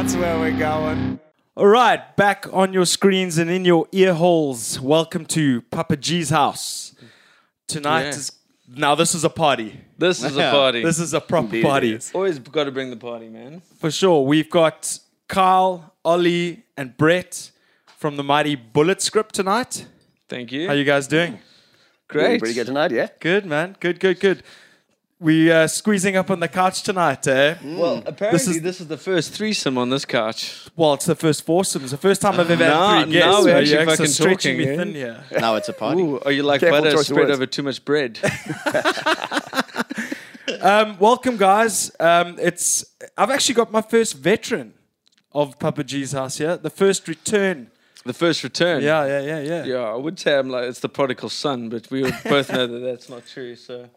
That's where we're going. All right, back on your screens and in your ear holes. Welcome to Papa G's house. Tonight Yeah. is now. This is a party. This is a party. This is a proper Indeed it party is. Always got to bring the party, man. for sure. We've got Kyle, Ollie, and Brett from the mighty Bullet Script tonight. Thank you. How you guys doing? Doing Great. Pretty good tonight, yeah? Good, man. Good, good, good. We uh, squeezing up on the couch tonight, eh? Well, apparently is- this is, the first threesome on this couch. Well, it's the first foursome. It's the first time I've ever Now- had three guests. now we're actually you're fucking stretching me eh? thin here. Now it's a party. Ooh, are you like Careful butter spread words. over too much bread? Um, welcome, guys. Um, it's I've actually got my first veteran of Papa G's house here. The first return. the first return. Yeah, yeah, yeah, yeah. Yeah, I would say I'm like it's the prodigal son, but we would both know that that's not true. So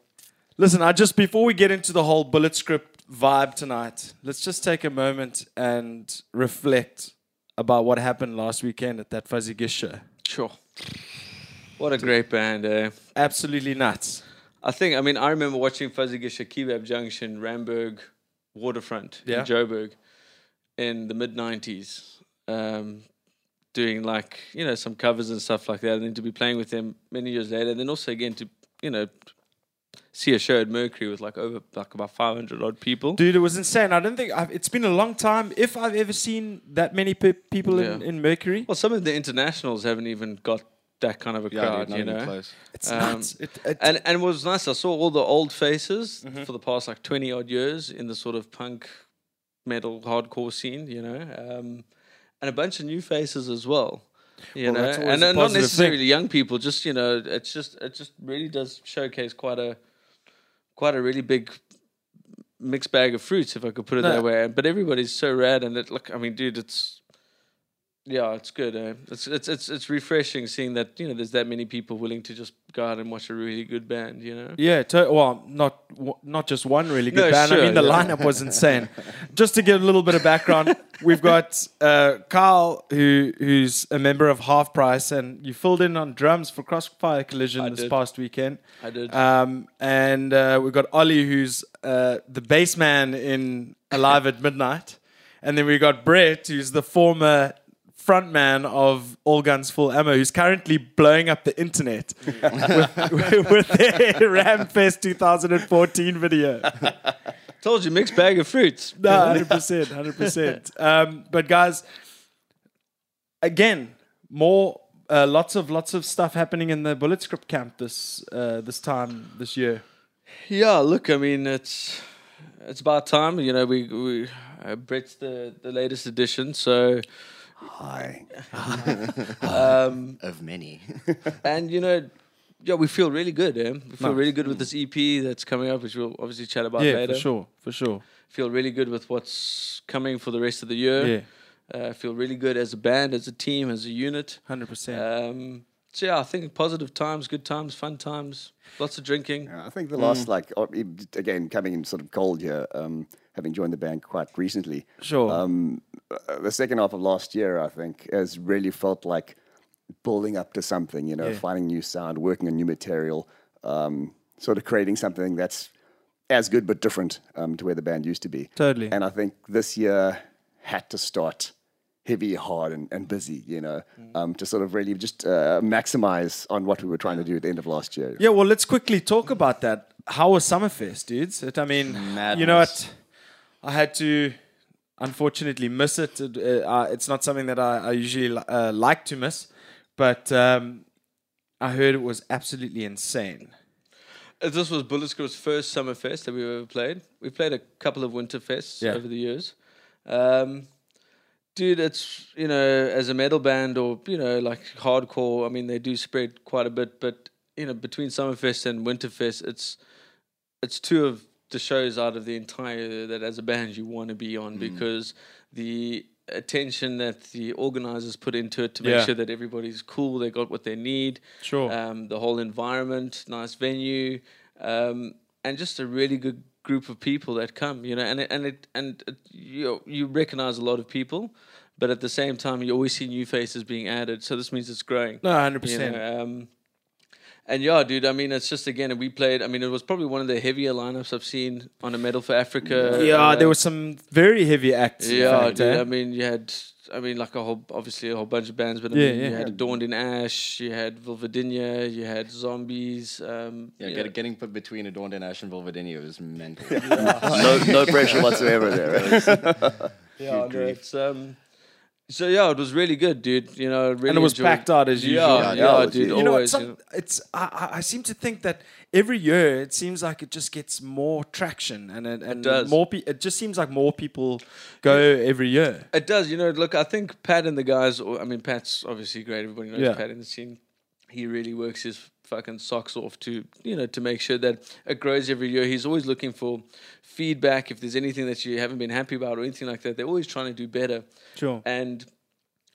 Listen, I just before we get into the whole bullet script vibe tonight, let's just take a moment and reflect about what happened last weekend at that Fuzigish show. sure. What a great band, eh? Absolutely nuts. I think I mean I remember watching Fuzigish at Kebab Junction, Randburg, Waterfront Yeah. in Joburg in the mid nineties. Um, doing like, you know, some covers and stuff like that, and then to be playing with them many years later, and then also again to, you know, see a show at Mercury with like over like about five hundred odd people. Dude, it was insane. I don't think I've, it's been a long time. If I've ever seen that many pe- people in, Yeah. in Mercury, Well, some of the internationals haven't even got that kind of a Yeah, crowd, not you know. close. it's Um, nuts. It, it, And and it was nice. I saw all the old faces Mm-hmm. for the past like twenty odd years in the sort of punk, metal, hardcore scene, you know, um, and a bunch of new faces as well. You Well, know, and uh, not necessarily thing. young people. Just you know, it's just it just really does showcase quite a quite a really big mixed bag of fruits, if I could put it No. that way. But everybody's so rad, and it look, I mean, dude, it's yeah, it's good. Eh? It's it's it's it's refreshing seeing that you know there's that many people willing to just go out and watch a really good band. You know. Yeah, to, well, not w- not just one really good No, band. I mean, the yeah. lineup was insane. just to give a little bit of background, we've got uh, Carl, who who's a member of Half Price, and you filled in on drums for Crossfire Collision I this did. past weekend. I did. Um, and uh, we've got Ollie, who's uh, the bass man in Alive at Midnight, and then we got Brett, who's the former frontman of All Guns Full Ammo, who's currently blowing up the internet with, with their Ramfest 2014 video. Told you, mixed bag of fruits. No, hundred percent, hundred percent. Um, but guys, again, more, uh, lots of lots of stuff happening in the Bullet Script camp this uh, this time this year. Yeah, look, I mean, it's it's about time. You know, we we uh, Brett's the the latest edition, so Hi. um, Of many. and you know. Yeah, we feel really good, eh? We feel Nice. really good with this EP that's coming up, which we'll obviously chat about yeah, later. for sure, for sure. Feel really good with what's coming for the rest of the year. Yeah, Uh, feel really good as a band, as a team, as a unit. hundred percent. Um, so yeah, I think positive times, good times, fun times, lots of drinking. I think the last, like, or, again, coming in sort of cold here, um, having joined the band quite recently. Sure. Um, the second half of last year, I think, has really felt like building up to something, you know, Yeah. finding new sound, working on new material, um, sort of creating something that's as good but different um, to where the band used to be. Totally. And I think this year had to start heavy, hard, and, and busy, you know, Mm. um, to sort of really just uh, maximize on what we were trying to do at the end of last year. Yeah, well, let's quickly talk about that. How was Summerfest, dudes? It, I mean, you know what? I had to unfortunately miss it. Uh, it's not something that I, I usually uh, like to miss, but um, I heard it was absolutely insane. Uh, This was Bullet Script's first summer fest that we've ever played. We played a couple of winter fests Yeah. over the years. Um, dude, it's you know, as a metal band or you know, like hardcore. I mean, they do spread quite a bit, but you know, between Summerfest and Winterfest, it's it's two of the shows out of the entire that as a band you want to be on because the attention that the organizers put into it to make Yeah. sure that everybody's cool, they got what they need, Sure. um, the whole environment, nice venue, um, and just a really good group of people that come. You know, and it, and it and it, you you recognize a lot of people, but at the same time you always see new faces being added. So this means it's growing. No, hundred You percent. know, um, And yeah, dude. I mean, it's just again we played. I mean, it was probably one of the heavier lineups I've seen on a Metal for Africa. Yeah, uh, there were some very heavy acts. Yeah, fact, dude. eh? I mean, you had. I mean, like a whole, obviously a whole bunch of bands, but I Yeah, mean, yeah. you had Adorned in Ash, you had Vulvodynia, you had Zombies. Um, Yeah, you get, getting put between Adorned in Ash and Vulvodynia was mental. no, no pressure whatsoever there. Right? Yeah, no, it's um. So yeah, it was really good, dude. You know, really and it was enjoyed- packed out as usual. Yeah, Yeah, yeah, it dude. huge. you know, always. some, you know. it's I, I- I seem to think that every year it seems like it just gets more traction, and it, and does. more. Pe- it just seems like more people go every year. It does, you know. Look, I think Pat and the guys. I mean, Pat's obviously great. Everybody knows Yeah. Pat in the scene. He really works his fucking socks off to you know to make sure that it grows every year. He's always looking for feedback. If there's anything that you haven't been happy about or anything like that, they're always trying to do better. Sure. And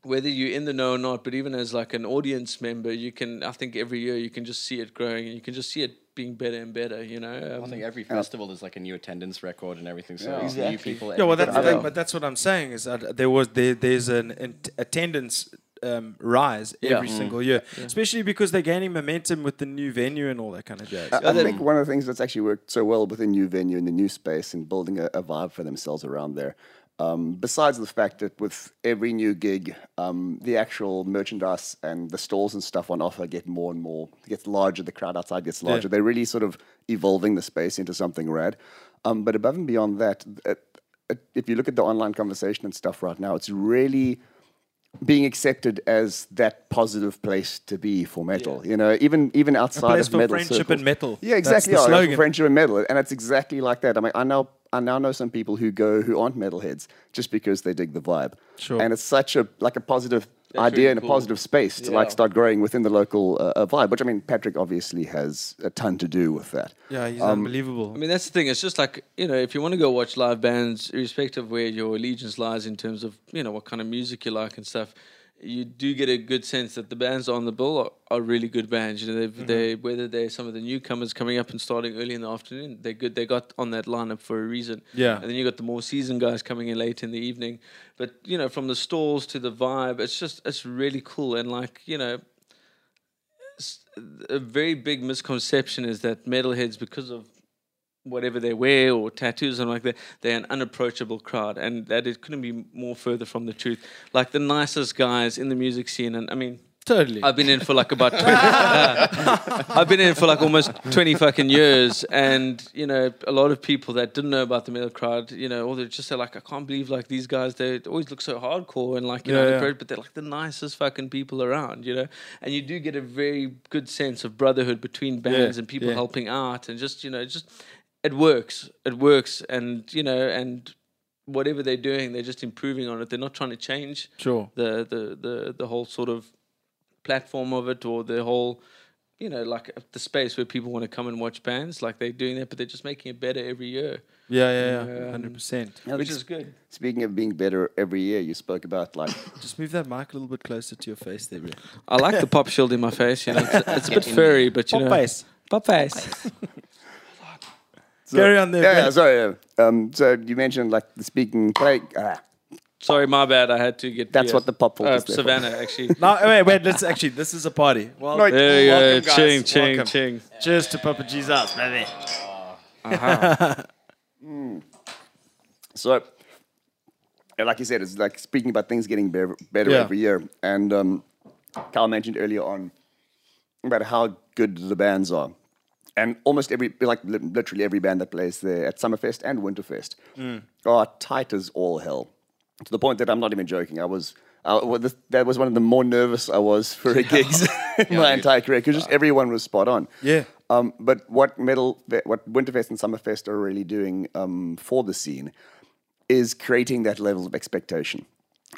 whether you're in the know or not, but even as like an audience member, you can. I think every year you can just see it growing, and you can just see it being better and better. You know. I Um, think every festival is like a new attendance record and everything. So Yeah. it's new people. Yeah, well, that's the thing, but that's what I'm saying is that there was there, there's an, an attendance um, rise Yeah. every single year, especially because they're gaining momentum with the new venue and all that kind of jazz. I, I think one of the things that's actually worked so well with the new venue and the new space and building a, a vibe for themselves around there. Um, besides the fact that with every new gig, um, the actual merchandise and the stalls and stuff on offer get more and more, gets larger, the crowd outside gets larger. They're really sort of evolving the space into something rad. Um, but above and beyond that, uh, uh, if you look at the online conversation and stuff right now, it's really being accepted as that positive place to be for metal. You know, even even outside place of for metal friendship circles. and metal. Yeah, That's exactly. the oh, yeah, slogan. friendship and metal, and it's exactly like that. I mean, I know I now know some people who go who aren't metalheads just because they dig the vibe. Sure. And it's such a like a positive That's idea really and a positive space to like start growing within the local uh, uh, vibe. Which I mean, Patrick obviously has a ton to do with that. Yeah, he's Um, unbelievable. I mean, that's the thing. It's just like you know, if you want to go watch live bands, irrespective of where your allegiance lies in terms of you know what kind of music you like and stuff, you do get a good sense that the bands on the bill are, are really good bands. You know, they've, they whether they're some of the newcomers coming up and starting early in the afternoon, they're good. They got on that lineup for a reason. Yeah. and then you got the more seasoned guys coming in late in the evening. But you know, from the stalls to the vibe, it's just it's really cool and like you know a very big misconception is that metalheads, because of whatever they wear or tattoos and like that, they're an unapproachable crowd, and that it couldn't be more further from the truth. Like the nicest guys in the music scene, and I mean. Totally. I've been in for like about 20, uh, I've been in for like almost 20 fucking years and you know a lot of people that didn't know about the metal crowd you know or they're just like I can't believe like these guys they always look so hardcore and like you Yeah, know yeah. but they're like the nicest fucking people around you know and you do get a very good sense of brotherhood between bands and people yeah. helping out and just you know just it works it works and you know and whatever they're doing they're just improving on it they're not trying to change sure. the the the the whole sort of platform of it or the whole you know like uh, the space where people want to come and watch bands like they're doing that but they're just making it better every year Yeah, yeah, yeah. Um, Hundred percent. which is good Speaking of being better every year, you spoke about like Just move that mic a little bit closer to your face there, bro. i like the pop shield in my face you know it's, it's a bit furry but you Pop know face. pop face so- Carry on there, Yeah, yeah, sorry. yeah. Um, so you mentioned like the speaking play. Ah, sorry my bad i had to get That's yeah. what the pop filter uh, is there for. savannah actually No, wait, wait. Let's actually. This is a party. Well, No, there you go welcome, guys. ching ching Welcome. ching Cheers to Papa Jesus, baby. So, like you said, it's like speaking about things getting better, better Yeah. every year. And um, Carl mentioned earlier on about how good the bands are. And almost every, like literally every band that plays there at Summerfest and Winterfest are tight as all hell. To the point that I'm not even joking. I was, uh, well, this, that was one of the more nervous I was for a gigs in my entire career because just everyone was spot on. Yeah. Um, but what metal, what Winterfest and Summerfest are really doing um, for the scene is creating that level of expectation.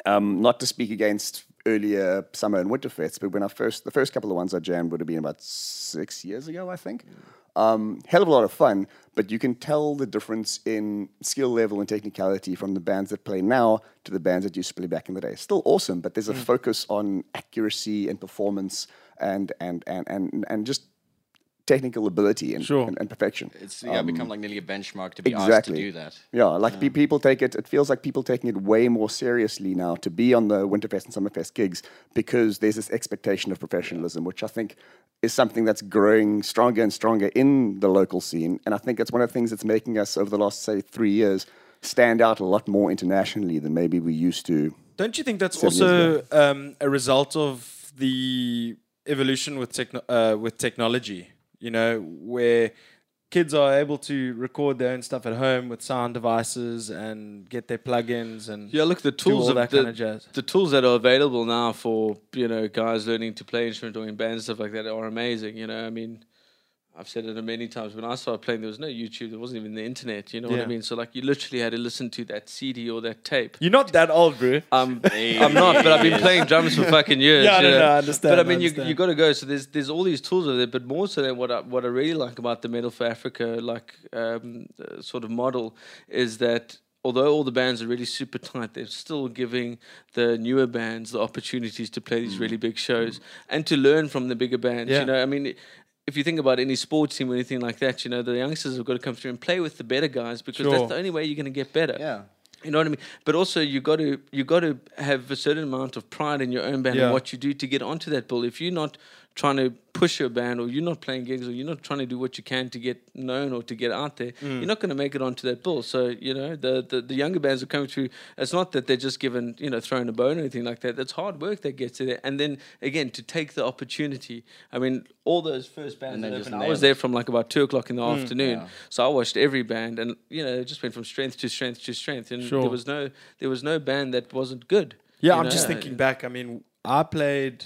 Um, not to speak against earlier summer and winter fests, but when I first, the first couple of ones I jammed would have been about six years ago, I think. Um, hell of a lot of fun, but you can tell the difference in skill level and technicality from the bands that play now to the bands that used to play back in the day. Still awesome, but there's a focus on accuracy and performance and and and and and just technical ability and, Sure. and, and perfection. It's yeah, become like nearly a benchmark to be asked exactly. to do that. Yeah, like pe- people take it. It feels like people taking it way more seriously now to be on the Winterfest and Summerfest gigs because there's this expectation of professionalism, which I think is something that's growing stronger and stronger in the local scene. And I think it's one of the things that's making us over the last say three years stand out a lot more internationally than maybe we used to. Don't you think that's also um, a result of the evolution with techno- uh, with technology? You know, where kids are able to record their own stuff at home with sound devices and get their plugins and Yeah, look, the tools of that the, kind of jazz. the tools that are available now for you know guys learning to play instrument or in bands and stuff like that are amazing. You know, I mean, I've said it many times. When I started playing, there was no YouTube. There wasn't even the internet. You know what I mean? So like, you literally had to listen to that CD or that tape. You're not that old, bro. Um, I'm not, but I've been playing drums for fucking years. Yeah, you no, know. no, I understand, But I I mean, you understand. you got to go. So there's there's all these tools over there, but more so than what I, what I really like about the Metal for Africa like um, uh, sort of model is that. Although all the bands are really super tight, they're still giving the newer bands the opportunities to play these really big shows and to learn from the bigger bands. Yeah. You know, I mean, if you think about any sports team or anything like that, you know, the youngsters have got to come through and play with the better guys because Sure. that's the only way you're going to get better. Yeah. You know what I mean? But also you got to you got to have a certain amount of pride in your own band Yeah. and what you do to get onto that bill. If you're not trying to push your band or you're not playing gigs or you're not trying to do what you can to get known or to get out there, Mm. you're not going to make it onto that bill. So, you know, the, the the younger bands are coming through. It's not that they're just given, you know, thrown a bone or anything like that. That's hard work that gets to there. And then again, to take the opportunity. I mean, all those first bands that opened, I was there from like about two o'clock in the afternoon. yeah. So I watched every band, and you know, it just went from strength to strength to strength, and Sure. there was no there was no band that wasn't good. Yeah, I'm know? just thinking back. I mean, I played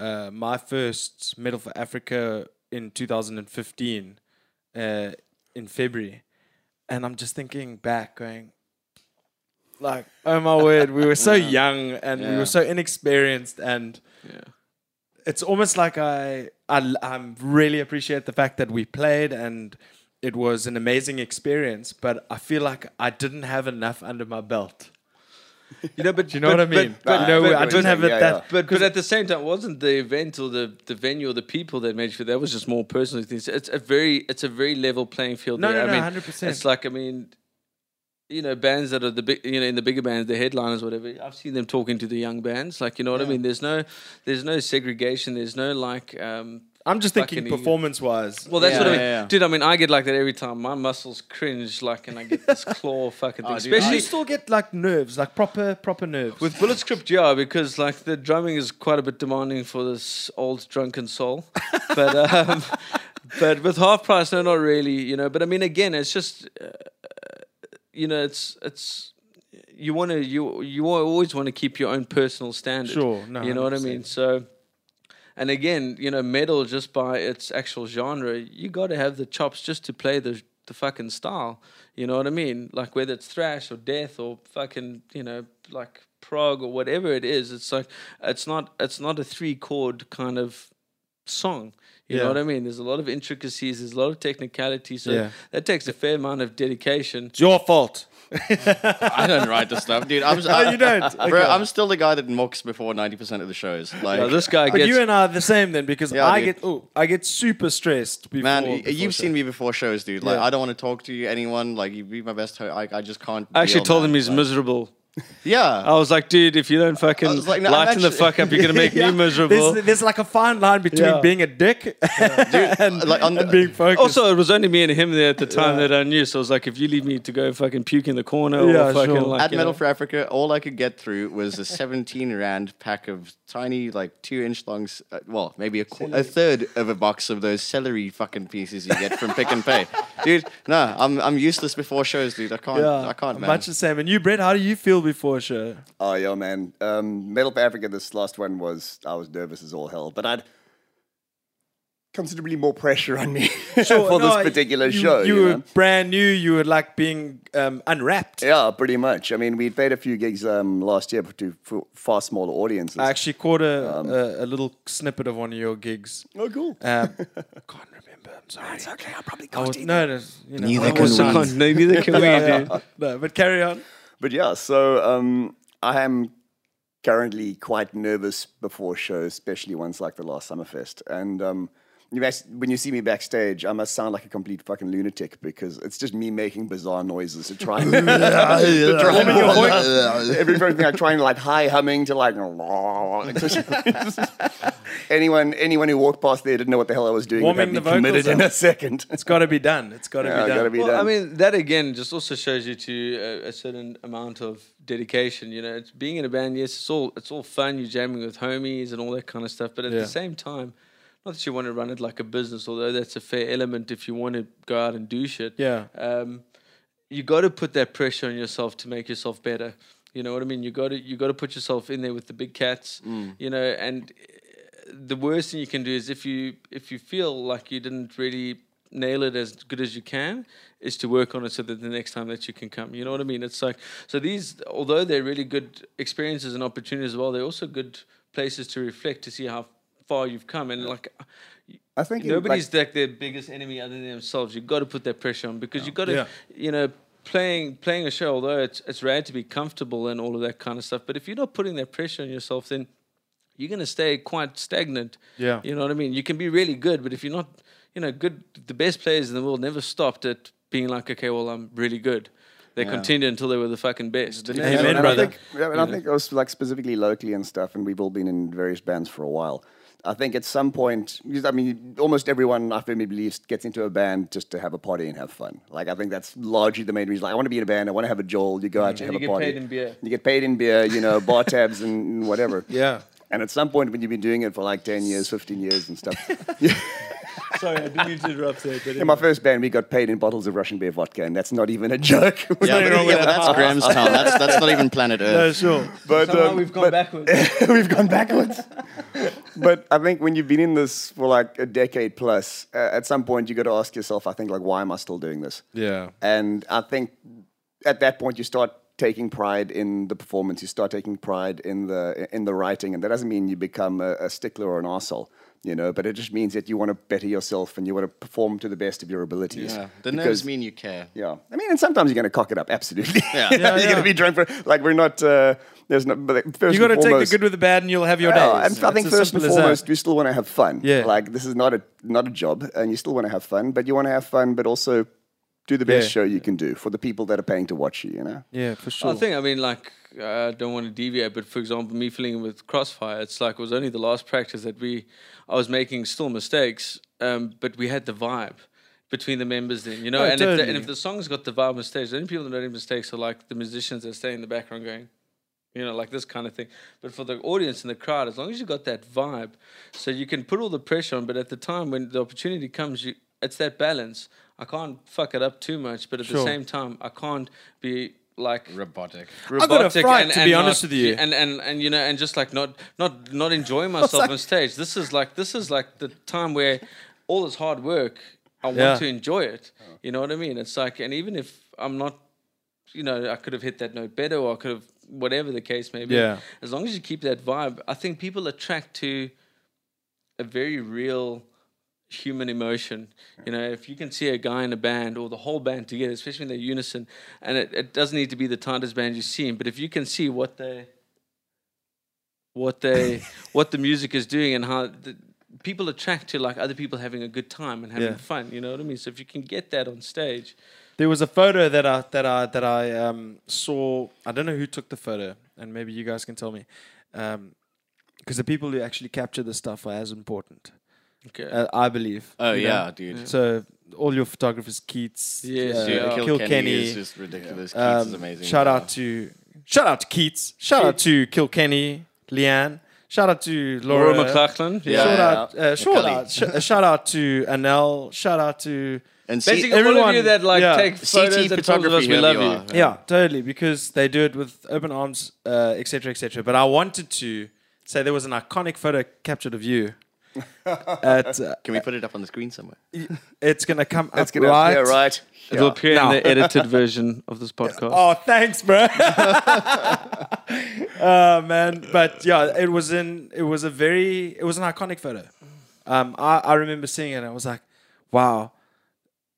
uh, my first Metal for Africa in 2015 uh, in February, and I'm just thinking back, going, like, oh my word, we were so young and we were so inexperienced, and Yeah. it's almost like I, I I'm really appreciate the fact that we played and. It was an amazing experience, but I feel like I didn't have enough under my belt. You know, but Do you know what I mean? But, you know, but, I didn't have it yeah, that. yeah. But but at the same time, it wasn't the event or the, the venue or the people that made you that was just more personal things. It's a very it's a very level playing field. No, there. no, I no, 100%. It's like I mean, you know, bands that are the big, you know, in the bigger bands, the headliners, whatever. I've seen them talking to the young bands. Like you know what I mean? There's no there's no segregation. There's no like. um I'm just thinking fucking performance wise. Well, that's Yeah, what I mean, yeah, yeah. dude. I mean, I get like that every time. My muscles cringe, like, and I get this claw fucking thing. Oh, dude, Especially you still get like nerves, like proper proper nerves. with Bullet Script, yeah, because like the drumming is quite a bit demanding for this old drunken soul. but um, but with half price, no, not really, you know. But I mean, again, it's just uh, you know, it's it's you want to you you always want to keep your own personal standard. Sure, no, you know what I mean. So. And again, you know, metal just by its actual genre, you got to have the chops just to play the the fucking style. You know what I mean? Like whether it's thrash or death or fucking, you know, like prog or whatever it is. It's like it's not it's not a three chord kind of song. You Yeah. know what I mean? There's a lot of intricacies. There's a lot of technicality. So Yeah. that takes a fair amount of dedication. it's your fault. I don't write the stuff, dude. I'm, No, you don't. Bro, Okay. I'm still the guy that mocks before 90% of the shows. Like, Yeah, this guy But gets. you and I are the same then because Yeah, I dude. get oh I get super stressed before. man, y- before you've show. seen me before shows, dude. Like, Yeah. I don't want to talk to you, anyone. Like, you be my best host. I, I just can't. I actually deal, told man. him he's Like, miserable. Yeah. I was like, dude, if you don't fucking like, no, I'm lighten the fuck up, you're gonna make Yeah. me miserable. There's, there's like a fine line between Yeah. being a dick and, like, on the- and being focused. Also, it was only me and him there at the time Yeah. that I knew. So I was like, if you leave me to go fucking puke in the corner Yeah, or fucking sure. like At you Metal know, for Africa, all I could get through was a 17 rand pack of tiny, like two inch long, s- uh, well, maybe a, qu- a third of a box of those celery fucking pieces you get from Pick n Pay, dude. No, I'm I'm useless before shows, dude. I can't, yeah, I can't, man. much the same. And you, Brett, how do you feel before a show? Oh, yo, man. Um, Metal for Africa, this last one was, I was nervous as all hell, but I'd considerably more pressure on me for no, this particular you, show. You, You, were know? brand new. You were like being um, unwrapped. Yeah, pretty much. I mean, we played a few gigs um, last year to far smaller audiences. I actually caught a, Um, a a little snippet of one of your gigs. oh, cool. Um, can't remember. I'm sorry. It's okay. I probably I can't was, no, no, you know, Neither I can was- we. Can't- no, neither can we, Yeah, dude. yeah. No, but carry on. But yeah, so um, I am currently quite nervous before shows, especially ones like the last Summerfest. And um, you ask, when you see me backstage, I must sound like a complete fucking lunatic because it's just me making bizarre noises to try and, to try and everything I try and like high humming to like anyone anyone who walked past there didn't know what the hell I was doing. would Warming the me committed vocals in a second. It's got to be done. It's got to Yeah, be done. be Well, done. I mean, that again just also shows you to a, a certain amount of dedication. You know, it's being in a band. Yes, it's all it's all fun. You're jamming with homies and all that kind of stuff. But at Yeah. the same time, not that you want to run it like a business, although that's a fair element if you want to go out and do shit. Yeah. Um, you got to put that pressure on yourself to make yourself better. You know what I mean? You got to you got to put yourself in there with the big cats. You know, and uh, the worst thing you can do is if you if you feel like you didn't really nail it as good as you can is to work on it so that the next time that you can come you know what i mean it's like so these although they're really good experiences and opportunities as well they're also good places to reflect to see how far you've come and like I think in, nobody's like, like their biggest enemy other than themselves you've got to put that pressure on because you've got to Yeah. you know playing playing a show although it's it's rad to be comfortable and all of that kind of stuff but if you're not putting that pressure on yourself then you're going to stay quite stagnant Yeah. you know what i mean you can be really good but if you're not you know good the best players in the world never stopped at being like okay well i'm really good they continued until they were the fucking best The you Amen, know? and I brother. think, yeah, and I think also like specifically locally and stuff, and we've all been in various bands for a while. I think at some point, because, I mean, almost everyone I firmly believe gets into a band just to have a party and have fun. Like I think that's largely the main reason. Like, I want to be in a band. I want to have a joel. You go out, mm-hmm. you have you a party. You get paid in beer. You get paid in beer. You know, bar tabs and whatever. Yeah. And at some point, when you've been doing it for like ten years, fifteen years, and stuff. sorry i didn't mean to interrupt there but in my first band, we got paid in bottles of Russian beer vodka, and that's not even a joke. Yeah, but, yeah, but that's Grahamstown. That's that's not even planet Earth. No, sure. but somehow um, we've gone but- backwards We've gone backwards. but I think when you've been in this for like a decade plus, uh, at some point you got to ask yourself, I think, like, why am I still doing this? Yeah. And I think at that point you start taking pride in the performance. You start taking pride in the in the writing, and that doesn't mean you become a, a stickler or an arsehole, you know. But it just means that you want to better yourself and you want to perform to the best of your abilities. Yeah, the nerves mean you care. yeah, I mean, and sometimes you're going to cock it up. Absolutely. Yeah. you're Yeah, going to be drunk for like we're not. Uh, there's no. But first You got to take the good with the bad, and you'll have your yeah, days. and I think It's first and simple as that. foremost, we still want to have fun. Yeah. Like this is not a not a job, and you still want to have fun, but you want to have fun, but also do the best Yeah. show you can do for the people that are paying to watch you. You know. Yeah, for sure. I think, I mean, like, I don't want to deviate, but for example, me feeling with Crossfire, it's like it was only the last practice that we, I was making still mistakes, um, but we had the vibe between the members then, you know? Oh, and, if the, and if the song's got the vibe on stage, the only people that don't make mistakes are like the musicians that stay in the background going, you know, like this kind of thing. But for the audience and the crowd, as long as you got that vibe, so you can put all the pressure on, but at the time when the opportunity comes, you, it's that balance. I can't fuck it up too much, but at the same time, I can't be like Robotic. I got a robotic fright, to be honest with you. and, and and you know and just like not not not enjoying myself on stage this is like this is like the time where all this hard work i want Yeah. to enjoy it oh. you know what i mean it's like and even if i'm not you know i could have hit that note better or i could have whatever the case may be Yeah. as long as you keep that vibe i think people attract to a very real human emotion. You know, if you can see a guy in a band or the whole band together, especially when they're unison, and it, it doesn't need to be the tightest band you've seen, but if you can see what they what they what the music is doing and how the, people attract to like other people having a good time and having Yeah. fun, you know what I mean? So if you can get that on stage, There was a photo that I that I that I um, saw. I don't know who took the photo, and maybe you guys can tell me, because the people who actually capture the stuff are as important. Okay. Uh, I believe. Oh you know? yeah, dude. So all your photographers, Keats, Yes, uh, yeah. Dude, Kill Kilkenny, Kilkenny, is just ridiculous. Keats is um, amazing. shout Yeah. out to shout out to Keats. Shout out to Kilkenny, Leanne. Shout out to Laura Laura. McLaughlin, Yeah. Shout out, uh, shout out, sh- uh, shout out to Anel. Shout out to and see, Basically, all of everyone- you that like yeah. take CT photos and photos of us, photography, we love you you. are. yeah, totally because they do it with open arms, uh, etc., etc. But I wanted to say there was an iconic photo captured of you. at uh, can we put it up on the screen somewhere? it's gonna come That's up gonna right. yeah, right. It will Yeah. appear Now. in the edited version of this podcast. Oh, thanks, bro. uh, man, but yeah, it was in. It was a very. It was an iconic photo. Um, I, I remember seeing it. and I was like, wow,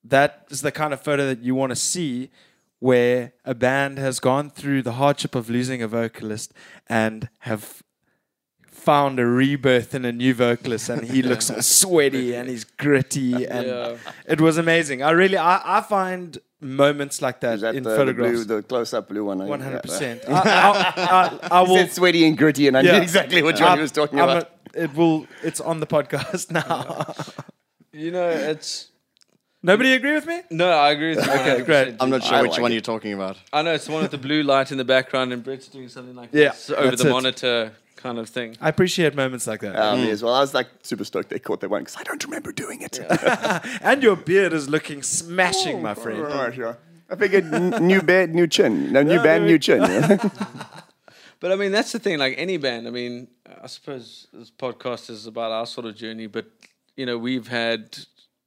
that is the kind of photo that you want to see, where a band has gone through the hardship of losing a vocalist and have found a rebirth in a new vocalist, and he looks all sweaty and he's gritty, and Yeah. it was amazing. I really, I, I find moments like that, Is that in the, the, photographs. blue, the close-up blue one? One One hundred percent. I, I, I, I He will. said sweaty and gritty, and I Yeah. knew exactly which one he was talking I'm about. a- it will. It's on the podcast now. You know, it's Nobody agree with me? no, I agree with you. Okay, great. I'm not sure I which like one it. you're talking about. I know it's the one with the blue light in the background, and Brett's doing something like Yeah, this over the it. monitor kind of thing. I appreciate moments like that. Um, As well, I was like super stoked they caught that one because I don't remember doing it. and your beard is looking smashing, my friend. Right, yeah. I figured n- new band, new chin. No, new Yeah, band, maybe- new chin. yeah. But I mean, that's the thing. Like any band, I mean, I suppose this podcast is about our sort of journey. But you know, we've had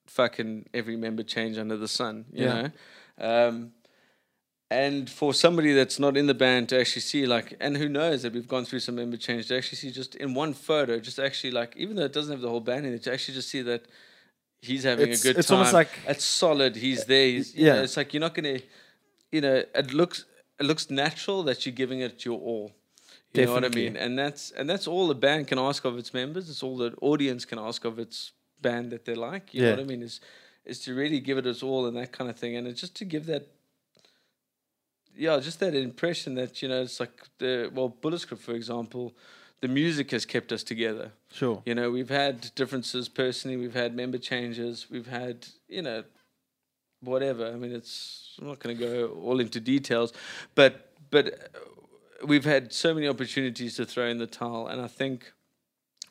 fucking every member change under the sun. You Yeah. know, um, and for somebody that's not in the band to actually see, like, and who knows that we've gone through some member change to actually see just in one photo, just actually like, even though it doesn't have the whole band in it, to actually just see that. He's having It's- a good it's time. almost like- it's solid. He's there. He's, you Yeah. know, it's like you're not gonna, you know, it looks it looks natural that you're giving it your all. You know what I mean? And that's and that's all the band can ask of its members. It's all the audience can ask of its band that they like. You know what I mean? Is is to really give it its all and that kind of thing. And it's just to give that yeah, just that impression that, you know, it's like the well, Bullet Script, for example, the music has kept us together. Sure. You know, we've had differences personally, we've had member changes, we've had, you know, whatever. I mean, it's I'm not going to go all into details, but but uh, we've had so many opportunities to throw in the towel, and I think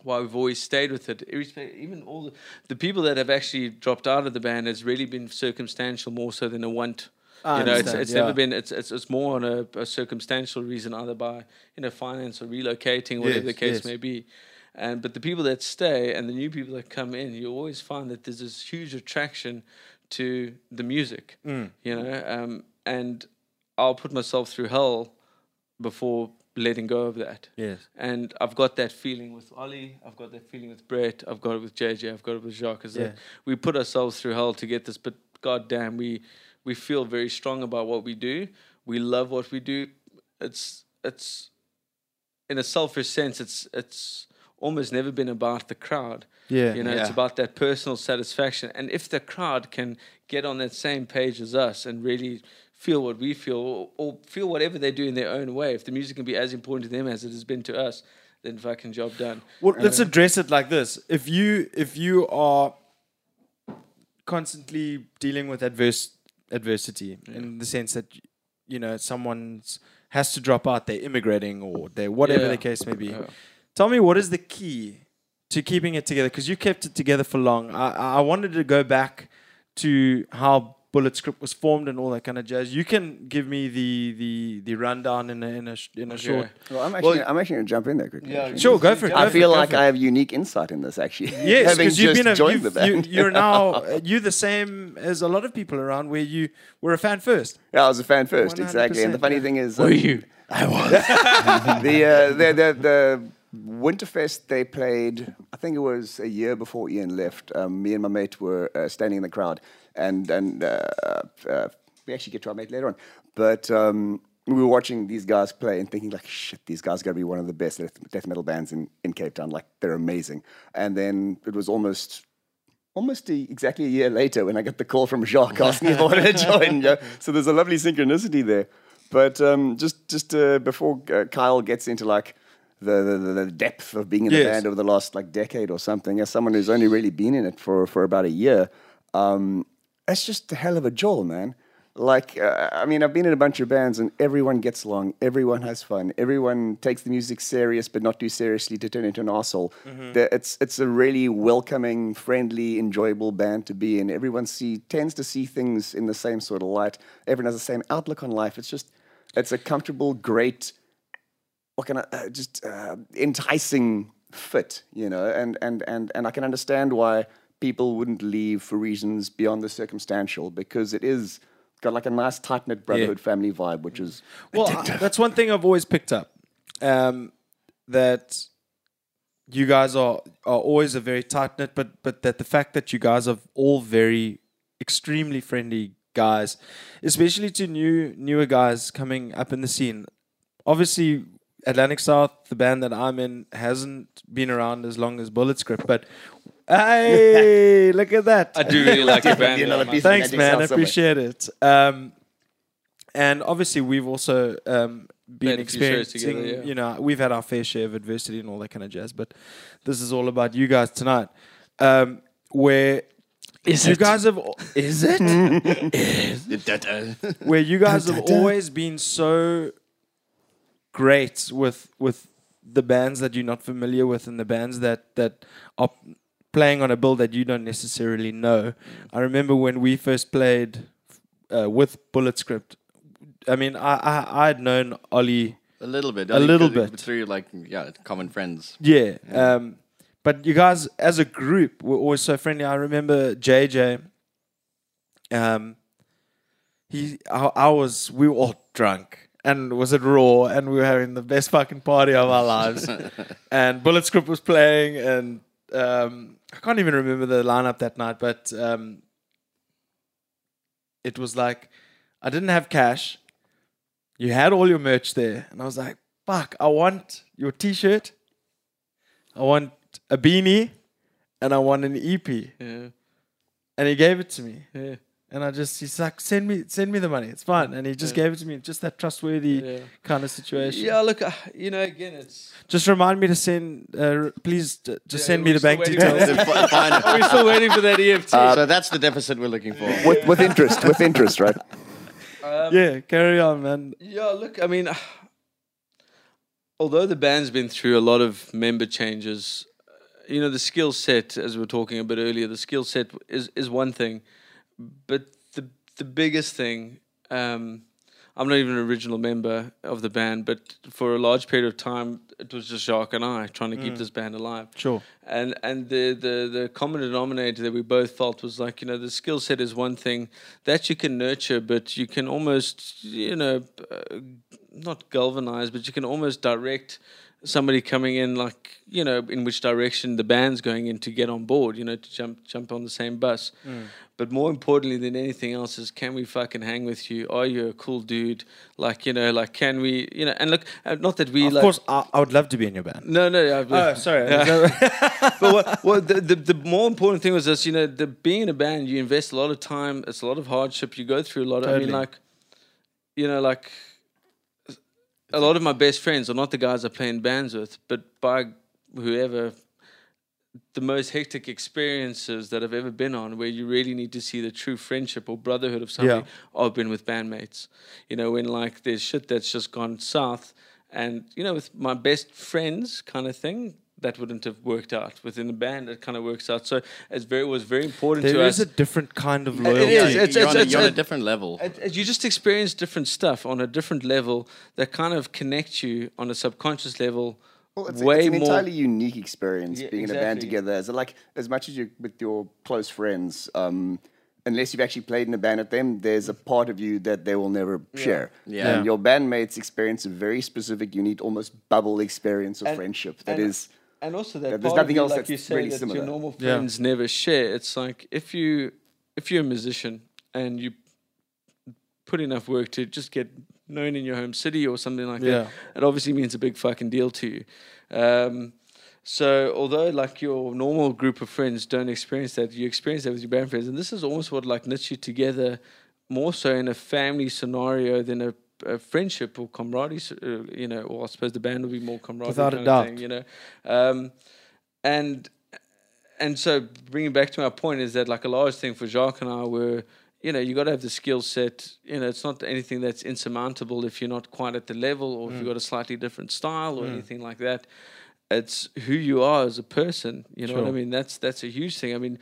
why we've always stayed with it, even all the, the people that have actually dropped out of the band has really been circumstantial more so than a want. I you know, it's, it's yeah. never been. It's, it's it's more on a, a circumstantial reason, either by you know finance or relocating, whatever Yes, the case yes. may be. And but the people that stay and the new people that come in, you always find that there's this huge attraction to the music. Mm. You know, um, and I'll put myself through hell before letting go of that. Yes. And I've got that feeling with Ollie. I've got that feeling with Brett. I've got it with JJ. I've got it with Jacques. Is Yeah. that we put ourselves through hell to get this, but god damn, we we feel very strong about what we do. We love what we do. It's it's in a selfish sense. It's it's almost never been about the crowd. Yeah. You know, it's about that personal satisfaction. And if the crowd can get on that same page as us and really feel what we feel or, or feel whatever they do in their own way, if the music can be as important to them as it has been to us, then fucking job done. Well, let's address it like this: if you if you are constantly dealing with adverse adversity in the sense that you know someone's has to drop out, they're immigrating or they're whatever Yeah. the case may be. Yeah. Tell me what is the key to keeping it together? Because you kept it together for long. I, I wanted to go back to how Bullet Script was formed and all that kind of jazz. You can give me the the, the rundown in a in a, in a short. Well, I'm actually, I'm actually going to jump in there quickly. actually. Sure, go for it. I go for feel it, like. I have unique insight in this, actually. Yes, having because you've been a, joined the you've, band. you, you're now uh, you're the same as a lot of people around where you were a fan first. Yeah, I was a fan first, exactly. And the funny thing is, Were um, you? I was. the, uh, the the the Winterfest they played. I think it was a year before Ian left. Um, me and my mate were uh, standing in the crowd, and and uh, uh, we actually get to our mate later on. But um, we were watching these guys play and thinking like, shit, these guys got to be one of the best death, metal bands in in Cape Town. Like they're amazing. And then it was almost almost a, exactly a year later when I got the call from Jacques asking if I wanted to join. Yeah? So there's a lovely synchronicity there. But um, just just uh, before uh, Kyle gets into like the, the, the depth of being in the band over the last like decade or something, as someone who's only really been in it for, for about a year, um, it's just a hell of a jolt, man. Like, uh, I mean, I've been in a bunch of bands and everyone gets along, everyone has fun, everyone takes the music serious, but not too seriously to turn into an asshole. The- It's it's a really welcoming, friendly, enjoyable band to be in. Everyone see tends to see things in the same sort of light. Everyone has the same outlook on life. It's just it's a comfortable, great, what can I uh, just uh, enticing fit, you know, and and and and I can understand why people wouldn't leave for reasons beyond the circumstantial because it is got like a nice tight knit brotherhood family vibe, which is Well, I- that's one thing I've always picked up. Um, that you guys are are always a very tight knit, but but that the fact that you guys are all very extremely friendly guys, especially to new newer guys coming up in the scene. Obviously, Atlantic South, the band that I'm in, hasn't been around as long as Bullet Script, but hey, look at that! I do really like the band. You know, though, the man. piece- Thanks, Atlantic man. South I somewhere. appreciate it. Um, and obviously, we've also um, been Played a few shows experiencing. together, yeah. You know, we've had our fair share of adversity and all that kind of jazz. But this is all about you guys tonight. Um, where Is you it? guys have is it where you guys have always been so great with with the bands that you're not familiar with and the bands that that are playing on a bill that you don't necessarily know. I remember when we first played uh, with Bullet Script. I mean, I I I'd known Ollie, A little bit. A little bit. Through like yeah, common friends. yeah. Um, but you guys, as a group, were always so friendly. I remember JJ. Um, he, I, I was, we were all drunk and was at Raw, and we were having the best fucking party of our lives. and Bullet Script was playing, and um, I can't even remember the lineup that night, but um, it was like I didn't have cash. You had all your merch there, and I was like, "Fuck! I want your T-shirt. I want a beanie, and I want an EP." Yeah, And he gave it to me. yeah, And I just, he's like, send me, send me the money. It's fine. And he just gave it to me. Just that trustworthy yeah. kind of situation. Yeah, look, uh, you know, again, it's. Just remind me to send, uh, please, uh, just Yeah, send me the bank still waiting for details. that. Fine. We're still waiting for that EFT. so that's the deficit we're looking for. with, with interest, with interest, right? yeah, carry on, man. Yeah, look, I mean, although the band's been through a lot of member changes, uh, you know, the skill set, as we were talking a bit earlier, the skill set is, is one thing, but the the biggest thing, um, I'm not even an original member of the band, but for a large period of time, it was just Jacques and I trying to keep this band alive Sure. and and the, the the common denominator that we both felt was like you know the skill set is one thing that you can nurture but you can almost you know uh, not galvanize but you can almost direct somebody coming in like you know in which direction the band's going in to get on board you know to jump jump on the same bus but more importantly than anything else is can we fucking hang with you are you a cool dude like you know like can we you know and look uh, not that we Of like course, I, I would love to be in your band. no no I, Oh, sorry. but what, what the, the the more important thing was this, you know, the being in a band, you invest a lot of time. It's a lot of hardship. You go through a lot. Of, I mean, like, you know, like a lot of my best friends are not the guys I play in bands with, but by whoever. The most hectic experiences that I've ever been on, where you really need to see the true friendship or brotherhood of somebody, Yeah. I've been with bandmates. You know, when like there's shit that's just gone south, and you know, with my best friends, kind of thing, that wouldn't have worked out. Within the band, it kind of works out. So it's very it was very important There to is us. a different kind of It loyalty. is. Yeah, It's- you're, it's- on, a, it's you're on a- a different level. It- it- you just experience different stuff on a different level that kind of connects you on a subconscious level. Well, it's, way it's an more. entirely unique experience Yeah, being in a band exactly. together. As like as much as you with your close friends, um, unless you've actually played in a band with them, there's a part of you that they will never share. Yeah. And your bandmates experience a very specific, unique, almost bubble experience of And- friendship. That and- is. And also that There's nothing else like that's you say really that similar. your normal Yeah. friends never share. It's like if you if you're a musician and you put enough work to just get known in your home city or something like Yeah. that, it obviously means a big fucking deal to you. Um, so although like your normal group of friends don't experience that, you experience that with your band friends, and this is almost what like knits you together more so in a family scenario than a, a friendship or camaraderie. Uh, you know, or I suppose the band will be more camaraderie. Without a doubt. thing, you know, um, and and so bringing back to my point is that like a large thing for Jacques and I were, you know, you got to have the skill set. You know, it's not anything that's insurmountable if you're not quite at the level or if you've got a slightly different style or anything like that. It's who you are as a person. You know what I mean? That's that's a huge thing. I mean,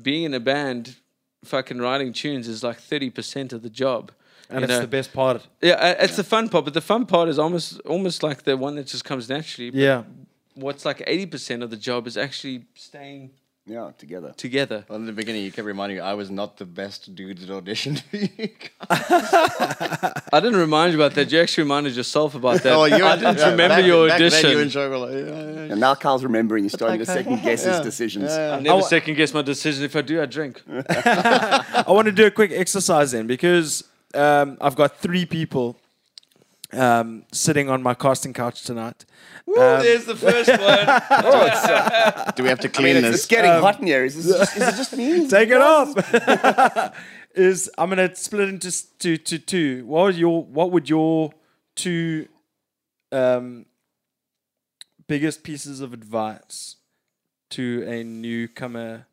being in a band, fucking writing tunes is like thirty percent of the job. And you it's know? the best part. Yeah, uh, it's the fun part, but the fun part is almost almost like the one that just comes naturally. But Yeah. What's like eighty percent of the job is actually staying Yeah, together. together. Well, in the beginning, you kept reminding me I was not the best dude that auditioned at audition. I didn't remind you about that. You actually reminded yourself about that. oh, you I didn't yeah, remember back- your back then audition. you and Joe were like, yeah, yeah, yeah. And now Carl's remembering, he's starting to second guess his Yeah. decisions. I never I- second guess my decision. If I do, I drink. I want to do a quick exercise then because um, I've got three people um, sitting on my casting couch tonight. Ooh, Um, there's the first one. Do we have to I clean mean, it's, this? it's getting hot in here. Is, this just, is it just me? Take it off. Is I'm gonna split into s- to to two. What would your what would your two um, biggest pieces of advice to a newcomer?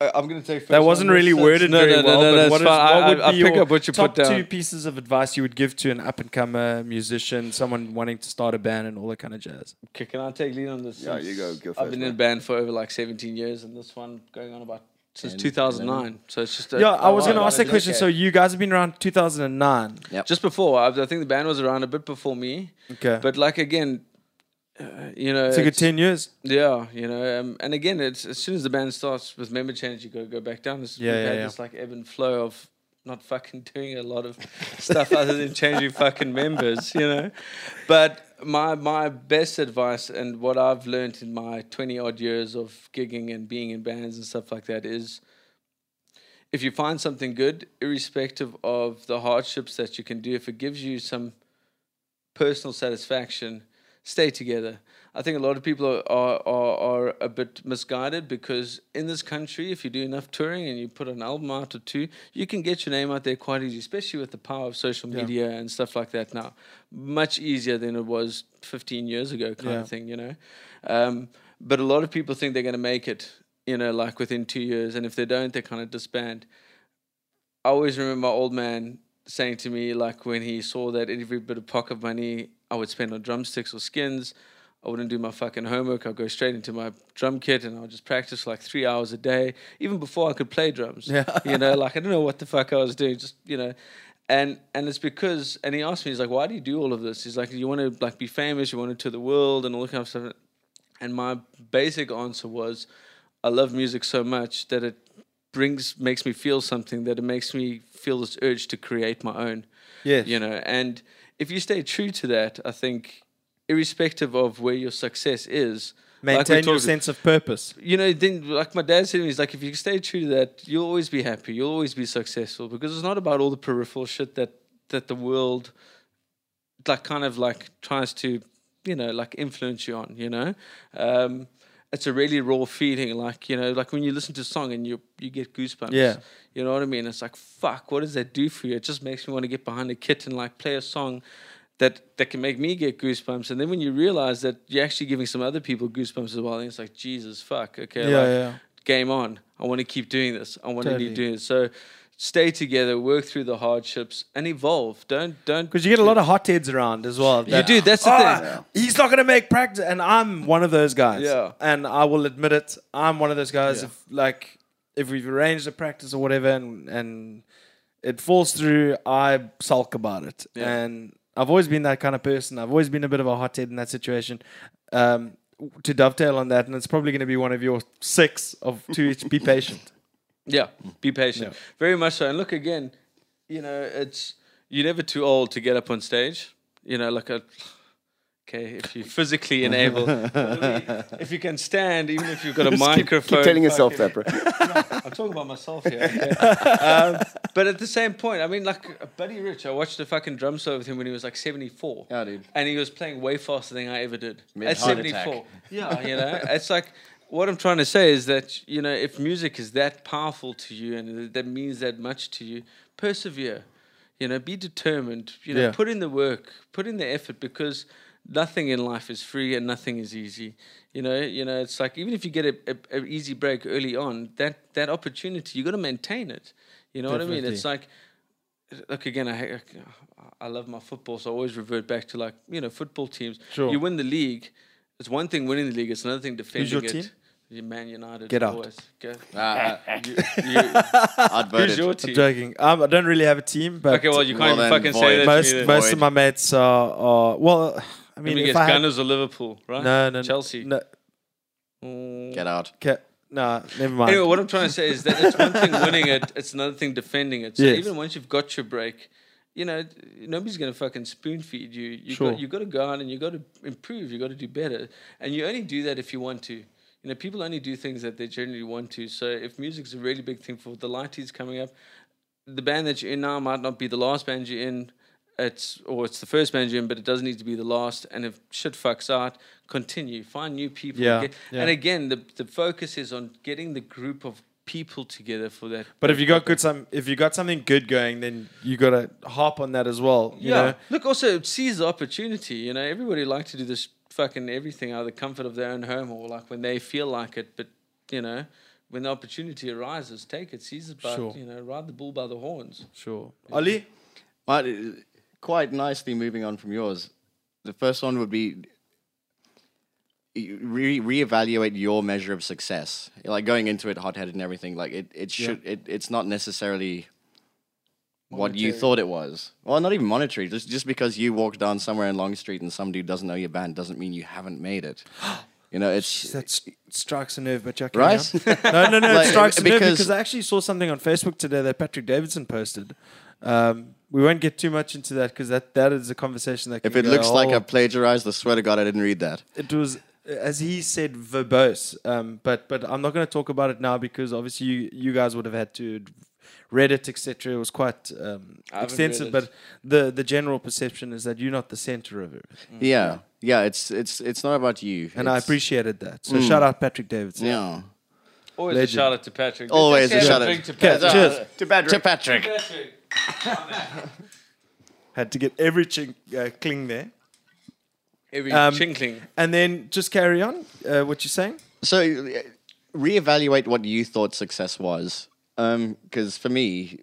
Uh, I'm gonna take. That wasn't really worded no, very no, no, well. No, but that's what is- fine. what I, would I, I be pick your up what you top put down. two pieces of advice you would give to an up and comer musician, someone wanting to start a band and all that kind of jazz? Okay, can I take lead on this? Yeah, you go- go I've been man. in a band for over like 17 years, and this one going on about since 2009. So it's just a, Yeah, I was while, going to ask that question. decade. So you guys have been around 2009. Yep. just before, I, I think the band was around a bit before me, Okay, but like again, uh, you know, it's a good 10 years. Yeah, you know, um, and again, it's as soon as the band starts with member change, you go go back down. This, Yeah, yeah, had yeah. this like ebb and flow of not fucking doing a lot of stuff other than changing fucking members, you know. But my my best advice and what I've learned in my twenty odd years of gigging and being in bands and stuff like that is if you find something good, irrespective of the hardships that you can do, if it gives you some personal satisfaction, stay together. I think a lot of people are, are, are, are a bit misguided because in this country, if you do enough touring and you put an album out or two, you can get your name out there quite easy, especially with the power of social Yeah. media and stuff like that now. Much easier than it was 15 years ago, kind Yeah. of thing, you know. Um, but a lot of people think they're going to make it, you know, like within two years. And if they don't, they kind of disband. I always remember my old man saying to me, like when he saw that every bit of pocket money I would spend on drumsticks or skins, I wouldn't do my fucking homework. I'd go straight into my drum kit and I would just practice like three hours a day, even before I could play drums. Yeah. You know, like I don't know what the fuck I was doing, just you know. And and it's because and he asked me, he's like, Why do you do all of this? He's like, You want to like be famous, you want to tour the world and all that kind of stuff. And my basic answer was, I love music so much that it brings makes me feel something that it makes me feel this urge to create my own Yes. you know and if you stay true to that i think irrespective of where your success is like Maintain your talked- sense of purpose. you know then like my dad said to me he's like if you stay true to that you'll always be happy you'll always be successful because it's not about all the peripheral shit that that the world like kind of like tries to you know like influence you on you know um it's a really raw feeling like you know like when you listen to a song and you you get goosebumps. Yeah. you know what i mean? It's like fuck what does that do for you? It just makes me want to get behind a kit and like play a song that that can make me get goosebumps. And then when you realize that you're actually giving some other people goosebumps as well then it's like jesus fuck okay Yeah, like, yeah. game on. I want to keep doing this. I want to Totally. keep doing it. So stay together work through the hardships and evolve don't don't Because you get a lot of hotheads around as well. you do that's the "Ah, thing He's not going to make practice, and I'm one of those guys. Yeah. and I will admit it. I'm one of those guys. Yeah. If like if we've arranged a practice or whatever, and and it falls through, I sulk about it. Yeah. And I've always been that kind of person. I've always been a bit of a hothead in that situation. Um, to dovetail on that, and it's probably going to be one of your six of to each. Be patient. Yeah, be patient. Very much so. And look again, you know, it's you're never too old to get up on stage. You know, like a okay, if you physically enable, if you can stand, even if you've got a microphone. Keep telling yourself that, bro. I'm talking about myself here. Okay? um, but at the same point, I mean, like Buddy Rich, I watched a fucking drum solo with him when he was like 74. Yeah, dude. And he was playing way faster than I ever did. Mid At 74. attack. Yeah, you know, it's like what I'm trying to say is that, you know, if music is that powerful to you and that means that much to you, persevere. You know, be determined. You know, Yeah. put in the work, put in the effort because nothing in life is free and nothing is easy. You know, you know, it's like even if you get a, a, a easy break early on, that that opportunity you got to maintain it. You know what I mean? It's like, look again. I I love my football, so I always revert back to like you know football teams. Sure. You win the league. It's one thing winning the league. It's another thing defending your it. team? You Man United. Get out. always. Go. Uh, You, you, I'd vote who's it. your I'm joking. Um, I don't really have a team, but Okay, well you can't even fucking void. say that. most to me. most Void. of my mates are, are well. I I mean, mean, if guess I had, Gunners or Liverpool, right? no, no, Chelsea. no, Mm. Get out. okay, no, never mind. Anyway, what I'm trying to say is that it's one thing winning it, it's another thing defending it. So Yes. even once you've got your break, you know, nobody's going to fucking spoon feed you. You Sure. got you got to go out and you got to improve. You got to do better, and you only do that if you want to. You know, people only do things that they generally want to. So if music's a really big thing for the Lighties coming up, the band that you're in now might not be the last band you're in. it's or it's the first man in, but it doesn't need to be the last. And if shit fucks out, continue, find new people. Yeah, get- yeah. And again, the the focus is on getting the group of people together for that. But if you got good some, if you got something good going, then you got to hop on that as well. You yeah, know? look, also seize the opportunity. You know, everybody like to do this fucking everything out of the comfort of their own home or like when they feel like it. But you know, when the opportunity arises, take it, seize it. But Sure. you know, ride the bull by the horns. Sure. Ollie, But uh, quite nicely moving on from yours. The first one would be re reevaluate your measure of success. Like going into it hot headed and everything. Like it, it should it, it's not necessarily what you thought it was. Well, not even monetary. Just just because you walk down somewhere in Long Street and some dude doesn't know your band doesn't mean you haven't made it. You know, it's that s- strikes a nerve, but Jack. Right? No, no, no. Like, it strikes a nerve because- because I actually saw something on Facebook today that Patrick Davidson posted. Um, we won't get too much into that because that, that is a conversation that. if it go looks like whole- I plagiarized, I swear to God, I didn't read that. it was as he said verbose um, but but i'm not going to talk about it now because obviously you, you guys would have had to read it etc it was quite um, extensive but the the general perception is that you're not the center of it Yeah, yeah. It's it's it's not about you. and i appreciated that so shout out patrick davidson Yeah. Always Legend. a shout out to Patrick. Always a shout out. to Patrick. cheers To Patrick. To Patrick. Patrick. had to get every chink, uh, cling there Every Um, chinkling. and then just carry on uh, what you're saying So, uh, reevaluate what you thought success was. Um, because for me,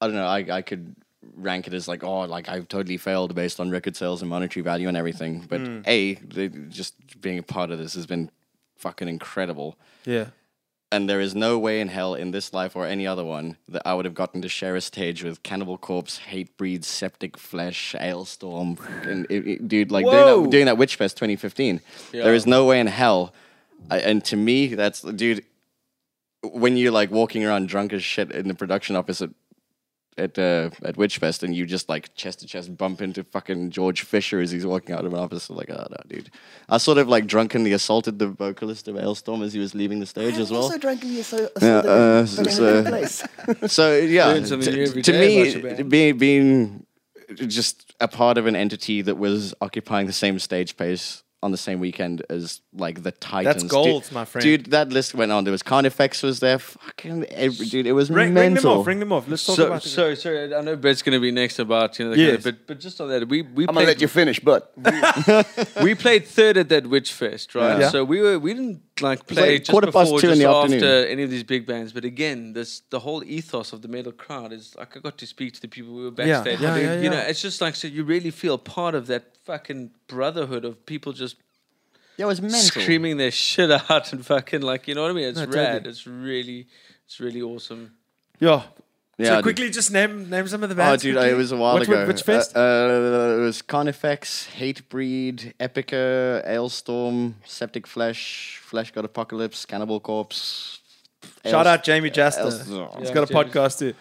I don't know. I I could rank it as like, oh, like I've totally failed based on record sales and monetary value and everything. But hmm. a, the, just being a part of this has been fucking incredible. yeah And there is no way in hell in this life or any other one that I would have gotten to share a stage with Cannibal Corpse, Hatebreed, Septic Flesh, Alestorm, and it, it- dude, like doing that, doing that Witchfest 2015. There is no way in hell. I, and to me, that's dude. When you're like walking around drunk as shit in the production office at at uh, at Witchfest, and you just like chest to chest bump into fucking George Fisher as he's walking out of an office, like, oh no, dude. I sort of like drunkenly assaulted the vocalist of Alestorm as he was leaving the stage as well. Also drunkenly so, Yeah, uh, so, so- place. so yeah, Learn something t- new every to day me, being being just a part of an entity that was occupying the same stage space on the same weekend as like the Titans. That's gold, dude, my friend. Dude, that list went on. There was Carnifex was there. Fucking every dude. It was ring, ring them off ring them off let's talk So, about it. so, sorry, I know Brett's going to be next about, you know, the kind of, but, but just on that, we, we I'm gonna let you finish, but we played third at that Witch Fest, right? Yeah. So we were we didn't like play like just quarter past before, two in just the after afternoon. any of these big bands. But again, this the whole ethos of the metal crowd is like I got to speak to the people we were Yeah, backstage. yeah, with. yeah, You know, yeah. it's just like so you really feel part of that fucking brotherhood of people just Yeah, it was mental. screaming their shit out and fucking like you know what I mean. It's No, rad. totally. It's really it's really awesome. yeah Yeah, so quickly just name name some of the bands. Oh, dude, quickly. it was a while What- ago. Witchfest Uh, uh, it was Carnifex, Hatebreed, Epica, Alestorm, Septic Flesh, Fleshgod Apocalypse, Cannibal Corpse. Shout out Jamie Jasta Ails- he's Yeah, got a Jamie. podcast too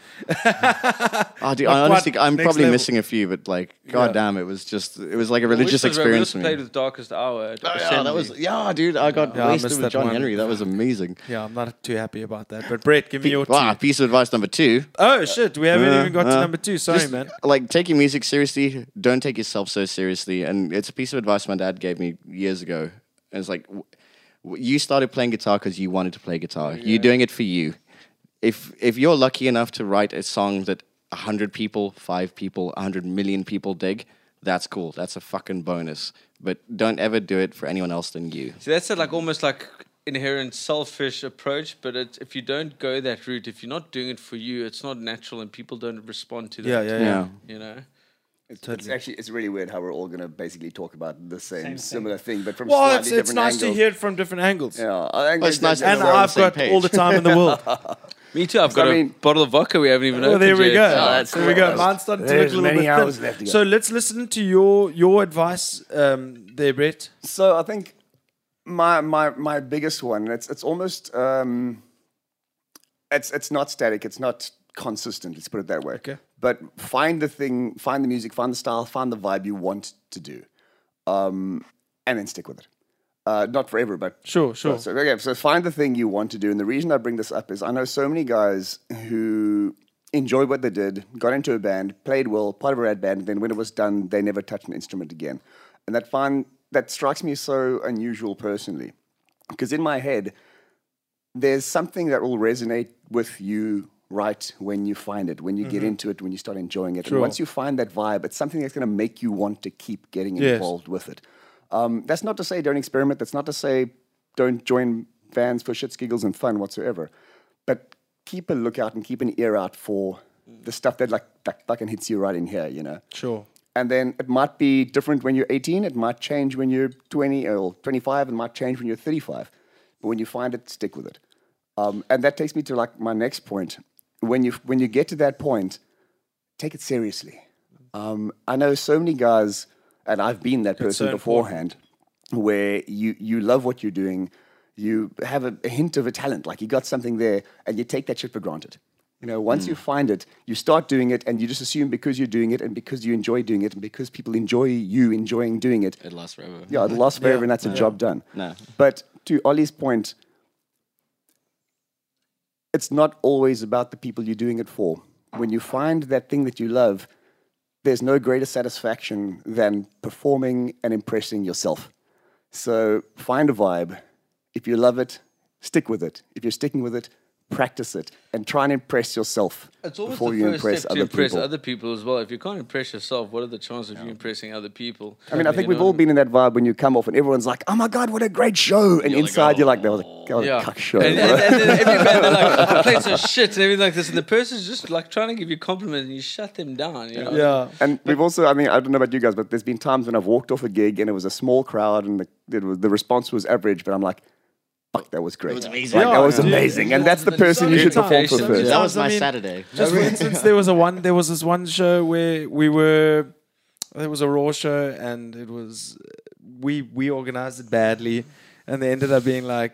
Oh, dude, Not I honestly, quite I'm next probably level. missing a few, but like, god Yeah. damn, it was just, it was like a religious we also, we experience also for played me. with Darkest Hour. At Oh, yeah, Assembly. that was, yeah, dude, I got Yeah, I wasted missed with that John one. Henry. That was amazing. yeah i'm not too happy about that but brett give me your two. Wow, piece of advice number two. oh shit we haven't Uh, even got to uh, number two sorry Just, man Like taking music seriously, don't take yourself so seriously. And it's a piece of advice my dad gave me years ago. And it's like, w- w- you started playing guitar because you wanted to play guitar. You're doing it for you. If if you're lucky enough to write a song that hundred people, five people, hundred million people dig, that's cool. That's a fucking bonus. But don't ever do it for anyone else than you. See, that's a, like almost like inherent selfish approach. But it's, if you don't go that route, if you're not doing it for you, it's not natural, and people don't respond to that. yeah yeah yeah, Yeah. You know. It's, it's actually it's really weird how we're all gonna basically talk about the same, thing. similar thing, but from well slightly it's, it's nice angles. to hear it from different angles Yeah, I Well, it's nice and we're on the I've got page. all the time in the world. Me too. I've got I a mean- bottle of vodka we haven't even Well, opened there we yet. go. Oh, that's there we go. cool. Mine's starting to look a little many bit hours thin. left to go. So let's listen to your your advice um, there, Brett. So I think my my my biggest one. It's it's almost um, it's it's not static. It's not consistent. Let's put it that way. Okay. But find the thing, find the music, find the style, find the vibe you want to do, um, and then stick with it. Uh, not forever, but Sure, sure. So, okay, so find the thing you want to do. And the reason I bring this up is I know so many guys who enjoyed what they did, got into a band, played well, part of a rad band, and then when it was done, they never touched an instrument again. And that find that strikes me so unusual personally, because in my head, there's something that will resonate with you right when you find it, when you get into it, when you start enjoying it. Sure. And once you find that vibe, it's something that's going to make you want to keep getting Yes. involved with it. Um, that's not to say don't experiment. That's not to say don't join bands for shits, giggles, and fun whatsoever. But keep a lookout and keep an ear out for the stuff that like that fucking hits you right in here, you know. Sure. And then it might be different when you're 18. It might change when you're 20 or 25. It might change when you're 35. But when you find it, stick with it. Um, and that takes me to like my next point. When you when you get to that point, take it seriously. Um, I know so many guys, and I've been that person so beforehand, where you you love what you're doing, you have a, a hint of a talent, like you got something there, and you take that shit for granted. You know, once you find it, you start doing it, and you just assume because you're doing it, and because you enjoy doing it, and because people enjoy you enjoying doing it, It lasts forever. yeah, it lasts forever, Yeah. and that's a job done. No. But to Ollie's point, it's not always about the people you're doing it for. When you find that thing that you love, there's no greater satisfaction than performing and impressing yourself. So find a vibe. If you love it, stick with it. If you're sticking with it, practice it and try and impress yourself It's almost before the you first impress step other to impress people. other people as well. If you can't impress yourself, what are the chances of you impressing other people? I mean, I think You we've know? all been in that vibe when you come off and everyone's like, "Oh my god, what a great show!" And You're like, inside you're like, "Oh." "That was a, that was a cuck show." and, bro." and, and then every band they're like, "I played some shit and everything like this," and the person's just like trying to give you compliments and you shut them down. You know? Yeah. And we've also, I mean, I don't know about you guys, but there's been times when I've walked off a gig and it was a small crowd and the, it was, the response was average, but I'm like, fuck, that was great. was amazing. Like, that was Yeah. amazing. And that's the person you should perform for first. That was I my mean- Saturday. Just for instance, there was a one. There was this one show where we were. There was a raw show, and it was we we organized it badly, and they ended up being like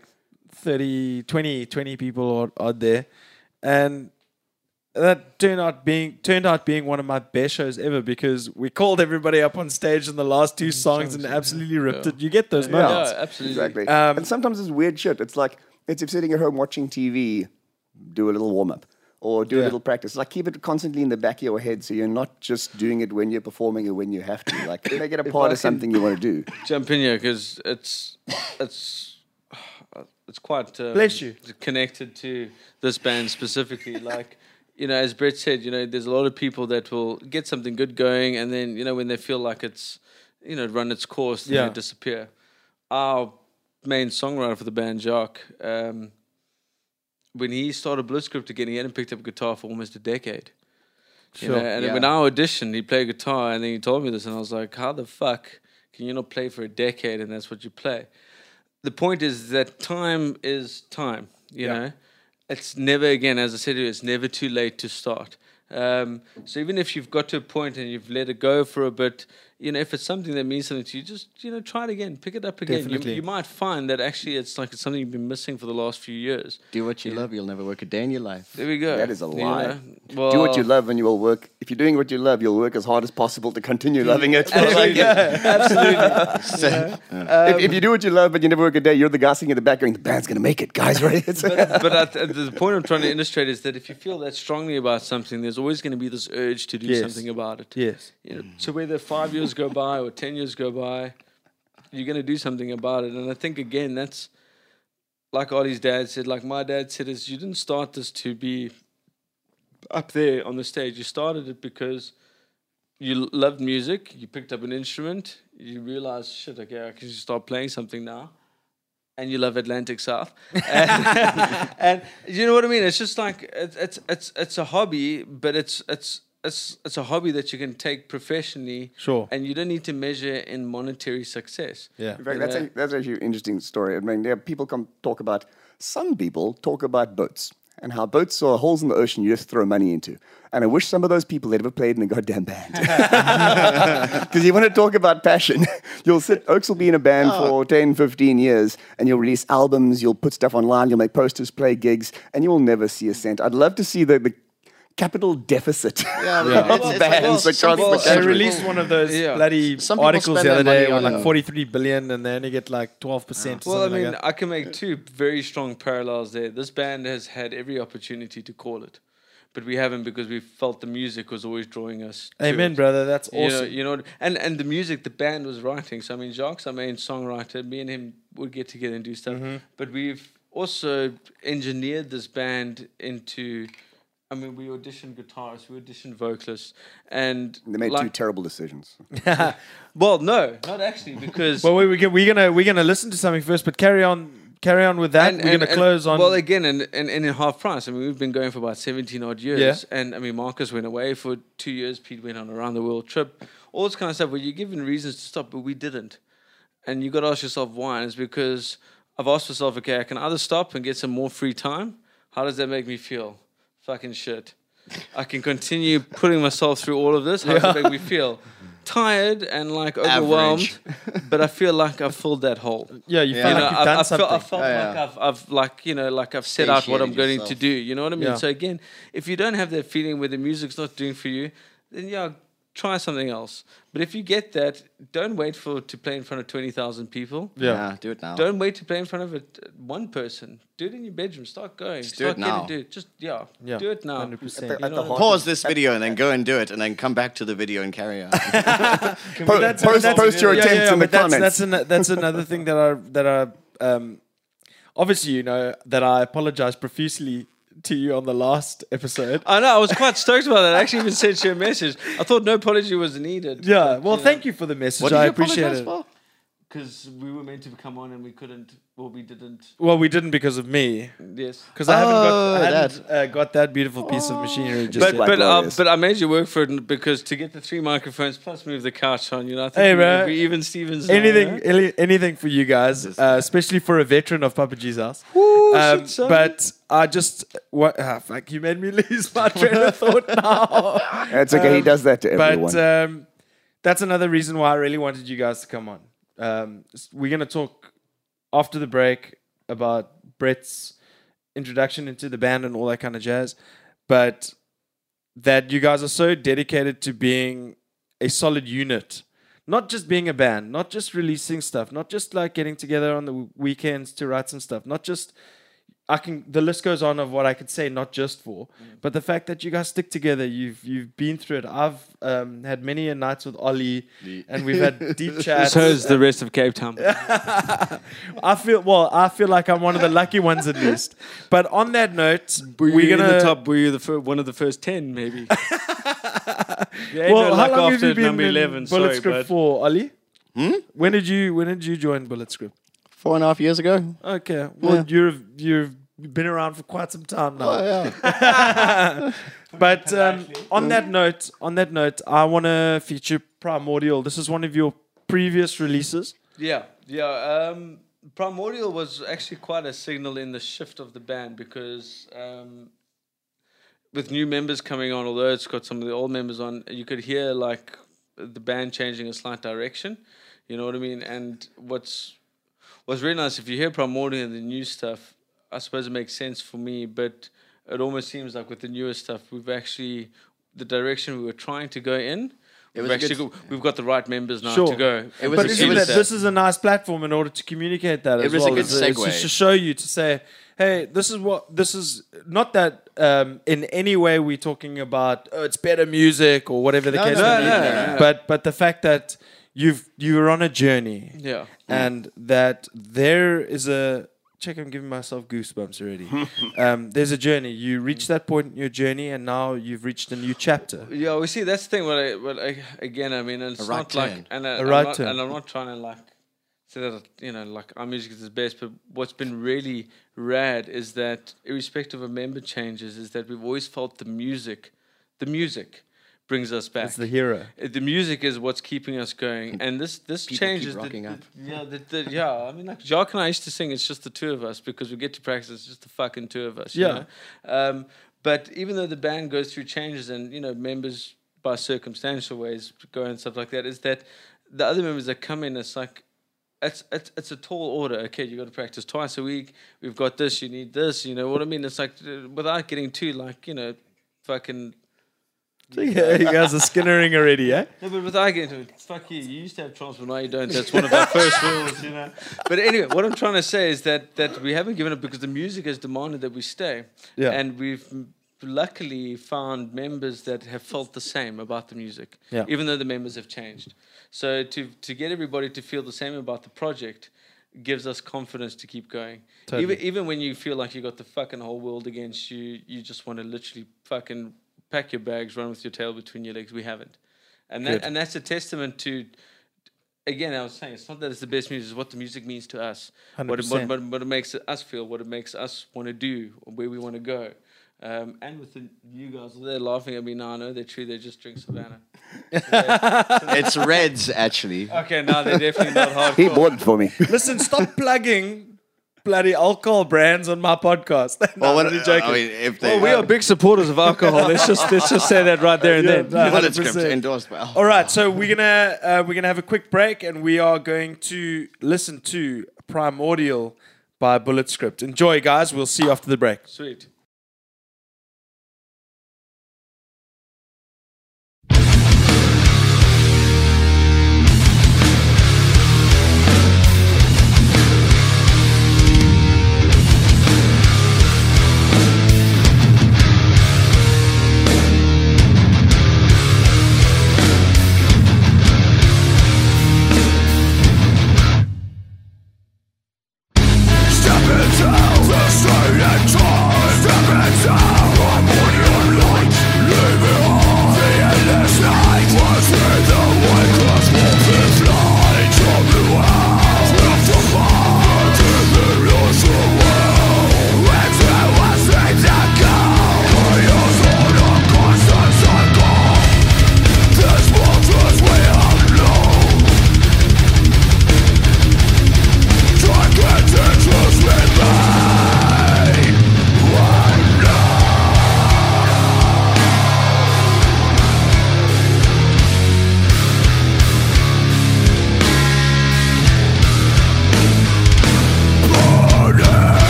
30, 20, 20 people odd, odd there, and that turned out being turned out being one of my best shows ever because we called everybody up on stage in the last two songs and absolutely ripped Yeah. it. You get those Yeah, moments. absolutely. Exactly. Um, and sometimes it's weird shit. It's like, it's if sitting at home watching TV, do a little warm up. Or do a little practice. Like keep it constantly in the back of your head, so you're not just doing it when you're performing or when you have to. Like make it a part I of something you want to do. Jump in here because it's it's it's quite um, Bless you. connected to this band specifically. like you know, as Brett said, you know, there's a lot of people that will get something good going, and then you know when they feel like it's you know run its course, Yeah. they disappear. Our main songwriter for the band, Jacques. Um, when he started Bullet Script again, he hadn't picked up guitar for almost a decade. You know, Sure. and Yeah. when I auditioned, he played guitar, and then he told me this, and I was like, "How the fuck can you not play for a decade and that's what you play?" The point is that time is time. You Yeah. know, it's never again, as I said, it's never too late to start. Um, so even if you've got to a point and you've let it go for a bit, you know, if it's something that means something to you, just you know, try it again, pick it up again. You, you might find that actually it's like it's something you've been missing for the last few years. Do what you love, you'll never work a day in your life. There we go. That is a You lie. know? Well, do what you love and you will work. If you're doing what you love, you'll work as hard as possible to continue loving it. Absolutely. Absolutely. if, if you do what you love but you never work a day, you're the guy sitting in the back going, the band's going to make it, guys, right? But I th- the point I'm trying to illustrate is that if you feel that strongly about something, there's always going to be this urge to do Yes. something about it. Yes. You know, so whether five years go by or ten years go by, you're going to do something about it. And I think again, that's like Ollie's dad said. Like my dad said, is you didn't start this to be up there on the stage. You started it because you loved music. You picked up an instrument. You realized, shit, okay, I can just start playing something now. And you love Atlantic South, and, and you know what I mean. It's just like it's it's it's it's a hobby, but it's it's it's it's a hobby that you can take professionally. Sure. And you don't need to measure in monetary success. Yeah. In fact, You that's, know? a, that's actually an interesting story. I mean, yeah, people come talk about, some people talk about boats and how boats are holes in the ocean you just throw money into. And I wish some of those people had ever played in a goddamn band. Because you want to talk about passion. You'll sit, Oaks will be in a band for 10, 15 years, and you'll release albums, you'll put stuff online, you'll make posters, play gigs, and you will never see a cent. I'd love to see the, the capital deficit Yeah, of it's- it's bands like, well, across some the people- They released one of those Yeah. bloody Some articles the other day on like 43 billion and they only get like 12% or Well, I mean, like. I can make two very strong parallels there. This band has had every opportunity to call it, but we haven't because we felt the music was always drawing us. Amen, it. brother. That's You know, awesome. you know, and and the music the band was writing. So I mean, Jacques, our main songwriter, me and him would get together and do stuff. Mm-hmm. But we've also engineered this band into. I mean, we auditioned guitarists, we auditioned vocalists, and They made two terrible decisions. well, no, not actually, because Well, we, we get, we're gonna we're gonna listen to something first, but carry on carry on with that. we're gonna close on. Well, again, and, and, and in half price. I mean, we've been going for about 17 odd years. And I mean, Marcus went away for two years. Pete went on a round the world trip. All this kind of stuff where you're given reasons to stop, but we didn't. And you got to ask yourself why. And it's because I've asked myself, okay, I can either stop and get some more free time. How does that make me feel? Fucking shit. I can continue putting myself through all of this. How does it make me feel? Tired and like overwhelmed, but I feel like I've filled that hole yeah, you Yeah. feel you know, like you've I've, done I've something. felt, I felt Yeah, like. I've, I've like you know, like I've set out what I'm Satiated going to do. You know what I mean? Yeah. So again, if you don't have that feeling where the music's not doing for you, then yeah, try something else. But if you get that, don't wait for to play in front of twenty thousand people. yeah. do it now. Don't wait to play in front of it, one person. Do it in your bedroom. Start going. Just do Start it now. do it. Just yeah, Yeah, do it now. 100%. At the, at the Pause this video and then go and do it, and then come back to the video and carry on. Po- That's- post, that's- post your yeah, attempts yeah, in the but that's, comments. That's, an, that's another thing that I that I um, obviously you know that I apologize profusely to you on the last episode. I know. I was quite stoked about that. I actually even sent you a message. I thought no apology was needed. Yeah, well, thank you for the message. what did I you appreciate apologize it. for? Because we were meant to come on and we couldn't. Well, we didn't. Well, we didn't because of me, Yes. because I haven't got Oh, I hadn't, uh, got that beautiful piece of machinery. Just But yet. but uh, but I made you work for it because to get the three microphones plus move the couch on, you know, I think Hey, we, bro. we even Stevens. anything, yeah? any- anything for you guys, uh, especially for a veteran of Papa G's house. Woo, Um, but I just what ah, fuck you made me lose my train of thought now. It's okay. he Um, does that to everyone. But um, that's another reason why I really wanted you guys to come on. Um, we're gonna talk after the break about Brett's introduction into the band and all that kind of jazz. But that you guys are so dedicated to being a solid unit. Not just being a band, not just releasing stuff, not just like getting together on the weekends to write some stuff, not just I can the list goes on of what I could say not just for, but the fact that you guys stick together, you've you've been through it. I've um, had many a nights with Ollie, and we've had deep chats. so is the rest of Cape Town. I feel well. I feel like I'm one of the lucky ones at least. But on that note, Were we're you gonna in the top? Were you the fir- one of the first ten, maybe? yeah, Well, no, how like long have you been number in eleven? Bullet Sorry, Script but for Ollie? Hmm? When did you When did you join Bullet Script? Four and a half years ago. Okay, well Yeah. you've you've been around for quite some time now. Oh, yeah. But um, on that note, on that note, I want to feature Primordial. This is one of your previous releases. Yeah, yeah. Um, Primordial was actually quite a signal in the shift of the band because um, with new members coming on, although it's got some of the old members on, you could hear like the band changing a slight direction. You know what I mean? And what's what's really nice if you hear Primordial and the new stuff, I suppose it makes sense for me, but it almost seems like with the newer stuff, we've actually the direction we were trying to go in. It We've was a actually good- go, we've got the right members now Sure. to go. It was But a- you it see was that this is a nice platform in order to communicate that. It as was a good It's- it's segue. just to show you to say, hey, this is what this is. Not that um, in any way we're talking about oh, it's better music or whatever the No, case no, may be. no, no, no. But but the fact that you've you're on a journey Yeah. and that there is a check. I'm giving myself goosebumps already. um, there's a journey. You reach that point in your journey, and now you've reached a new chapter. Yeah, we see that's the thing. What I, what I, again, I mean, it's A right not like, turn. and, I, A I'm right not, turn. and I'm not trying to like say that you know, like our music is the best. But what's been really rad is that, irrespective of member changes, is that we've always felt the music, the music, brings us back. It's the hero. Uh, the music is what's keeping us going, and this this People changes. the- rocking the- up. yeah, the, the, yeah. I mean, like Jacques and I used to sing. It's just the two of us because we get to practice. It's just the fucking two of us. you Yeah. know? Um, but even though the band goes through changes, and you know, members by circumstantial ways go and stuff like that, is that the other members that come in, it's like. It's, it's it's a tall order. Okay, you got to practice twice a week. We've got this. You need this. You know what I mean? It's like uh, without getting too like you know, fucking yeah, you guys are skinnering already, eh? no, but into it, fuck you. You used to have transport, now you don't. That's one of our first rules, you know. But anyway, what I'm trying to say is that that we haven't given up because the music has demanded that we stay, Yeah. and we've luckily found members that have felt the same about the music, Yeah. even though the members have changed. So to to get everybody to feel the same about the project gives us confidence to keep going. Totally. Even even when you feel like you got the fucking whole world against you, you just want to literally fucking pack your bags, run with your tail between your legs. We haven't, and Good. that and that's a testament to. Again, I was saying it's not that it's the best music; it's what the music means to us. What it, what, 100%. what, what it makes us feel, what it makes us want to do, or where we want to go. Um, and with the you guys, they're laughing at me now. I know they're true. They just drink Savannah. It's Reds, actually. Okay, no, they're definitely not hardcore. He bought it for me. Listen, stop plugging bloody alcohol brands on my podcast. no, Well, I'm joking. I mean, if they, Well, we are big supporters of alcohol. Let's just let's just say that right there and Yeah, then. no. Bullet script endorsed by. All right, so we're gonna uh, we're gonna have a quick break, and we are going to listen to Primordial by Bullet Script. Enjoy, guys. We'll see you after the break. Sweet.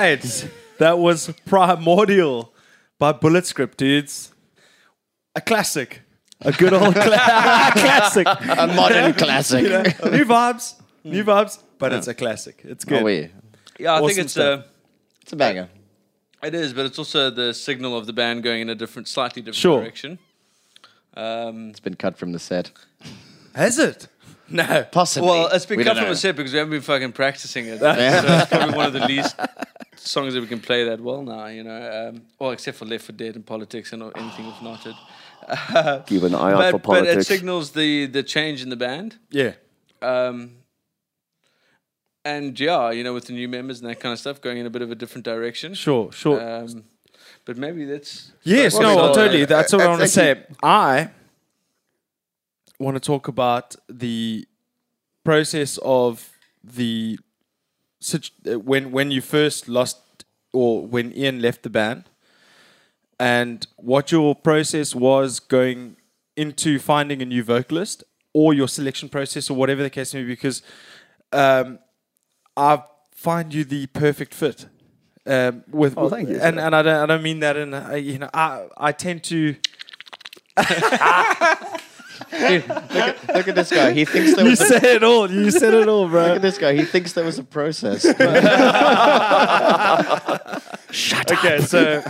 Right. that was Primordial by Bullet Script, dudes. A classic. A good old cla- classic. A modern classic. New vibes. New vibes, but it's a classic. It's good. Oh, yeah. Yeah, I think it's stuff. uh, It's a banger. it is, but it's also the signal of the band going in a different, slightly different Sure. direction. Um, It's been cut from the set. Has it? No. Possibly. well, it's been We cut don't from know. a set because we haven't been fucking practicing it. so it's probably one of the least songs that we can play that well now, you know. Um, well, except for Left for Dead and Politics and anything with Knotted. Keep an eye out But, for but it politics. signals the, the change in the band. Yeah. Um, and yeah, you know, with the new members and that kind of stuff, going in a bit of a different direction. Sure, sure. Um, but maybe that's Yes, no, so, well, totally. That's what I want to say. I want to talk about the process of the uh, when when you first lost or when Ian left the band, and what your process was going into finding a new vocalist or your selection process or whatever the case may be. Because um, I find you the perfect fit. Um, with Oh, thank you, and and I don't I don't mean that in a, you know I I tend to Look at this guy. He thinks there you was a, said it all you said it all bro. look at this guy. He thinks there was a process. Shut up. okay so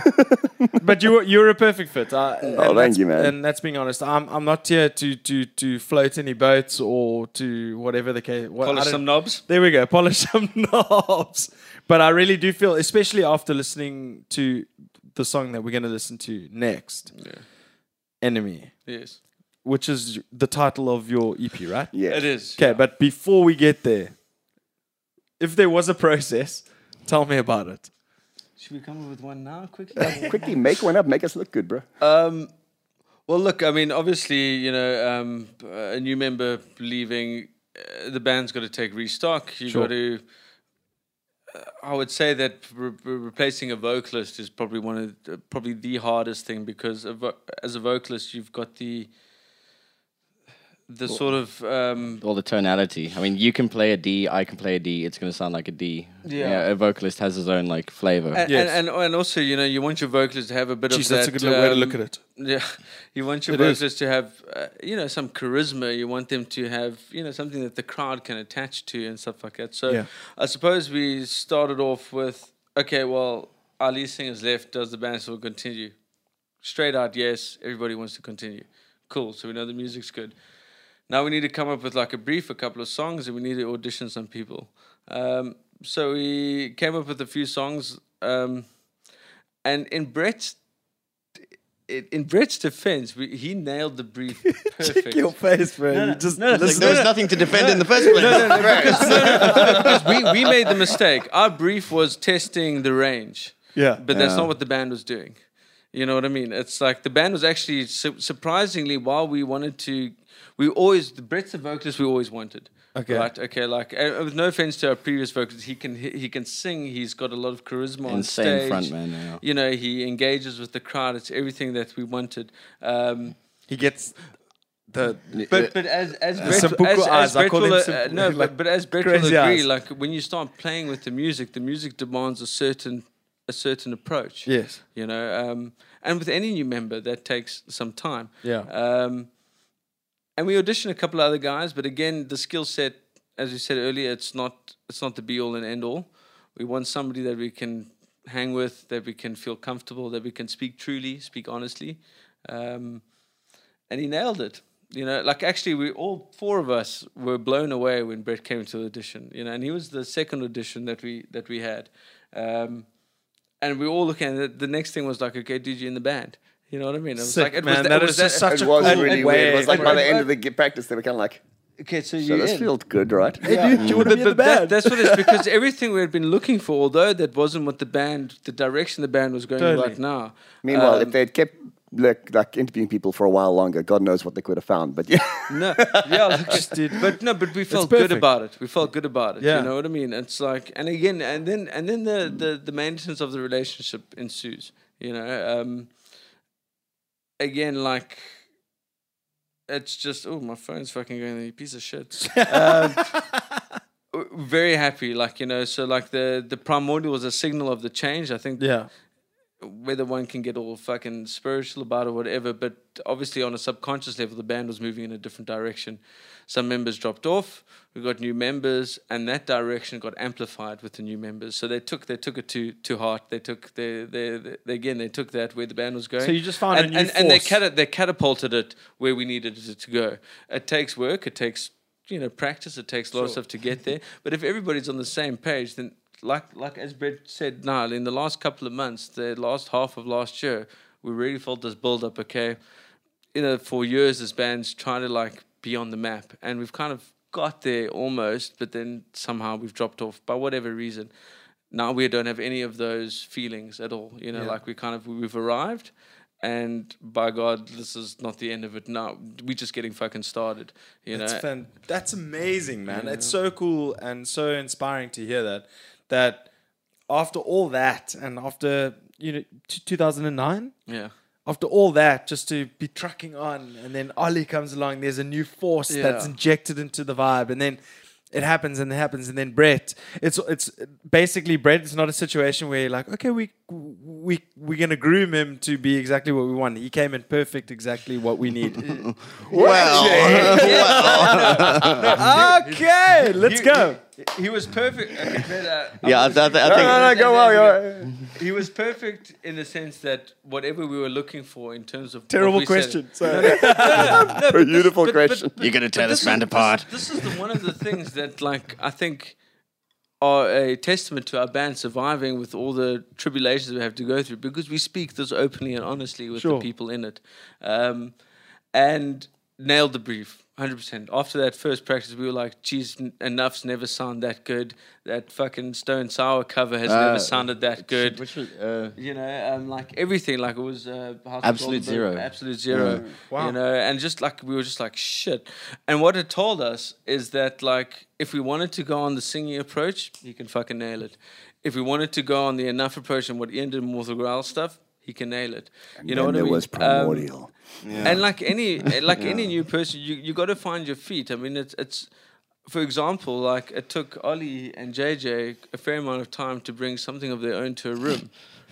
but you were you're a perfect fit I, oh, and thank that's- you, man. and that's being honest I'm I'm not here to to to float any boats or to whatever the case what, polish some knobs. There we go. Polish some knobs. But I really do feel, especially after listening to the song that we're going to listen to next, Enemy, Yes, which is the title of your EP, right? yeah. it is. Okay, but before we get there, if there was a process, tell me about it. Should we come up with one now, quickly? Quickly make one up. Make us look good, bro. Um, well, look, I mean, obviously, you know, um, a new member leaving, uh, the band's got to take restock. You Sure. got to. Uh, I would say that re- re- replacing a vocalist is probably one of the, probably the hardest thing because a vo- as a vocalist, you've got the the sort of um, All the tonality. I mean, you can play a D. I can play a D. It's going to sound like a D. Yeah. A vocalist has his own like flavor. and, Yes. and, and and also you know you want your vocalist to have a bit Jeez, of that. that's a good way to um, look at it. Yeah, you want your It is. vocalists to have, uh, you know, some charisma. You want them to have, you know, something that the crowd can attach to and stuff like that. So Yeah. I suppose we started off with, okay, well, our lead singer's left. Does the band still continue? Straight out, yes. Everybody wants to continue. Cool. So we know the music's good. Now we need to come up with like a brief, a couple of songs, and we need to audition some people. Um, so we came up with a few songs, um, and in Brett's in in Brett's defense, we, he nailed the brief perfect. Your face, bro. No, no, you just no, no, Like, there was nothing to defend in the first place. No, no, no, because, no, no, because we, we made the mistake. Our brief was testing the range, yeah. but that's not what the band was doing. You know what I mean? It's like the band was actually su- surprisingly while we wanted to, we always the Brett's the vocalist we always wanted. Okay. Right. Okay. Like, uh, with no offense to our previous vocalist, he can he, he can sing. He's got a lot of charisma on Insane stage. frontman. Yeah. You know, he engages with the crowd. It's everything that we wanted. Um, he gets the but but as as Brett, Sampuku as, eyes, as I Brett call will, them uh, no, like but, but as Brett will agree, eyes. like when you start playing with the music, the music demands a certain a certain approach. yes. You know, um, and with any new member, that takes some time. Yeah. Um, and we auditioned a couple of other guys, but again, the skill set, as you said earlier, it's not it's not the be all and end all. We want somebody that we can hang with, that we can feel comfortable, that we can speak truly, speak honestly. Um, and he nailed it. You know, like actually, we all four of us were blown away when Brett came to the audition. You know, and he was the second audition that we that we had. Um, and we were all looking at it. The next thing was like, okay, did you in the band? You know what I mean? It was Sick, like, it man. was That it is was just such It a was cool really way. weird. It was like by the end of the g- practice, they were kind of like, Okay, so, so you this in. feels good, right? Hey, dude, you want to be in the but that, band? that's what it's because everything we had been looking for, although that wasn't what the band, the direction the band was going Totally. right now. Meanwhile, um, if they had kept like, like interviewing people for a while longer, God knows what they could have found. But yeah, No, yeah, like, just did, but no, but we felt good about it. We felt good about it. Yeah. You know what I mean? It's like, and again, and then and then the the the maintenance of the relationship ensues. You know, um, again, like. It's just oh my phone's fucking going you piece of shit. um, very happy, like you know. So like the the primordial was a signal of the change. I think Yeah. Whether one can get all fucking spiritual about it, or whatever. But obviously, on a subconscious level, the band was moving in a different direction. Some members dropped off. We got new members, and that direction got amplified with the new members. So they took they took it to to heart. They took they they, they again they took that where the band was going. So you just found a and, new and, and they force. cata- they catapulted it where we needed it to go. It takes work. It takes you know practice. It takes a lot of stuff to get there. But if everybody's on the same page, then like like as Brett said, now, in the last couple of months, the last half of last year, we really felt this build up. Okay, you know, for years this band's trying to like be on the map, and we've kind of got there almost, but then somehow we've dropped off by whatever reason. Now we don't have any of those feelings at all. You know, like we kind of we've arrived, and by God, this is not the end of it. Now we're just getting fucking started. You That's know, fan- that's amazing, man. It's so cool and so inspiring to hear that. That after all that, and after you know, t- 2009, yeah. after all that, just to be trucking on, and then Ollie comes along. There's a new force that's injected into the vibe, and then it happens and it happens, and then Brett. It's it's basically Brett. It's not a situation where you're like, okay, we we we're gonna groom him to be exactly what we want. He came in perfect, exactly what we need. Well, okay, let's He- go. He, he was perfect. Okay, but, uh, yeah, I, I, I no, think no, no, go well, He was perfect in the sense that whatever we were looking for in terms of Terrible we said- question. So. Beautiful but- question. you're gonna tear this band apart. This, this is the, one of the things that, like, I think are a testament to our band surviving with all the tribulations we have to go through because we speak this openly and honestly with Sure. the people in it, um, and nailed the brief. 100%. After that first practice, we were like, geez, n- enough's never sound that good. That fucking Stone Sour cover has Uh, never sounded that good. Which was, uh, you know, um, like everything, like it was uh, Absolute Zero. absolute zero. Wow. You know, and just like we were just like shit. And what it told us is that like if we wanted to go on the singing approach, you can fucking nail it. If we wanted to go on the enough approach and what Ian did more the growl stuff, he can nail it. you know and what I mean? was Um, primordial. and like any like any new person, you you got to find your feet. I mean, it's it's. For example, like it took Ollie and JJ a fair amount of time to bring something of their own to a room.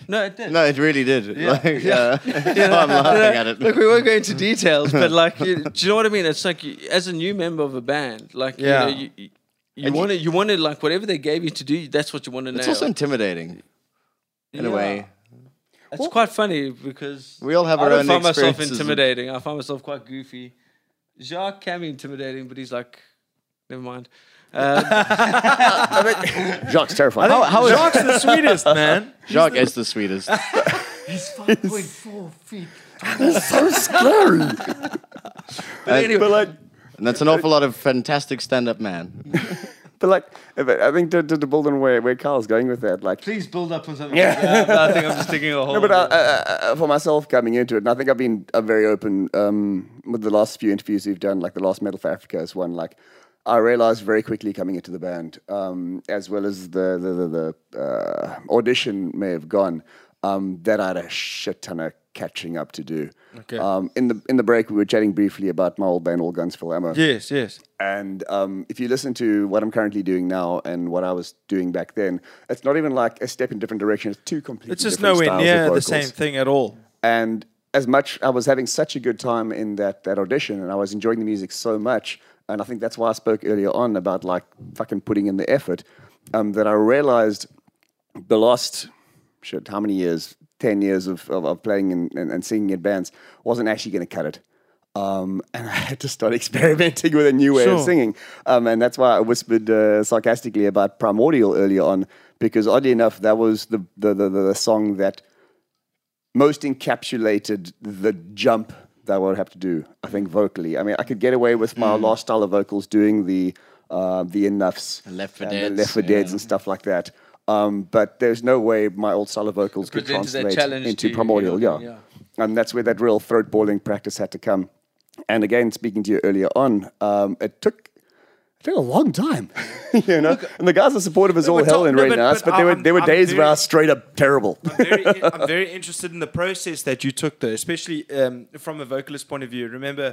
No, it did. no, it really did. Like, uh, I'm laughing at it. Look, we won't go into details, but like, you, do you know what I mean? It's like you, as a new member of a band, like, Yeah. you know, you, you, you want to, you want to like whatever they gave you to do, that's what you want to It's also intimidating in a way. It's quite funny because We all have I our don't own find myself intimidating. I find myself quite goofy. Jacques can be intimidating, but he's like, never mind. Um, Jacques terrifying. How, how Jacques the sweetest man. Jacques is the sweetest. he's so scary. but anyway, but like, And that's an awful lot of fantastic stand-up man. But like, I think to, to, to build on where, where Carl's going with that, like, please build up on something. Yeah. I think I'm just thinking a whole. No, but uh, uh, uh, for myself coming into it, and I think I've been uh, very open um, with the last few interviews we've done, like the last Metal for Africa is one. Like, I realized very quickly coming into the band, um, as well as the the, the, the uh, audition may have gone, um, that I had a shit ton of catching up to do. Okay. Um, in the in the break, we were chatting briefly about my old band, All Guns Full Ammo. Yes, yes. And um, if you listen to what I'm currently doing now and what I was doing back then, it's not even like a step in different direction. It's two completely It's just nowhere near the same thing at all. And as much I was having such a good time in that that audition, and I was enjoying the music so much, and I think that's why I spoke earlier on about like fucking putting in the effort. Um, that I realized the last shit, how many years? Ten years of, of, of playing and, and, and singing in bands wasn't actually going to cut it. Um, and I had to start experimenting with a new way of singing. Um, and that's why I whispered uh, sarcastically about Primordial earlier on, because oddly enough, that was the, the, the, the song that most encapsulated the jump that I would have to do, I think, vocally. I mean, I could get away with my last style of vocals doing the uh, the enoughs, The Left 4 and the Deads, Left 4 Deads yeah. and stuff like that. Um, but there's no way my old style of vocals could translate into to primordial. yeah, Yeah. and that's where that real throat balling practice had to come. And again, speaking to you earlier on, um, it took it took a long time, you know. and the guys are supportive as all hell in no, Rain but- but but there were I'm- there were I'm days where I was straight up terrible. very, I'm very interested in the process that you took, though, especially um, from a vocalist point of view. Remember,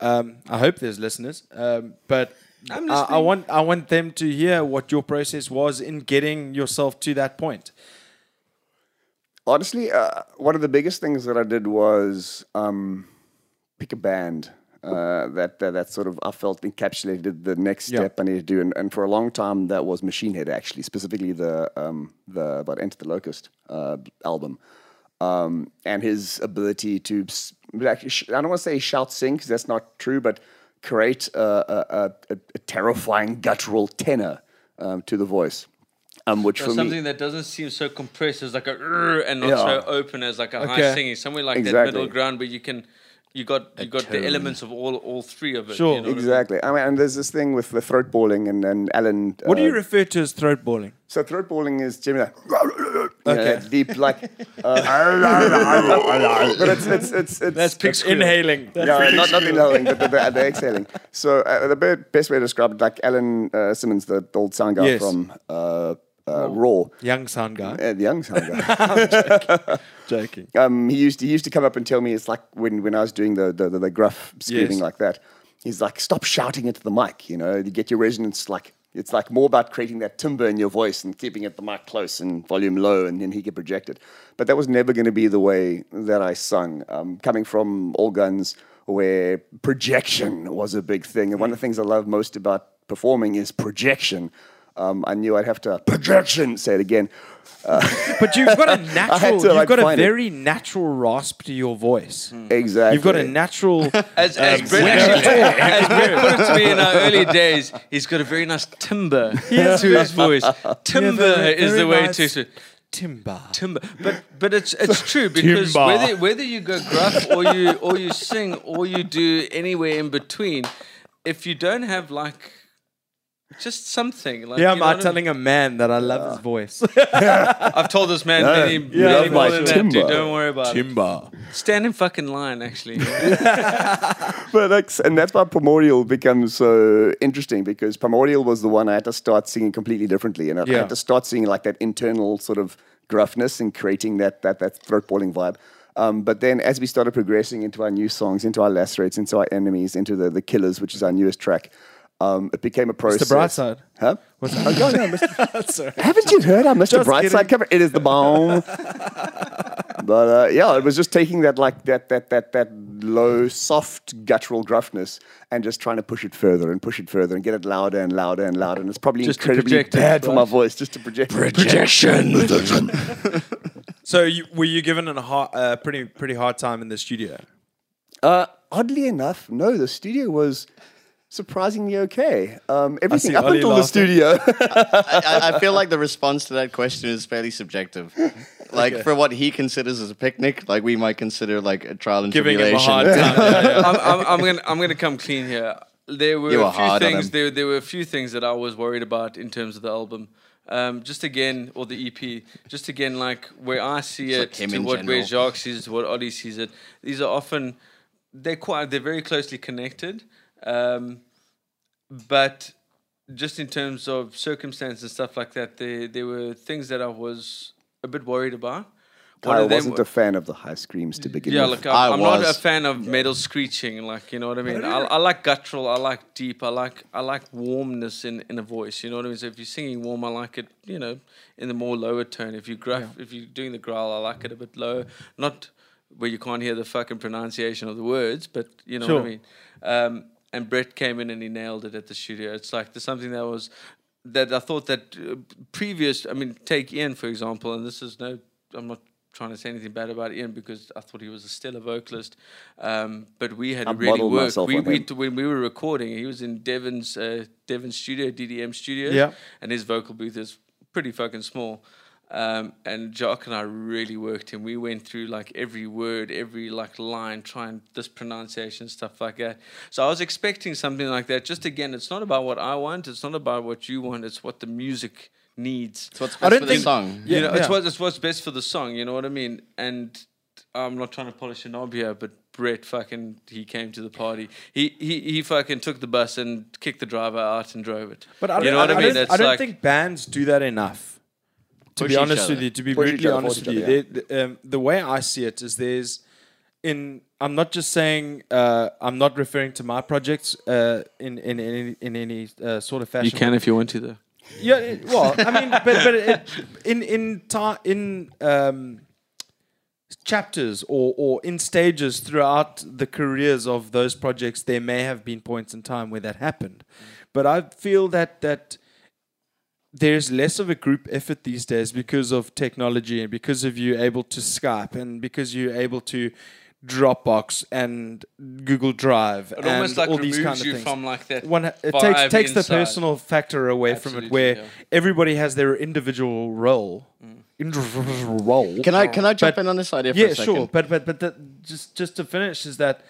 um, I hope there's listeners, um, but I'm I, I want I want them to hear what your process was in getting yourself to that point. Honestly, uh, one of the biggest things that I did was um, pick a band uh, that, that that sort of I felt encapsulated the next Yeah. step I needed to do, and, and for a long time that was Machine Head actually, specifically the um, the about Unto the Locust uh, album, um, and his ability to like, sh- I don't want to say shout sing because that's not true, but create a, a, a, a terrifying guttural tenor um, to the voice. Um, which So for me, something that doesn't seem so compressed as like a and not Yeah. so open as like a high singing. Somewhere like that middle ground where you can, you got you got the elements of all all three of it. Sure. you know what I mean? Exactly. I mean, and there's this thing with the throat balling and, and Alan. What do uh, you refer to as throat balling? So throat balling is generally like, Okay. okay. deep, like. Uh, but it's it's it's it's That's pig It's squeal. inhaling. no, not not inhaling, but the, the, the exhaling. So uh, the best way to describe it, like Alan uh, Simmons, the old sound guy Yes. from uh, Raw, Young sound guy. uh, the young sound guy. Joking. um, he used he used to come up and tell me it's like when, when I was doing the the, the, the gruff screaming Yes. like that. He's like, stop shouting into the mic. You know, you get your resonance like it's like more about creating that timbre in your voice and keeping it the mic close and volume low, and then he could project it. But that was never going to be the way that I sung. Um, coming from All Guns, where projection was a big thing, and one of the things I love most about performing is projection. Um, I knew I'd have to projection. Say it again. Uh, but you've got a natural, to, you've like, got a find it. very natural rasp to your voice. Hmm. Exactly. You've got a natural. As, as um, Brett actually, as Brett put it to me in our early days, he's got a very nice timbre to his voice. Timbre very- is the way nice to timber. timber. But but it's it's true because Timber. whether whether you go gruff or you or you sing or you do anywhere in between, if you don't have like just something like Yeah, you I'm know what I telling a man that I love his voice. I've told this man many, you many love more my than that, dude. Don't worry about it. timber. Stand in fucking line, actually. But that's, and that's why Primordial becomes so interesting because Primordial was the one I had to start singing completely differently, and I Yeah. had to start singing like that internal sort of gruffness and creating that that that throat balling vibe. Um, but then as we started progressing into our new songs, into our lacerates, into our enemies, into the the killers, which is our newest track, um, it became a process. Mr. Brightside. Huh? What's Oh, yeah, yeah, Mr. Sorry. Haven't you heard our Mr. Just Brightside kidding. cover? It is the bomb. but uh, yeah, it was just taking that like that that that that low, soft guttural gruffness and just trying to push it further and push it further and get it louder and louder and louder. And it's probably Just incredibly project it, bad for my voice just to project. Projection. so, you, were you given a hard, uh, pretty pretty hard time in the studio? Uh, oddly enough, no, the studio was surprisingly okay. Um, everything see up Ollie until the studio. I, I feel like the response to that question is fairly subjective. Like for what he considers as a picnic, like we might consider like a trial and Giving him a tribulation. hard time. Yeah, yeah. I'm, I'm, I'm gonna I'm gonna come clean here. There were were a few things. There there were a few things that I was worried about in terms of the album. Um, just again, or the EP, just again, like where I see Just it like to in what where. Jacques sees it, what Ollie sees it. These are often they're quite they're very closely connected, um, but just in terms of circumstance and stuff like that, there there were things that I was a bit worried about. One I of wasn't a fan of the high screams to begin yeah, with. look, I'm, I I'm not a fan of metal screeching. Like, you know what I mean? I, I like guttural. I like deep. I like I like warmness in, in a voice. You know what I mean? So if you're singing warm, I like it. You know, in the more lower tone. If you gruff, if you're doing the growl, I like it a bit low. Not where you can't hear the fucking pronunciation of the words, but you know what I mean. Um, and Brett came in and he nailed it at the studio. It's like there's something that was that I thought that uh, previous. I mean, take Ian for example, and this is no. I'm not trying to say anything bad about Ian because I thought he was a stellar vocalist. Um, but we had I really worked. We, we when we were recording, he was in Devon's uh, Devon's studio, DDM studio. Yeah. and his vocal booth is pretty fucking small. Um, and Jock and I really worked him. We went through like every word, every like line, trying this pronunciation stuff like that. So I was expecting something like that. Just again, it's not about what I want. It's not about what you want. It's what the music needs. It's what's I best don't for the song. You know, it's what it's what's best for the song. You know what I mean? And I'm not trying to polish a knob here, but Brett fucking he came to the party. He he he fucking took the bus and kicked the driver out and drove it. But I don't, you know what I, mean? Don't, I don't like, think bands do that enough. To be honest with you, to be brutally honest with you, other, they- the, um, the way I see it is there's in. I'm not just saying. Uh, I'm not referring to my projects uh, in in any in any uh, sort of fashion. you can if you want to though. Yeah, it- well, I mean, but but it, in in ti in um, chapters or or in stages throughout the careers of those projects, there may have been points in time where that happened, but I feel that that there's less of a group effort these days because of technology and because of you able to Skype and because you're able to Dropbox and Google Drive It and almost like all these removes kind of you things from like that. one it takes takes the personal factor away from it where yeah. everybody has their individual role mm. individual role Can I can I jump But- in on this idea for yeah a second? sure but but but the, just just to finish is that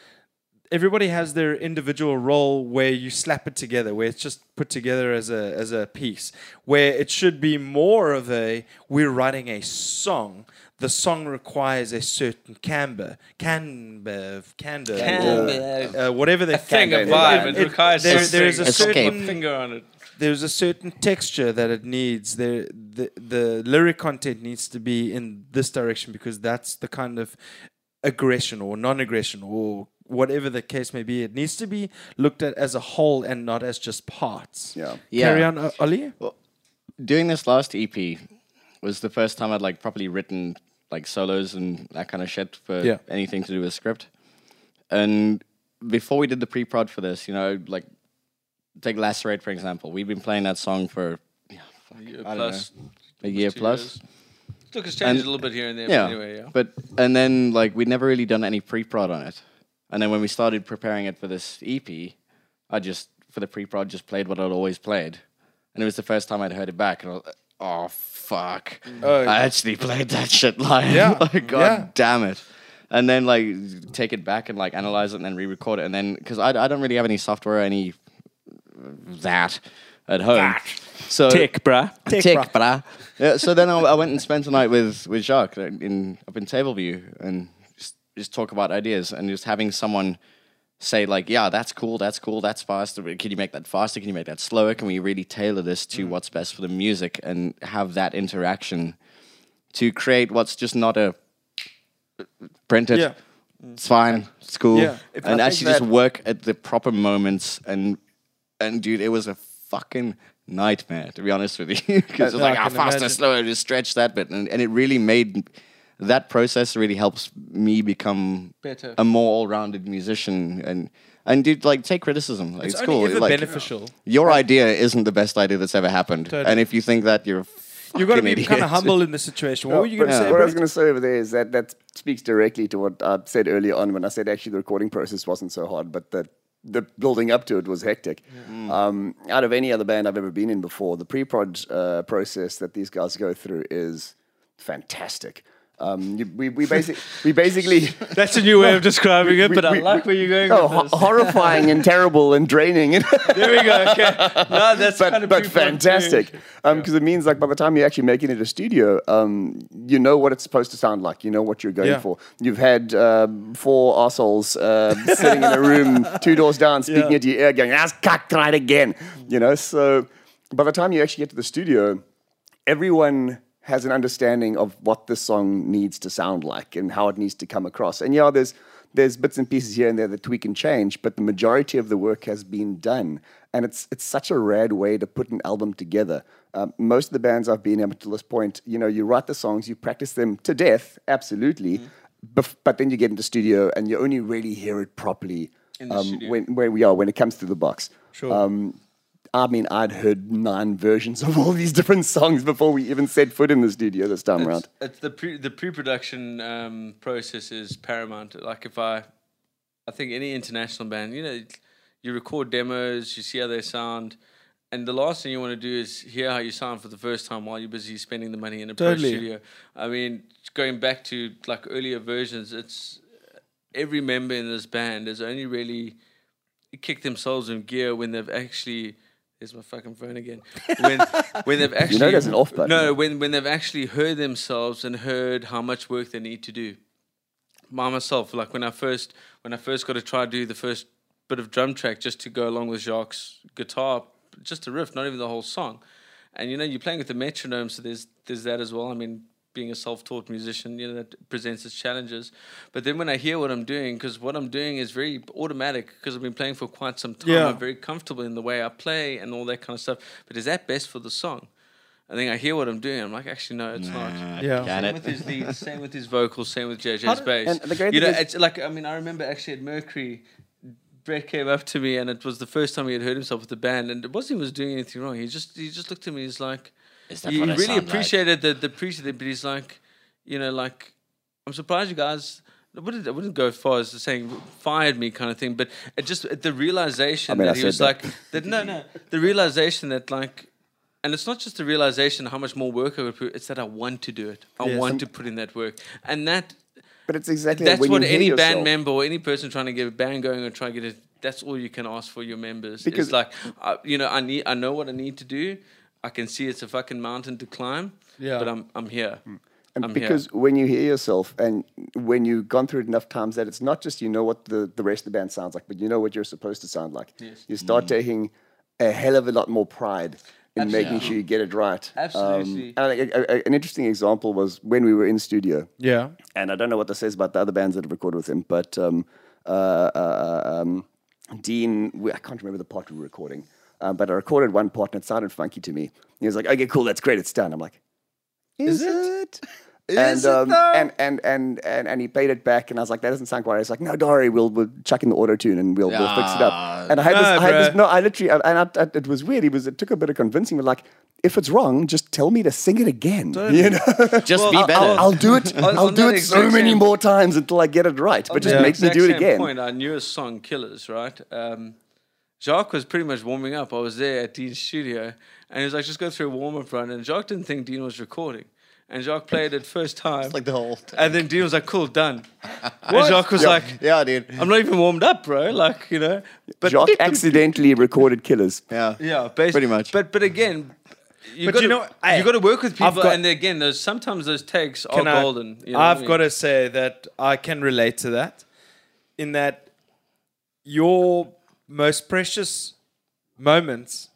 everybody has their individual role where you slap it together where it's just put together as a as a piece where it should be more of a we're writing a song the song requires a certain camber camber candor Camber. uh, whatever they thing, a Camber. vibe. It- It requires there- there is a something. certain- finger on it. there's a certain texture that it needs. There, the the lyric content needs to be in this direction because that's the kind of aggression or non-aggression or whatever the case may be. It needs to be looked at as a whole and not as just parts. Yeah. Yeah. Carry on, uh, Ollie. doing this last EP was the first time I'd like properly written like solos and that kind of shit for Yeah. anything to do with script. And before we did the pre-prod for this, you know, like take Lacerate for example. We've been playing that song for yeah, A year I don't plus. a year plus. years. Look, it's changed And- a little bit here and there. Yeah. But anyway, yeah. But and then like we'd never really done any pre-prod on it. And then when we started preparing it for this EP, I just for the pre-prod just played what I'd always played. And it was the first time I'd heard it back and I was like, oh fuck. Oh. I actually played that shit live. Yeah. like, God Yeah. damn it. And then like take it back and like analyze it and then re-record it and then because I, I don't really have any software any that at home. So Tech, bruh. Tech, Tick, bruh. brah. Yeah, so then I, I went and spent a night with with Jacques in up in Tableview and just just talk about ideas and just having someone say like, yeah, that's cool, that's cool, that's faster. Can you make that faster? Can you make that slower? Can we really tailor this Mm. to what's best for the music and have that interaction to create what's just not a printed. Yeah. It's fine. It's cool. Yeah. If I And actually just work at the proper moments and and dude, it was a fucking nightmare to be honest with you because it's No, like how can faster, imagine. slower, just stretch that bit, and, and it really made that process really helps me become Better. a more all-rounded musician and and dude like take criticism. Like, it's, It's, cool. only ever like, beneficial. Your idea isn't the best idea that's ever happened, Totally. and if you think that you're a You got to fucking be kind of humble in the situation. What No, were you going to say? What I was going to say over there is that that speaks directly to what I said earlier on when I said actually the recording process wasn't so hard, but the the building up to it was hectic. Um, out of any other band I've ever been in before, the pre-prod uh, process that these guys go through is fantastic. Um, you, we, we, basic, we basically That's a new way of describing it, but I we- like where you're going oh, with ho- this. horrifying and terrible and draining. There we go. Okay. No, that's but, kind of but fantastic because it means like by the time you actually make it into a studio, um, you know what it's supposed to sound like. You know what you're going Yeah. for. You've had um, four assholes uh, sitting in a room two doors down, speaking Yeah. into your ear, going, "That's cocked right again." You know. So by the time you actually get to the studio, everyone has an understanding of what this song needs to sound like and how it needs to come across. And yeah, there's there's bits and pieces here and there that tweak and change, but the majority of the work has been done. And it's it's such a rad way to put an album together. Um, most of the bands I've been in up to this point, you know, you write the songs, you practice them to death, absolutely, bef- but then you get into studio and you only really hear it properly um, when where we are when it comes to the box. Sure. Um, I mean, I'd heard nine versions of all these different songs before we even set foot in the studio this time around. It's, it's the pre the pre-production um, process is paramount. Like if I, I think any international band, you know, you record demos, you see how they sound, and the last thing you want to do is hear how you sound for the first time while you're busy spending the money in a pro Totally. studio. I mean, going back to like earlier versions, it's every member in this band has only really kicked themselves in gear when they've actually. There's my fucking phone again. When when they've actually there's an off button. No, when when they've actually heard themselves and heard how much work they need to do. by myself. Like when I first when I first got to try to do the first bit of drum track just to go along with Jacques' guitar, just a riff, not even the whole song. And you know, you're playing with the metronome, so there's there's that as well. I mean, being a self-taught musician, you know, that presents its challenges. But then when I hear what I'm doing, because what I'm doing is very automatic, because I've been playing for quite some time, Yeah. I'm very comfortable in the way I play and all that kind of stuff. But is that best for the song? I think I hear what I'm doing. I'm like, actually, no, it's not. Yeah. Same it. with his lead, same with his vocals, same with JJ's How bass. and the great you know, is- it's like I mean, I remember actually at Mercury, Brett came up to me, and it was the first time he had heard himself with the band, and it wasn't he was doing anything wrong. He just he just looked at me. He's like, Is that he what really sound like? appreciated the the appreciated, but he's like, you know, like I'm surprised you guys. I wouldn't, I wouldn't go as far as saying fired me kind of thing, but it just the realization I mean, that I he was that. like that. No, no, the realization that like, and it's not just the realization how much more work I would put. It's that I want to do it. I Yes. want to put in that work, and that But it's exactly that's when what you hear any band member or any person trying to get a band going or try to get it. That's all you can ask for your members. Because- it's like, uh, you know, I need, I know what I need to do. I can see it's a fucking mountain to climb. Yeah. But I'm, I'm here. And I'm because when you hear yourself and when you've gone through it enough times that it's not just you know what the, the rest of the band sounds like, but you know what you're supposed to sound like. Yes. You start taking a hell of a lot more pride in making sure you get it right. Um, Absolutely. and a- a- a- an interesting example was when we were in studio, Yeah. and I don't know what this says about the other bands that have recorded with him, but um, uh, uh, um, Dean, we- I can't remember the part we were recording, um, but I recorded one part and it sounded funky to me. He was like, "Okay, cool, that's great, it's done." I'm like, "Is, it?" and, Is it um, though? and, and and and and he paid it back, and I was like, "That doesn't sound quite." right." He's like, "No, don't worry, we'll we'll chuck in the auto tune and we'll we'll fix it up." And I had this, no, I had this, no, I literally, and I, I, it was weird. He was, it took a bit of convincing, but like, if it's wrong, just tell me to sing it again. You know, Just be Well, better. I'll, I'll do it. I'll do it so many same- more times until I get it right. But just On that make me do it again. Point, our newest song, "Killers," right? Um, Jacques was pretty much warming up. I was there at Dean's studio, and he was like, "Just go through a warm up run." And Jacques didn't think Dean was recording, and Jacques played it first time. like the whole. Time. And then Dean was like, "Cool, done." and Jacques was like, Yeah, dude. "I'm not even warmed up, bro." Like you know, but Jacques accidentally recorded Killers. Yeah. Yeah, basically. Pretty much. But but again, you But got you to know, I- you got to work with I've people, got- and again, those sometimes those takes are Can I- golden. You know what I I've mean? got to say that I can relate to that in that your most precious moments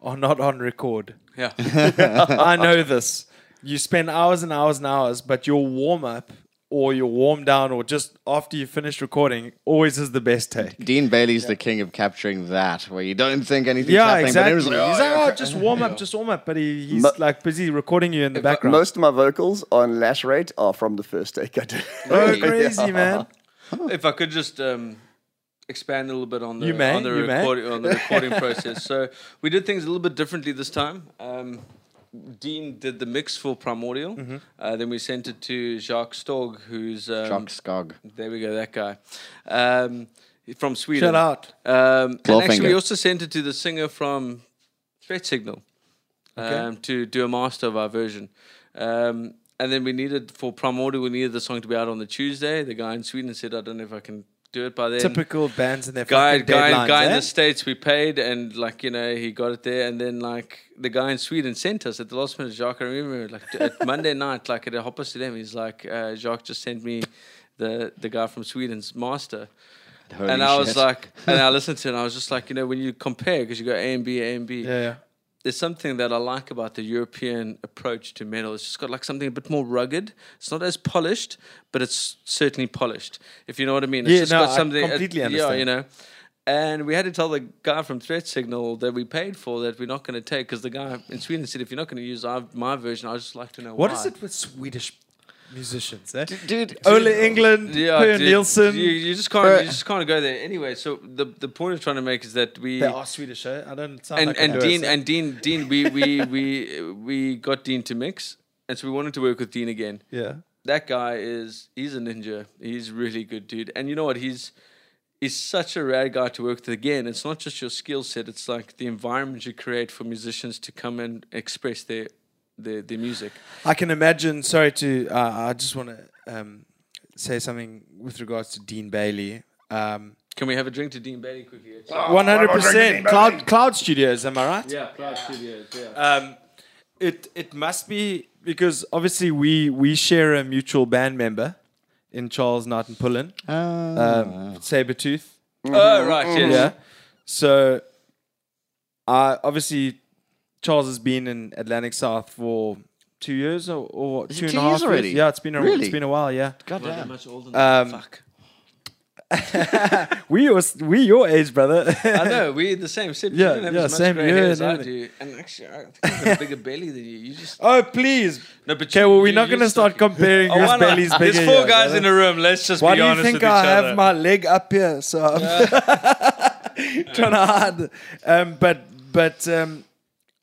are not on record. yeah. I know this. You spend hours and hours and hours, but your warm up or your warm down or just after you finish recording always is the best take. Dean Bailey's the king of capturing that, where you don't think anything's Yeah, happening, exactly. but it was like, he's oh, like, oh, just warm up, just warm up. But he, he's Mo- like busy recording you in the background. Most of my vocals on Lacerate are from the first take I did. oh, crazy, man. if I could just um, expand a little bit on the may, on the you may. recording on the recording process. So we did things a little bit differently this time. Um, Dean did the mix for Primordial. Mm-hmm. Uh, then we sent it to Jacques Stog, who's um, Jock Skog. There we go, that guy. Um, from Sweden. Shout out. Um, and Clawfinger. actually, we also sent it to the singer from Threat Signal Okay. um, to do a master of our version. Um, and then we needed, for Primordial, we needed the song to be out on the Tuesday. The guy in Sweden said, I don't know if I can do it by then. Typical bands and their Guy, fucking guy, deadlines, guy in eh? the states we paid, and like you know, he got it there, and then like the guy in Sweden sent us at the last minute. Jacques, I remember, like at Monday night, like at a hopper to them, he's like, uh, Jacques just sent me the the guy from Sweden's master, Holy and I was like, and I listened to it, and I was just like, you know, when you compare, because you go A and B, A and B, Yeah, yeah. There's something that I like about the European approach to metal. It's just got like something a bit more rugged. It's not as polished, but it's certainly polished. If you know what I mean. It's Yeah, just no, got I something. uh, completely Yeah, understand. you know. And we had to tell the guy from Threat Signal that we paid for that we're not going to take because the guy in Sweden said, if you're not going to use our, my version, I'd just like to know What why. is it with Swedish musicians? Eh? dude, Ole England, Yeah, Per dude, Nielsen. You, you just can't. Bro. You just can't go there. Anyway, so the the point I'm trying to make is that we They are Swedish, eh? I don't sound and like and a Dean and Dean Dean we we we we got Dean to mix, and so we wanted to work with Dean again. yeah. That guy is he's a ninja. He's really good, dude. And you know what? He's he's such a rad guy to work with. Again, it's not just your skill set. It's like the environment you create for musicians to come and express their their, their music. I can imagine. Sorry to. Uh, I just want to um, say something with regards to Dean Bailey. Um, Can we have a drink to Dean Bailey quickly? One hundred percent. Cloud Cloud Studios. Am I right? Yeah, Cloud Studios. Yeah. Um, it it must be because obviously we we share a mutual band member in Charles Knight and Pullen, Ah. um, Sabretooth. Oh, right, yes. Yeah. So, I obviously Charles has been in Atlantic South for two years or, or Is two and two a half years already? Yeah, it's been a, Really? it's been a while. Yeah. Not that Goddamn. much older Um, Fuck. we your we your age, brother. I know we're the same. Except Yeah, you don't have yeah, as much same grey year hair and as I everything. do. And actually, I think I have a bigger belly than you. You just oh please. no, but Okay, you- well we're you- not you're going to start stuck- comparing Oh, whose why not? belly's bigger. There's four here, guys brother. in a room. Let's just Why be do you honest think with I each have other. my leg up here? So I'm trying to hide. Um, but but um,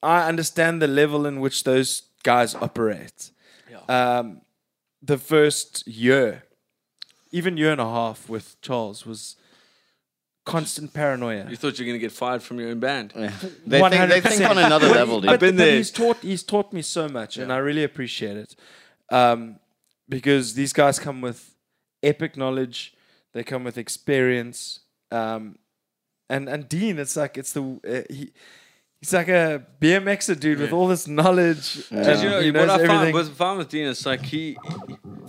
I understand the level in which those guys operate. Um, the first year, even year and a half with Charles was constant paranoia. You thought you were going to get fired from your own band. They think, they think on another level, dude. But, been but there. he's taught he's taught me so much, and I really appreciate it. Um, because these guys come with epic knowledge, they come with experience, um, and and Dean, it's like it's the uh, he. He's like a BMXer dude with all this knowledge. And Because you know, he what knows I find everything. with, find with Dean is like he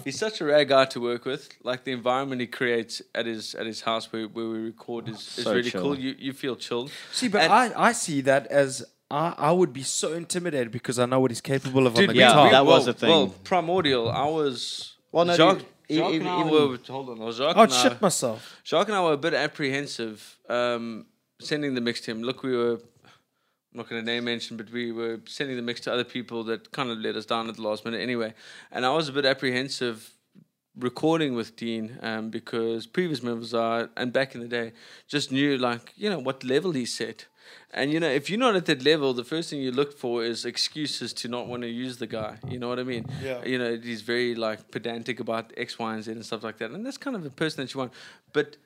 he's such a rare guy to work with. Like the environment he creates at his at his house where, where we record is, is So really chill. cool. You you feel chilled. See, but And- I, I see that as I, I would be so intimidated because I know what he's capable of on the we- yeah, guitar. we- that was well, the thing. Well, primordial. I was Well, no, Jacques, dude, e- Jacques and I even- were hold on. Jacques I'd and I, shit myself. Jacques and I were a bit apprehensive um, sending the mix to him. Look, we were. I'm not going to name mention, but we were sending the mix to other people that kind of let us down at the last minute anyway. And I was a bit apprehensive recording with Dean um, because previous members are, and back in the day, just knew like, you know, what level he set. And, you know, if you're not at that level, the first thing you look for is excuses to not want to use the guy. You know what I mean? Yeah. You know, he's very like pedantic about X, Y, and Z and stuff like that. And that's kind of a person that you want. But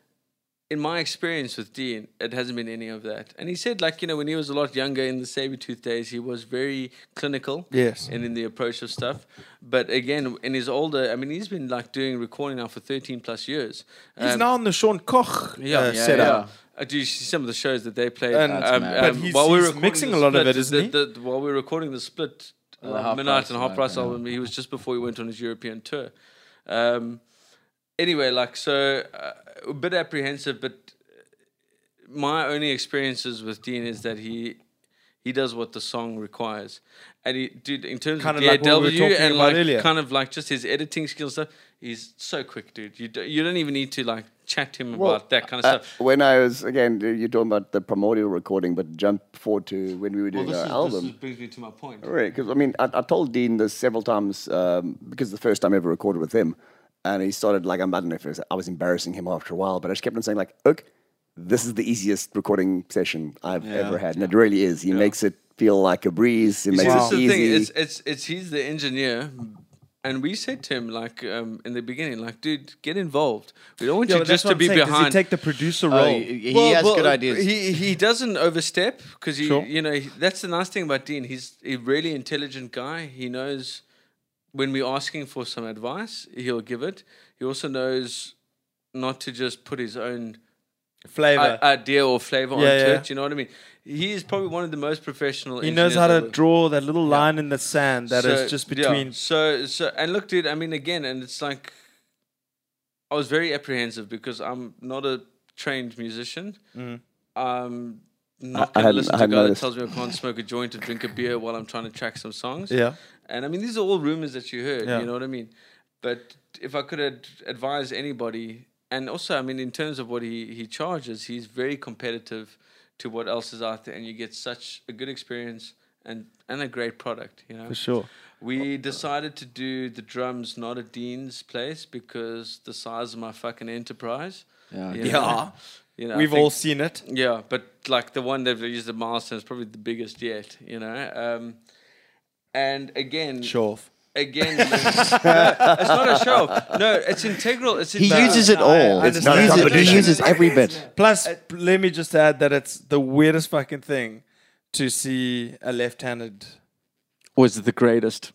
in my experience with Dean, it hasn't been any of that. And he said, like, you know, when he was a lot younger in the Sabretooth days, he was very clinical. Yes. And in the approach of stuff. But again, in his older, I mean, he's been like doing recording now for 13 plus years. He's Um, now on the Sean Koch yeah, uh, yeah, setup. Uh, do you see some of the shows that they played? And- um, mad. but um, he's- while we were he's mixing the a lot of it, isn't the, he? The, while we were recording the split, uh, Half Midnight Price and Half album, Price yeah. album, he was just before he went on his European tour. Um, anyway, like, so uh, a bit apprehensive, but my only experiences with Dean is that he he does what the song requires. And he, dude, in terms Kind of of like what we were DAW talking and about like earlier. kind of like just his editing skills stuff, he's so quick, dude. You do, you don't even need to like chat to him Well, about that kind of Uh, stuff. when I was again, you're talking about the primordial recording, but jump forward to when we were doing our album. This brings me to my point. Right, because I mean, I, I told Dean this several times um, because the first time I ever recorded with him, and he started like I'm, I don't know if it was, I was embarrassing him after a while, but I just kept on saying like, "Look, this is the easiest recording session I've ever had, and it really is. He makes it feel like a breeze. It makes this is it the thing. easy. It's it's it's he's the engineer, and we said to him like um, in the beginning, like, dude, get involved. We don't want Yeah, you but just to I'm be saying, 'cause behind. He take the producer Oh, role. he he Well, has well, good ideas. He he doesn't overstep because he Sure. you know he, that's the nice thing about Dean. He's a really intelligent guy. He knows when we're asking for some advice, he'll give it. He also knows not to just put his own Flavor. i- idea or flavor Yeah, onto yeah. it. You know what I mean? He is probably one of the most professional. he knows how to engineers I've- draw that little line in the sand that is So, just yeah, between. so so and look, dude. I mean, again, and it's like I was very apprehensive because I'm not a trained musician. Mm. Um, not I- I going to hadn't- listen to a hadn't guy that tells me I can't smoke a joint or drink a beer while I'm trying to track some songs. Yeah. And I mean, these are all rumors that you heard. Yeah. You know what I mean? But if I could ad- advise anybody, and also, I mean, in terms of what he, he charges, he's very competitive to what else is out there, and you get such a good experience and, and a great product. You know, For sure. we decided to do the drums not at Dean's place because the size of my fucking enterprise. Yeah. you Yeah. know, you know, We've think- all seen it. yeah, but like the one that we used at Milestone is probably the biggest yet, you know. Um, and again, Show off. again, no, it's not a show. No, it's integral. It's He integral. uses it No, I all. understand. He uses, he Competition. uses every bit. Plus, p- let me just add that it's the weirdest fucking thing to see a left-handed. Was the greatest.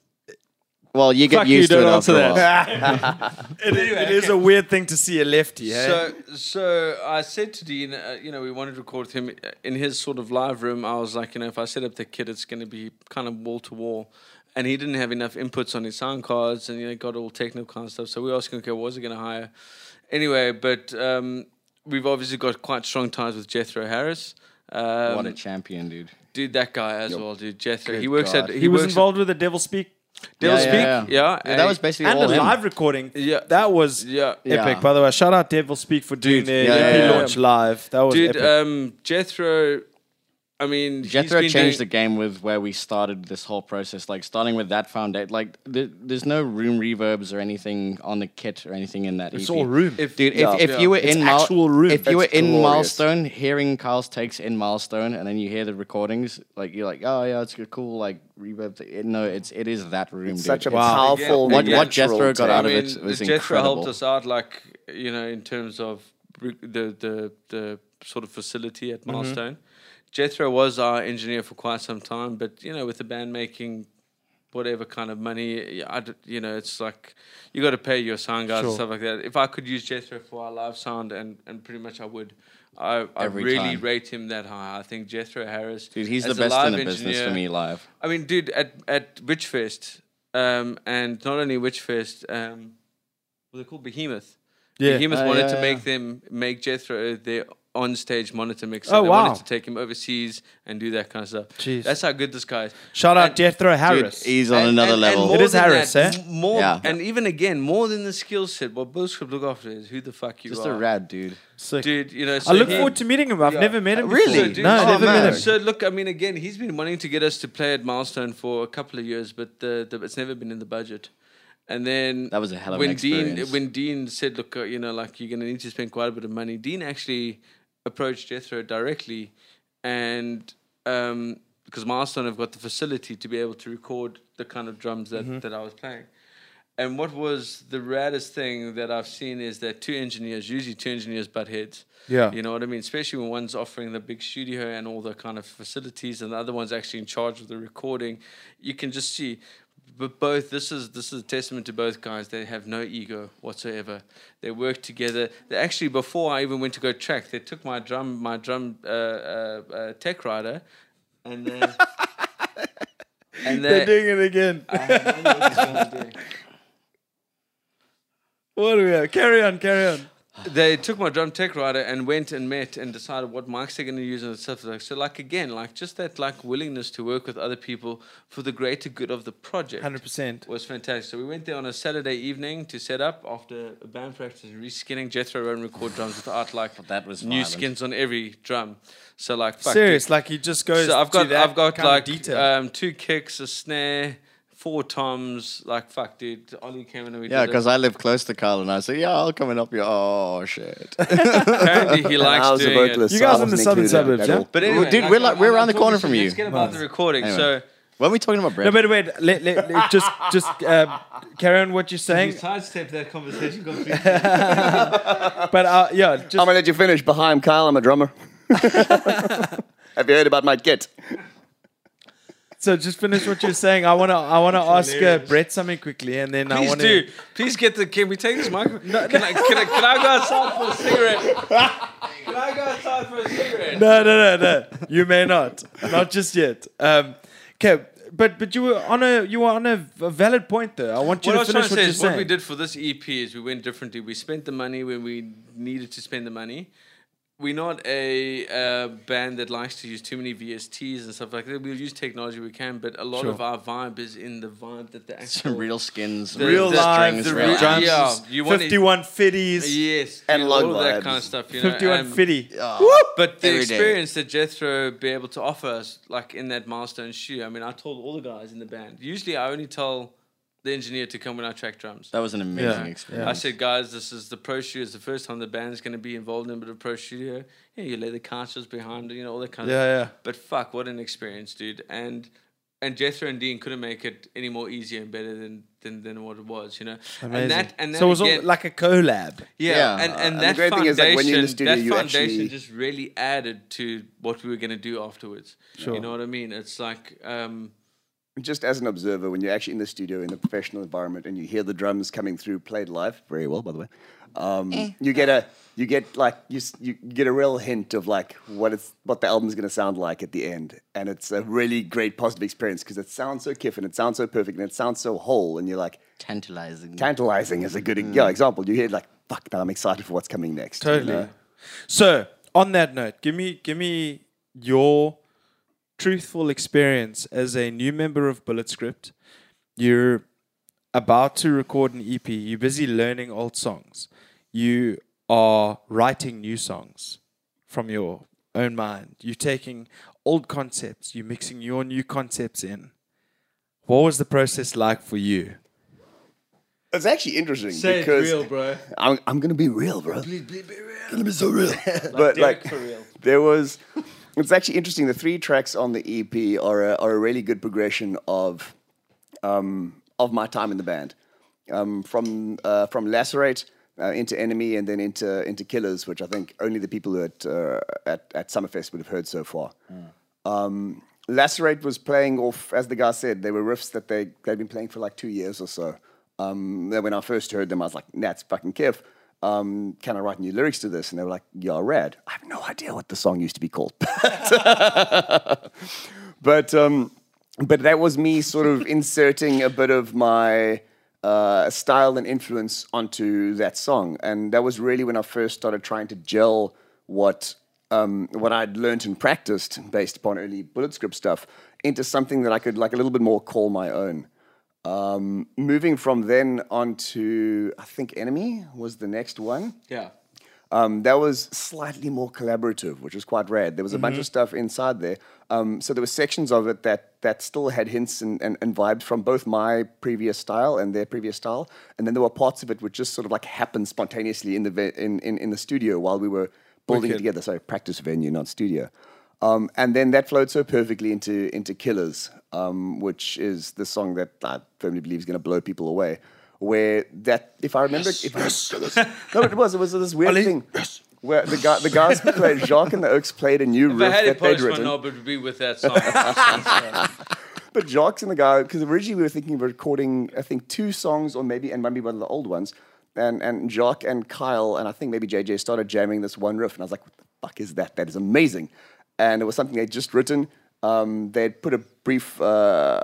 Well, you get Fuck you, used to it don't after answer a while. It, it is a weird thing to see a lefty. Hey? So, so I said to Dean, uh, you know, we wanted to record with him in his sort of live room. I was like, you know, if I set up the kit, it's going to be kind of wall to wall, and he didn't have enough inputs on his sound cards, and you know got all technical kind of stuff. So we were asking, okay, what was he going to hire? Anyway, but um, we've obviously got quite strong ties with Jethro Harris. Um, what a champion, dude. dude, that guy as well, dude. Jethro, Good he works God. at He, was works involved with the Devil Speak At Devil Yeah, Speak, yeah, yeah, yeah. and that was basically and all the him. live recording. Yeah. that was yeah. epic. Yeah. By the way, shout out Devil Speak for doing Dude, their yeah, EP yeah, yeah. launch live. That was dude. epic. Um, Jethro. I mean, he's Jethro been changed the game with where we started this whole process. Like starting with that foundation, like th- there's no room reverbs or anything on the kit or anything in that. it's EP. all room. If, Dude, if, Yeah. if Yeah. you were It's in Mil- actual room. if you were in glorious. Milestone, hearing Carl's takes in Milestone, and then you hear the recordings, like you're like, oh yeah, it's a cool like reverb. Thing. It- No, it's it is that room. It's dude. such a Wow. powerful, What- what Jethro got out I of mean, it was Jethro incredible. helped us out, like you know, in terms of the the the sort of facility Mm-hmm. at Milestone. Jethro was our engineer for quite some time, but you know, with the band making whatever kind of money, I you know, it's like you got to pay your sound guys and stuff like that. If I could use Jethro for our live sound, and and pretty much I would. I, I really time. rate him that high. I think Jethro Harris, Dude, he's the best in the business for me live. I mean, dude, at at Witchfest, um, and not only Witchfest, um, what they called Behemoth. Yeah. Behemoth Oh, wanted yeah, to yeah. make them make Jethro their on-stage monitor mix. Oh, they wow. wanted to take him overseas and do that kind of stuff. Jeez. That's how good this guy is. Shout out And- Jethro Harris. Dude, he's on and- another and- level. And It is Harris, that, eh? More, Yeah. and even again, more than the skill set, what Bullet Script look after is who the fuck you Just are. Just a rad dude. Sick. Dude, you know, I look he- forward to meeting him. I've Yeah. never met him Really? So, dude, no, oh, never man. met him. So look, I mean, again, he's been wanting to get us to play at Milestone for a couple of years, but the, the it's never been in the budget. And then That was a hell of when an Dean experience. when Dean said, "Look, uh, you know, like you're going to need to spend quite a bit of money," Dean actually approached Jethro directly, and um, because Milestone have got the facility to be able to record the kind of drums that, Mm-hmm. that I was playing. And what was the raddest thing that I've seen is that two engineers, usually two engineers, butt heads. Yeah. You know what I mean? Especially when one's offering the big studio and all the kind of facilities, and the other one's actually in charge of the recording. You can just see. But both this is this is a testament to both guys. They have no ego whatsoever. They work together. They actually before I even went to go track, they took my drum my drum uh, uh, uh, tech rider, and then and They're they, doing it again. I have no idea what are. What do we have? Carry on, carry on. They took my drum tech rider and went and met and decided what mics they're going to use and stuff like so like again like just that like willingness to work with other people for the greater good of the project 100%. was fantastic so we went there on a saturday evening to set up after a band practice reskinning jethro and record drums without like That was new violent. skins on every drum so like fuck, Serious, dude. like he just goes. so i've to got that i've got like um two kicks a snare four toms like fuck dude ollie came in and we Yeah, did it. because I live close to Carl, and I say, yeah, I'll come and help you. Oh shit. apparently he likes I was a doing it. vocalist, You so I guys in the wasn't southern included suburbs, at yeah? all. But anyway, Dude, we're like- we're around the I'm corner from shit. you. Let's get about the recording. Anyway. So, When are we talking about, no, Brett? but wait, let, let, let- just just uh, carry on what you're saying. sidestep that conversation completely. But uh, yeah, just I'm gonna let you finish. Behind Kyle, I'm a drummer. Have you heard about my kit? So just finish what you're saying. I wanna I wanna ask uh, hilarious. Brett something quickly, and then I Please wanna. do. Please get the. Can we take this microphone? can, I, can, I, can I go outside for a cigarette? Can I go outside for a cigarette? No, no, no, no. You may not. Not just yet. Um, okay, but but you were on a you were on a, a valid point though. I want you What I to trying finish to what say you're is what we saying. did for this EP is we went differently. We spent the money when we needed to spend the money. We're not a uh, band that likes to use too many VSTs and stuff like that. We'll use technology we can, but a lot Sure. of our vibe is in the vibe that the actual Some real skins, The- Real the live, strings, the real real drums, Yeah, you want 51 fitties, Yes, And dude, log all of that kind of stuff. You know, 51 and- fitty. But the Every day. experience that Jethro be able to offer us, like in that milestone shoe, I mean, I told all the guys in the band. Usually, I only tell the engineer to come when I track drums. That was an amazing Yeah, experience. I said, guys, this is the pro studio. It's the first time the band's going to be involved in a bit of pro studio. Yeah, you lay the couches behind, you know, all that kind of Yeah, yeah. But fuck, what an experience, dude. And and Jethro and Dean couldn't make it any more easier and better than than, than what it was, you know. Amazing. And that and that so it was all like a collab. yeah, Yeah. and, Uh, and and that the great thing is, like, when you're in the studio, that you foundation actually- just really added to what we were going to do afterwards. Sure. You know what I mean? It's like, um, just as an observer, when you're actually in the studio in a professional environment and you hear the drums coming through played live, very well, by the way, um, you get a you get like you, you get a real hint of like what it's what the album's going to sound like at the end, and it's a really great positive experience because it sounds so kiff and it sounds so perfect and it sounds so whole, and you're like Tantalizing. tantalizing is a good yeah, example. You hear like fuck, now I'm excited for what's coming next. you Totally. know? So, on that note, give me give me your truthful experience as a new member of Bullet Script. You're about to record an EP. You're busy learning old songs. You are writing new songs from your own mind. You're taking old concepts. You're mixing your new concepts in. What was the process like for you? It's actually interesting Say it because real, bro. I'm, I'm gonna be real, bro. Please, please be real. gonna be so real. but like, for real. there was. It's actually interesting. The three tracks on the EP are a, are a really good progression of um, of my time in the band, um, from uh, from Lacerate uh, into Enemy and then into into Killers, which I think only the people at uh, at at Summerfest would have heard so far. Um, Lacerate was playing off, as the guy said, they were riffs that they they'd been playing for like two years or so. Um, then when I first heard them, I was like, "That's fucking Kev." Um, can I write new lyrics to this? And they were like, "Yeah, rad." I have no idea what the song used to be called, but um, but that was me sort of inserting a bit of my uh, style and influence onto that song, and that was really when I first started trying to gel what um, what I'd learned and practiced based upon early bullet script stuff into something that I could like a little bit more call my own. Um, moving from then on to I think Enemy was the next one. Yeah. Um, that was slightly more collaborative, which was quite rad. There was a bunch of stuff inside there. Um, so there were sections of it that that still had hints and, and, and vibes from both my previous style and their previous style. And then there were parts of it which just sort of like happened spontaneously in the ve- in, in, in the studio while we were building it Wicked. together. Sorry, practice venue, not studio. Um, and then that flowed so perfectly into into Killers, um, which is the song that I firmly believe is going to blow people away. Where that, if I remember, if I, no, it was it was this weird thing where the guy, the guys who played Jacques and the Oaks played a new If I riff had to that they'd post my written. knob, it would be with that song. But Jacques and the guy, because originally we were thinking of recording, I think two songs or maybe and maybe one of the old ones. And and Jacques and Kyle and I think maybe JJ started jamming this one riff, and I was like, "What the fuck is that? That is amazing!" And it was something they'd just written. Um, they'd put a brief uh,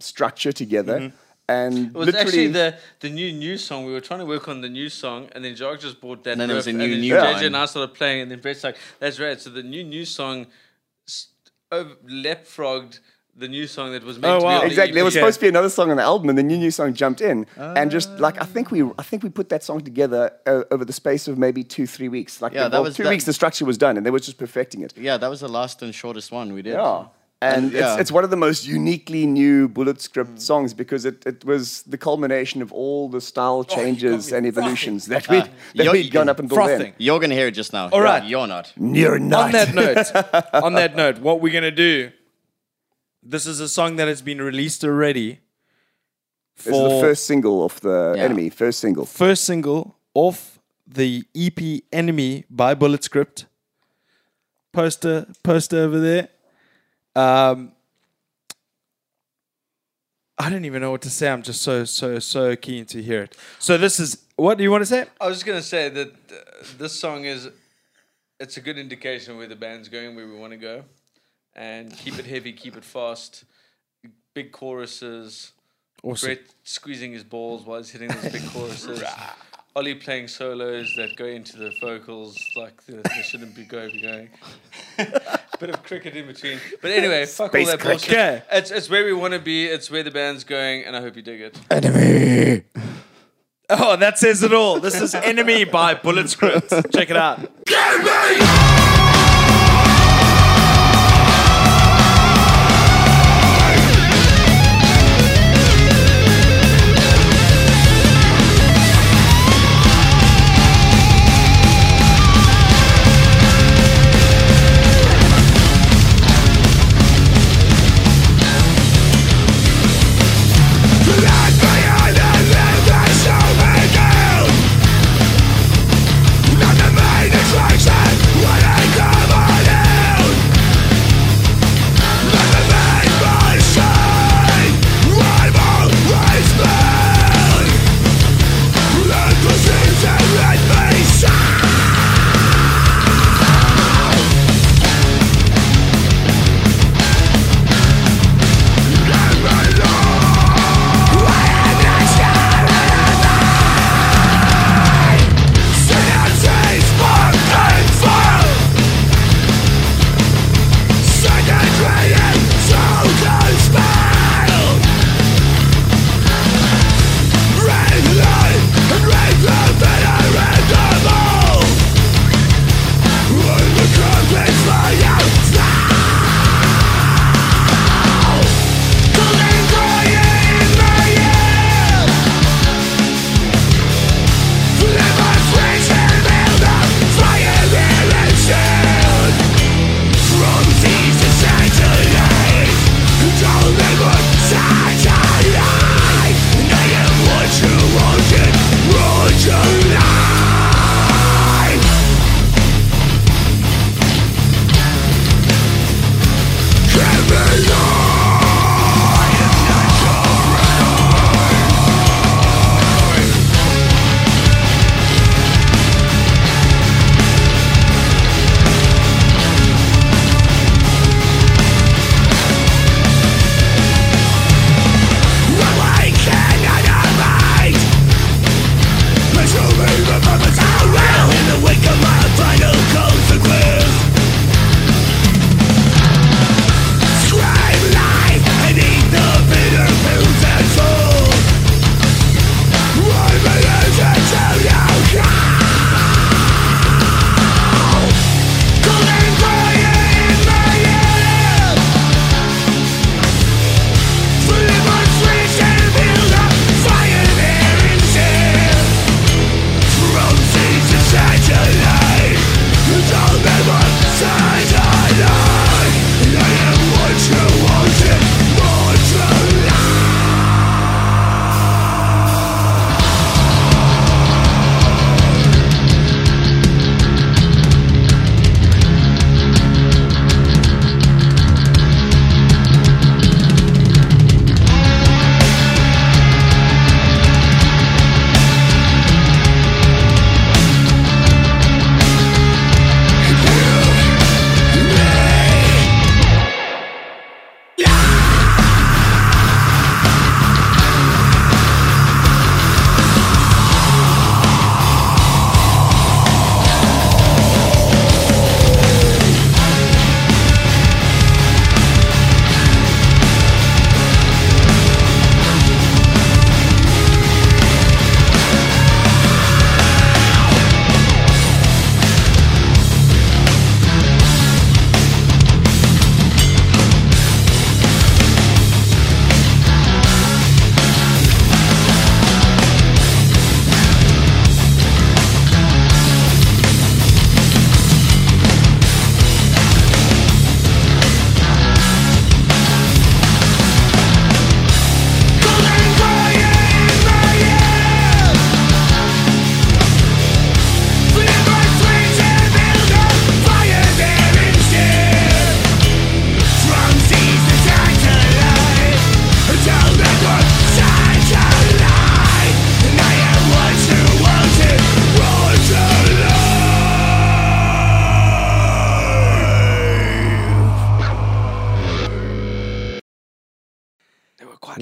structure together, and It was literally actually the, the new new song. We were trying to work on the new song, and then Jacques just bought that. And then it was a new and new JJ and I started playing, and then Brett's like, "That's right." So the new new song s- over, leapfrogged the new song that was oh, meant Oh, to wow. be on the Exactly. There was supposed to be another song on the album, and the new new song jumped in, and ah. just like I think we, I think we put that song together uh, over the space of maybe two, three weeks. Like Yeah, the, that well, was two that- weeks. The structure was done, and they were just perfecting it. Yeah, that was the last and shortest one we did. Yeah. And yeah. it's, it's one of the most uniquely new Bullet Script mm. songs because it, it was the culmination of all the style oh, changes me and evolutions that we'd, ah, that you're- we'd gone up until frothing. then. You're gonna hear it just now. All You're- not. You're not. On that note, on that note, what we're gonna do? This is a song that has been released already. this is the first single of the Yeah. enemy, first single. first single off the EP Enemy by Bullet Script. Poster, poster over there. Um, I don't even know what to say. I'm just so, so, so keen to hear it. So this is what do you want to say? I was just gonna say that uh, this song is it's a good indication of where the band's going, where we want to go, and keep it heavy, keep it fast, big choruses. Awesome. Brett squeezing his balls while he's hitting those big choruses. Ollie playing solos that go into the vocals like the, they shouldn't be go- be going. Bit of cricket in between, but anyway, fuck all that cricket. bullshit. Okay. It's it's where we want to be. It's where the band's going, and I hope you dig it. Enemy. Oh, that says it all. This is Enemy by Bullet Script. Check it out.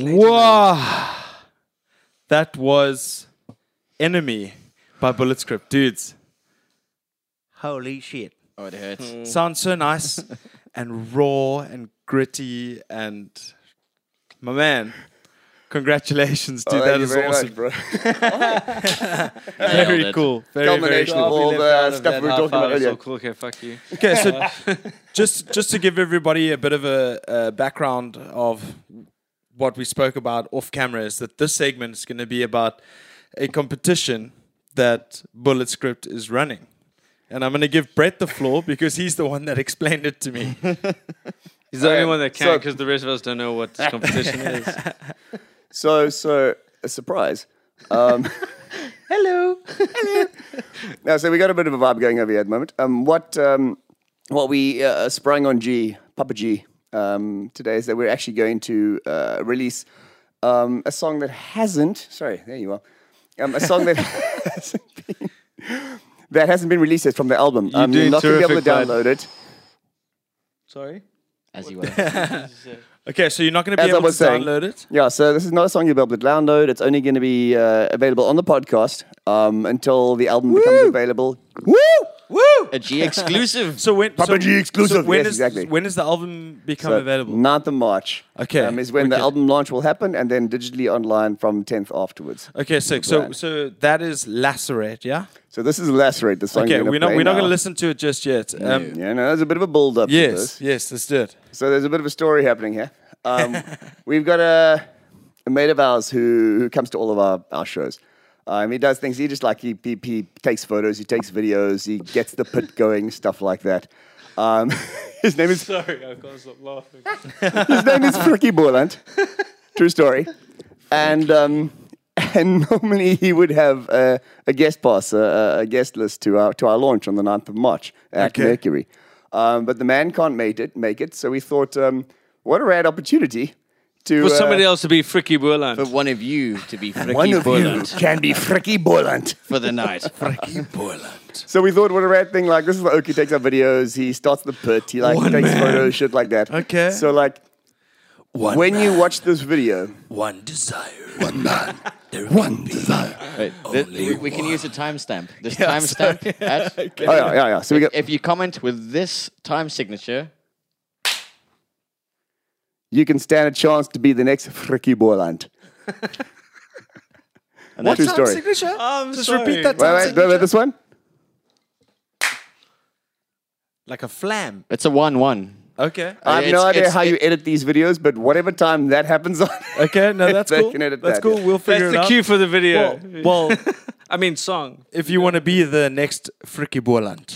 Wow. That was Enemy by Bullet Script. Dudes. Holy shit. Oh, it hurts. Hmm. Sounds so nice and raw and gritty and my man. Congratulations, dude. Oh, that thank you is very awesome. much, bro. Nailed Very cool. Very, very cool. of all the stuff we were talking about earlier. So cool. Okay, fuck you. Okay, so just just to give everybody a bit of a, a background of what we spoke about off camera is that this segment is going to be about a competition that Bullet Script is running. And I'm going to give Brett the floor because he's the one that explained it to me. He's the only one that can so- because the rest of us don't know what this competition is. So, so a surprise. Um, Hello. Hello. now, so we got a bit of a vibe going over here at the moment. Um, what um, what we uh, sprung on G, Papa G, um, today is that we're actually going to uh, release um, a song that hasn't. Sorry, there you are. Um, a song that hasn't been. That hasn't been released yet from the album. You're um, doing not going to be able to download it. Sorry. As you were. Okay, so you're not going to be As I able to saying- download it? Yeah, so this is not a song you'll be able to download. It's only going to be uh, available on the podcast um, until the album becomes available. Woo! Woo! A G exclusive. So when Papa so, G exclusive. So when Yes, is- exactly. when does the album become So, available? 9th of March. Okay, Um, is when the album launch will happen and then digitally online from 10th afterwards. Okay, sick. So so that is Lacerate, yeah? So this is Lacerate, the song Okay, we're, we're not we're not going to listen to it just yet. Um, Yeah, no, there's a bit of a build up to Yes, this. yes, let's do it. So there's a bit of a story happening here. Um, we've got a, a mate of ours who, who comes to all of our, our shows. Um, he does things. He just like he, he he takes photos, he takes videos, he gets the pit going, stuff like that. Um, his name is Sorry, I can't stop laughing. his name is Fricky Borland. True story. And um, and normally he would have a, a guest pass, a, a guest list to our to our launch on the 9th of March at Okay. Mercury. Um, but the man can't make it. Make it. So we thought, um, what a rad opportunity to For somebody uh, else to be Fricky Borland. For one of you to be One Fricky of you can be Fricky Borland. for the night. Fricky Borland. So we thought, what a rad thing! Like this is like Oki takes our videos. He starts the pit. He like One takes man. photos, shit like that. Okay. So like One when you watch this video, one desire, one man, there one desire. Wait, th- we, we can use a timestamp. This timestamp at Oh yeah, yeah, yeah. So we got if you comment with this time signature, you can stand a chance to be the next Fricky Borland. and What that's True story. signature? I'm Just sorry. repeat that Wait, time wait, wait, wait, this one. like a flam. it's a one-one. Okay. I have it's- no idea it's- how you edit these videos, but whatever time that happens on, Okay, no, that's They cool. can edit That's that, cool. yeah. We'll figure it out. That's it the out. cue for the video. Well, well, I mean, song. if you want to be the next Fricky Borland,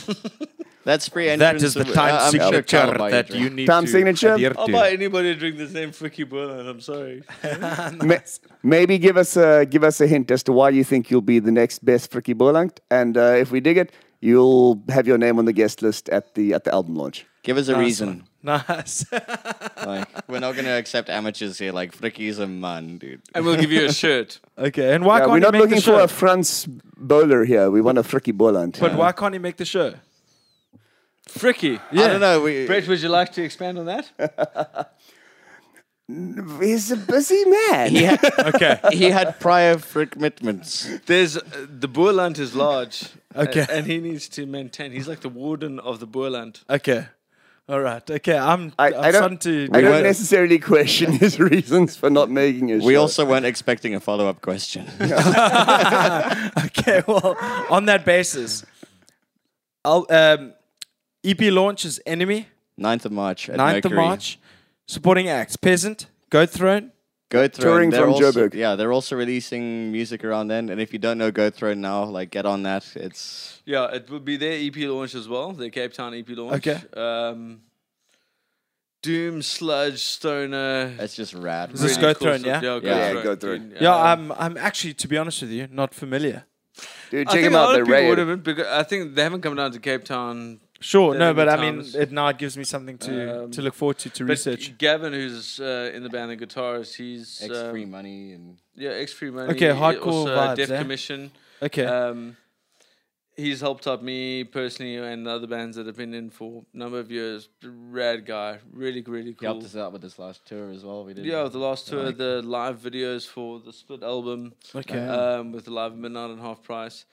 That's free that entrance. is the time uh, I'm sure signature that you need Time to signature? adhere I'll buy anybody to drink the same Fricky Borland. I'm sorry. Ma- maybe give us a give us a hint as to why you think you'll be the next best Fricky Borland, and uh, if we dig it, you'll have your name on the guest list at the at the album launch. Give us a reason. Nice. Like we're not gonna accept amateurs here. Like Fricky's a man, dude. And we'll give you a shirt. okay, and why Yeah, can't we're not make looking the for a Franz bowler here. We want a Fricky Borland. but why can't he make the show? Fricky. I don't know. We, Brett, would you like to expand on that? He's a busy man. he, had, Okay. he had prior commitments. There's uh, the Boerland is large. Okay. a- And, he needs to maintain. He's like the warden of the Boerland. Okay. All right. Okay. I'm. I, I'm I don't, to. I don't necessarily question his reasons for not making it. We show. also weren't expecting a follow-up question. okay. Well, on that basis, I'll, um, EP launch is Enemy, 9th of March at 9th Mercury. of March. Supporting acts: Peasant, Goat Throne. Go Throne. Touring they're from also, Joburg. Yeah, they're also releasing music around then. And if you don't know Go Throne now, like get on that. It's Yeah, it will be their EP launch as well. Their Cape Town EP launch. Okay. Um, Doom, Sludge, Stoner. it's just rad. Is this really Go Throne, stuff. yeah? Yeah, Go Yeah, Throne. Go Throne. dude. Yeah, Um, I'm. I'm actually, to be honest with you, not familiar. Dude, check think him a out. They're of people would rated. have been because I think they haven't come down to Cape Town. Sure, no, but been I mean, it now gives me something to Um, to look forward to to But research. Gavin, who's uh, in the band, the guitarist, he's X um, free money and Yeah, X Free Money. Okay, hardcore also vibes, Deaf eh? Commission. Okay, Um, he's helped out me personally and other bands that have been in for a number of years. Rad guy, really, really He cool. helped us out with this last tour as well. We did. Yeah, the last tour, Like- the live videos for the split album, Okay. um, with the live midnight and half price.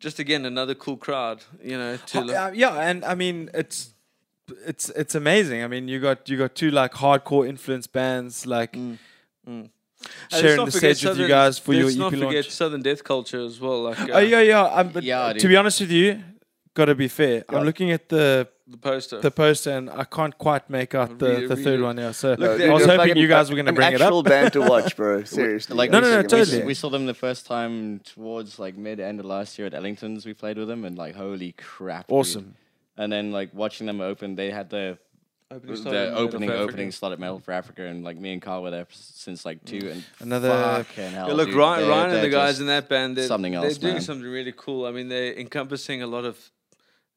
Just again, another cool crowd, you know. To uh, yeah, and I mean it's it's it's amazing. I mean you got you got two like hardcore influence bands like Mm, let's sharing the stage with you guys for your EP not forget launch. Southern Death Culture as well. Like uh, Oh yeah, yeah. Um, but Yeah, to be honest with you, gotta be fair. Yeah. I'm looking at the the poster. the poster and I can't quite make out the, the third one. Yeah, so Look, I was hoping like you an- guys were going to bring it up. actual up. band to watch, bro. Seriously. Like No, no, no, we totally. We saw them the first time towards like mid end of last year at Ellington's. We played with them and like holy crap, dude. Awesome. And then like watching them open, they had the Opening slot the in opening for opening slot at Metal for Africa, and like me and Carl were there since like two mm. and Another- fucking hell, Yeah, look, dude, Ryan, they're- Ryan and the guys in that band, they're, something they're doing man. something really cool. I mean, they're encompassing a lot of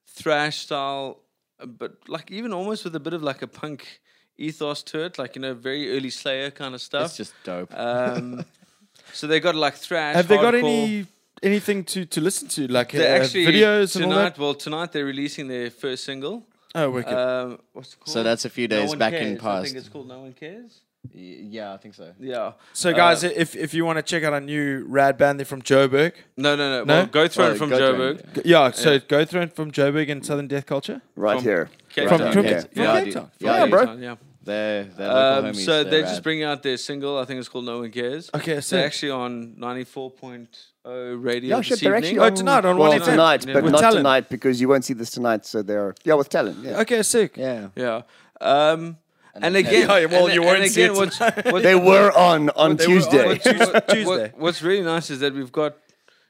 thrash style, but like even almost with a bit of like a punk ethos to it, like you know, very early Slayer kind of stuff. It's just dope. Um, so they got like thrash. Have they got any anything to, to listen to like uh, They actually videos and all tonight. that? Well, tonight they're releasing their first single. Oh, wicked. Um, what's it called? So that's a few days One back Cares. in I past. think it's called No One Cares. Y- yeah, I think so. Yeah. so guys, uh, if if you want to check out a new rad band, they're from Joburg. No, no, no. No? Well, Go Throne Oh, from Go Throne, Joburg. G- Yeah, so Yeah. go through it from Joburg and Southern Death Culture. right From- here. Cape From- Town. from- yeah. from yeah. Cape dude. Town. Yeah, Yeah, dude. bro. Yeah. They're, they're local Um, homies. so they're rad. just bringing out their single. I think it's called No One Cares. Okay, They're so actually on 94.0 radio Yeah, this shit, they're evening. actually Oh, tonight on well, 1FM. tonight, Yeah. but With not talent. tonight because you won't see this tonight. So they're yeah with talent. Yeah. okay, sick. yeah. Yeah. Um, and, again, Yeah, well, and, you and won't again, it what's, what, They were on on They were on Tuesday. on what- Tuesday. what- what's really nice is that we've got,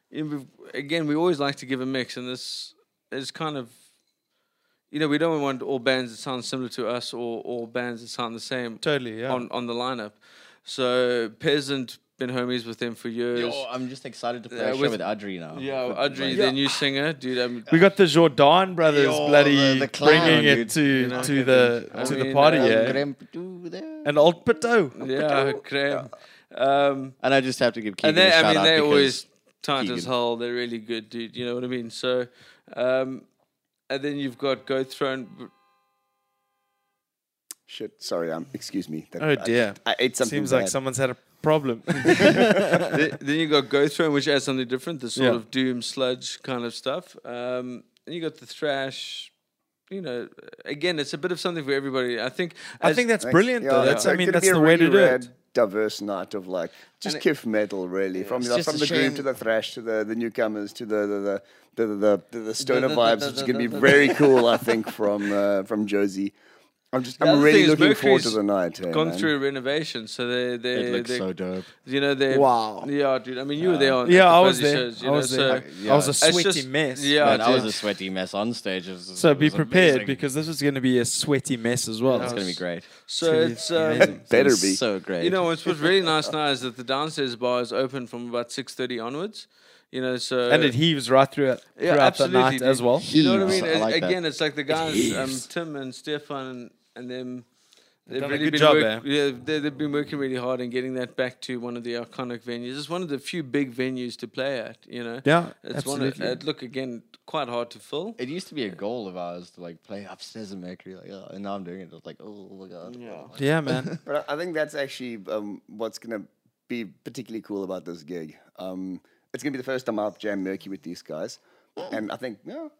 you know, we've, again, we always like to give a mix, and this is kind of, you know, we don't want all bands that sound similar to us or all bands that sound the same Totally, yeah. on on the lineup. So Peasant, been homies with them for years. Yo, I'm just excited to play Yeah, a show with- with Adri now. yeah, For- Audrey, like- their new singer, dude. I'm, we got the Jordan brothers Yo, bloody the- the clown, bringing it dude. to You know, to the I to the mean, party, um, yeah. Gremp- there. And old Pato. yeah, creme. Um, And I just have to give Keegan and they, a shout I mean, out they're because always tight as Keegan. hell. They're really good, dude. You know what I mean? So, um, and then you've got Go Throne. Shit, sorry. Um, excuse me. That- Oh I- dear. I, ate something. Seems like bad. someone's had a problem. then, then you got Go Throne, which adds something different, the sort Yeah. of doom sludge kind of stuff. Um, and you got the thrash. You know, again, it's a bit of something for everybody. I think. I think that's Thanks. brilliant Yeah, though. That's I mean that's be a the way to do it. Diverse night of like just And kiff metal, really, from it's the, just from the groove to the thrash to the, the newcomers to the the the the, the, the, the stoner the- the- vibes. the- It's the- gonna be the- very cool, I think, from uh, from Josie. I'm just I'm really thing is looking forward to the night. hey, gone man. through a renovation, so they they it looks they so dope. you know they Wow. yeah dude. I mean, you were there on Yeah, the I was there. Shows, you I know, was so there. Yeah. I was a sweaty just- mess. yeah, Man, I was a sweaty mess on stage. It was, So be prepared amazing. because this is going to be a sweaty mess as well. it's gonna be great. So It's it's gonna be amazing. Better It's be. so great. You know, what's what's really nice now is that the downstairs bar is open from about six thirty onwards. You know, so and it heaves right through it yeah, throughout the night dude. as well. You know what I mean? I like that. Again, it's like the guys, um. Tim and Stefan and, and them. They've done a really good been job, work-? Yeah, they, they've been working really hard in getting that back to one of the iconic venues. It's one of the few big venues to play at. You know, Yeah, it's one. Of, absolutely. look again, quite hard to fill. It used to be a goal of ours to like play upstairs in Mercury, like, oh, and now I'm doing it. It's like, oh my god. Yeah. yeah, man. But I I think that's actually um, what's going to be particularly cool about this gig. Um, it's going to be the first time I've jammed Mercury with these guys. And I think, no,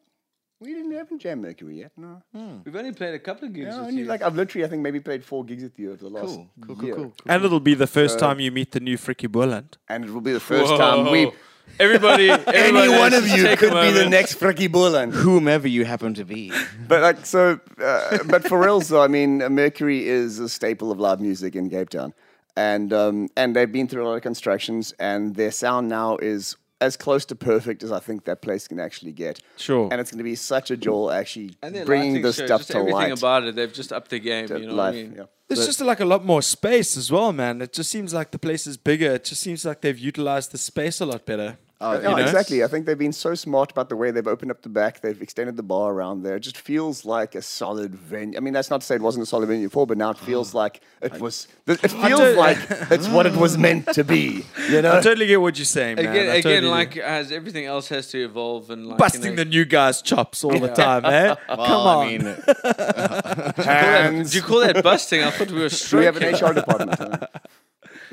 we didn't haven't jammed Mercury yet. No. We've only played a couple of gigs. Yeah, with only you. like I've literally, I think, maybe played four gigs with you over the last Cool, cool, cool, year. cool. and it'll be the first Uh, time you meet the new Fricky Borland. And it will be the first time we. Whoa. Everybody, Any one of you could be the moment. next Fricky Borland. Whomever you happen to be. But like so, uh, but for real though, I mean, uh, Mercury is a staple of live music in Cape Town, and um, and they've been through a lot of constructions, and their sound now is as close to perfect as I think that place can actually get. Sure. And it's going to be such a joy actually And bringing lighting this show, stuff just to everything light. about it. They've just upped the game. you know life, what I mean? yeah. There's just like a lot more space as well, man. It just seems like the place is bigger. It just seems like they've utilized the space a lot better. Oh, Yeah, know? exactly. I think they've been so smart about the way they've opened up the back. They've extended the bar around there. It just feels like a solid venue. I mean, that's not to say it wasn't a solid venue before, but now it hmm. feels like it was. It feels like it's what it was meant to be. You know. I totally get what you're saying, man. Again, I again, totally do. like as everything else has to evolve and like busting you know, the new guys' chops all the time, eh? Well, Come on. I mean, uh, Hands. Did you call that busting? I thought we were Do we have an. HR department? huh?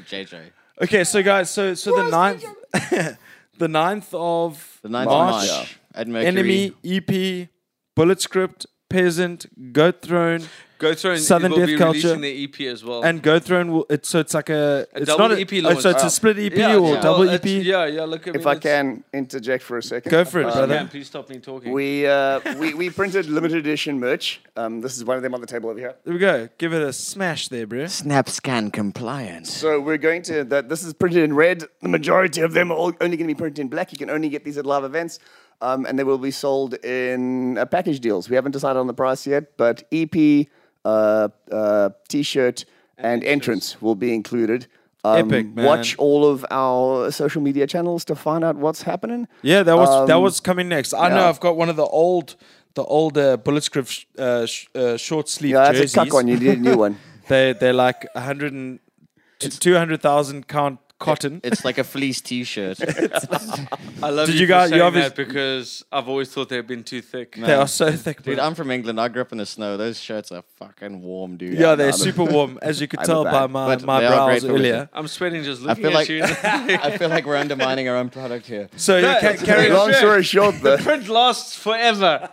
JJ. Okay, so guys, so so the ninth, the 9th of The 9th March, of March at Mercury. Enemy EP, Bullet Script, Peasant, Goat Throne, Go through and Southern will Death be Culture. releasing their EP as well. and Goat Throne. Will, it's so it's like a, it's double not a, EP oh, launch. so it's Oh. a split EP yeah, or yeah. double Well, EP. it's- Yeah, yeah. Look at if me, I it's- can interject for a second. Go for it, Yes, brother. you can. Please stop me talking. We, uh, we we printed limited edition merch. Um, this is one of them on the table over here. There we go. Give it a smash there, bro. Snap scan compliant. So we're going to that. This is printed in red. The majority of them are all only going to be printed in black. You can only get these at live events, um, and they will be sold in uh, package deals. We haven't decided on the price yet, but EP, T-shirt, and, entrance will be included. Um, Epic, man. Watch all of our social media channels to find out what's happening. Yeah, that was that Um, was coming next. I know yeah. I've got one of the old, the older Bullet Script sh- uh, sh- uh, short sleeve Yeah, that's jerseys. a cuck one. You need a new one. They they're like a hundred and two hundred thousand count cotton. It's like a fleece T-shirt. I love Did you, you for guys- you saying obvious- that because I've always thought they've been too thick. they are so thick, Dude, bro. I'm from England. I grew up in the snow. Those shirts are fucking warm, dude. yeah, they're no, super warm, as you could I'm tell by fan. my But my they are great brows for earlier. I'm sweating just I looking feel at like you. I feel like we're undermining our own product here. So yeah, ca- it's carry very on. Long story short, though. The print lasts forever.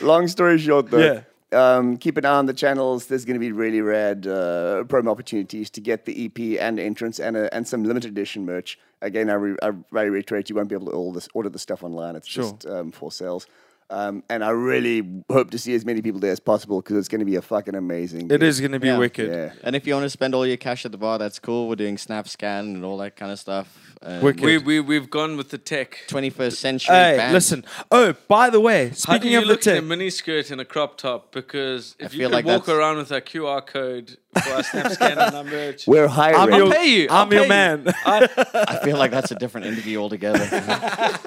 Long story short, though. Yeah. Um, keep an eye on the channels. There's going to be really rad uh, promo opportunities to get the EP and entrance and a, and some limited edition merch. Again, I, re- I really reiterate, you won't be able to order this, order the stuff online. It's just um, for sales. Um, and I really hope to see as many people there as possible because it's going to be a fucking amazing. It gig. is going to be Yeah. wicked. Yeah. And if you want to spend all your cash at the bar, that's cool. We're doing snap scan and all that kind of stuff. And Wicked. we, we, we've gone with the tech. 21st century. Hey, band. listen. Oh, by the way, How do speaking you of the look in a tech, mini skirt and a crop top? Because if you feel could like walk that's- around with a QR code for our snap scan and our merch, We're hiring. I'm I'll your, pay you. I'm I'll your pay you. man. I feel like that's a different interview altogether.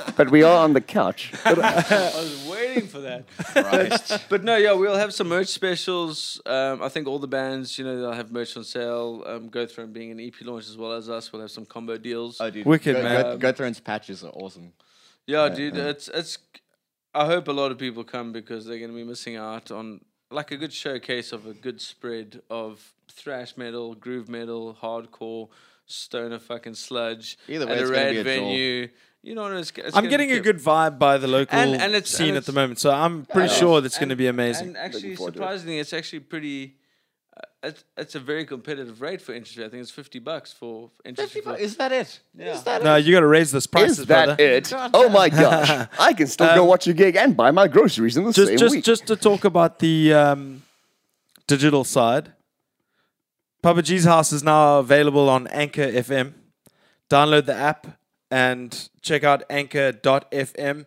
but we are on the couch. I was waiting for that. Christ. But no, yeah, we'll have some merch specials. Um, I think all the bands, you know, they'll have merch on sale. Um, go through and being an EP launch as well as us. We'll have some combo deals. Oh, dude. Wicked, go, man. Go, go Thrones patches are awesome. yeah, dude, it's it's. I hope a lot of people come because they're going to be missing out on like a good showcase of a good spread of thrash metal, groove metal, hardcore, stoner fucking sludge. Either way, at it's a gonna rad be a draw. venue. You know, it's, it's I'm gonna getting be a good vibe by the local And- and it's- scene and at the it's- moment, so I'm pretty Yeah. sure that's going to be amazing. And actually, forward to it. surprisingly, it's actually pretty. It's, it's a very competitive rate for entry. I think it's fifty bucks for entry. For, Is that it? Yeah. Is that no, you got to raise this prices, Is that brother. it? Oh my gosh! I can still go watch a gig and buy my groceries in the Just, same just, week. just to talk about the um, digital side. Papa G's House is now available on Anchor FM. Download the app and check out Anchor.fm.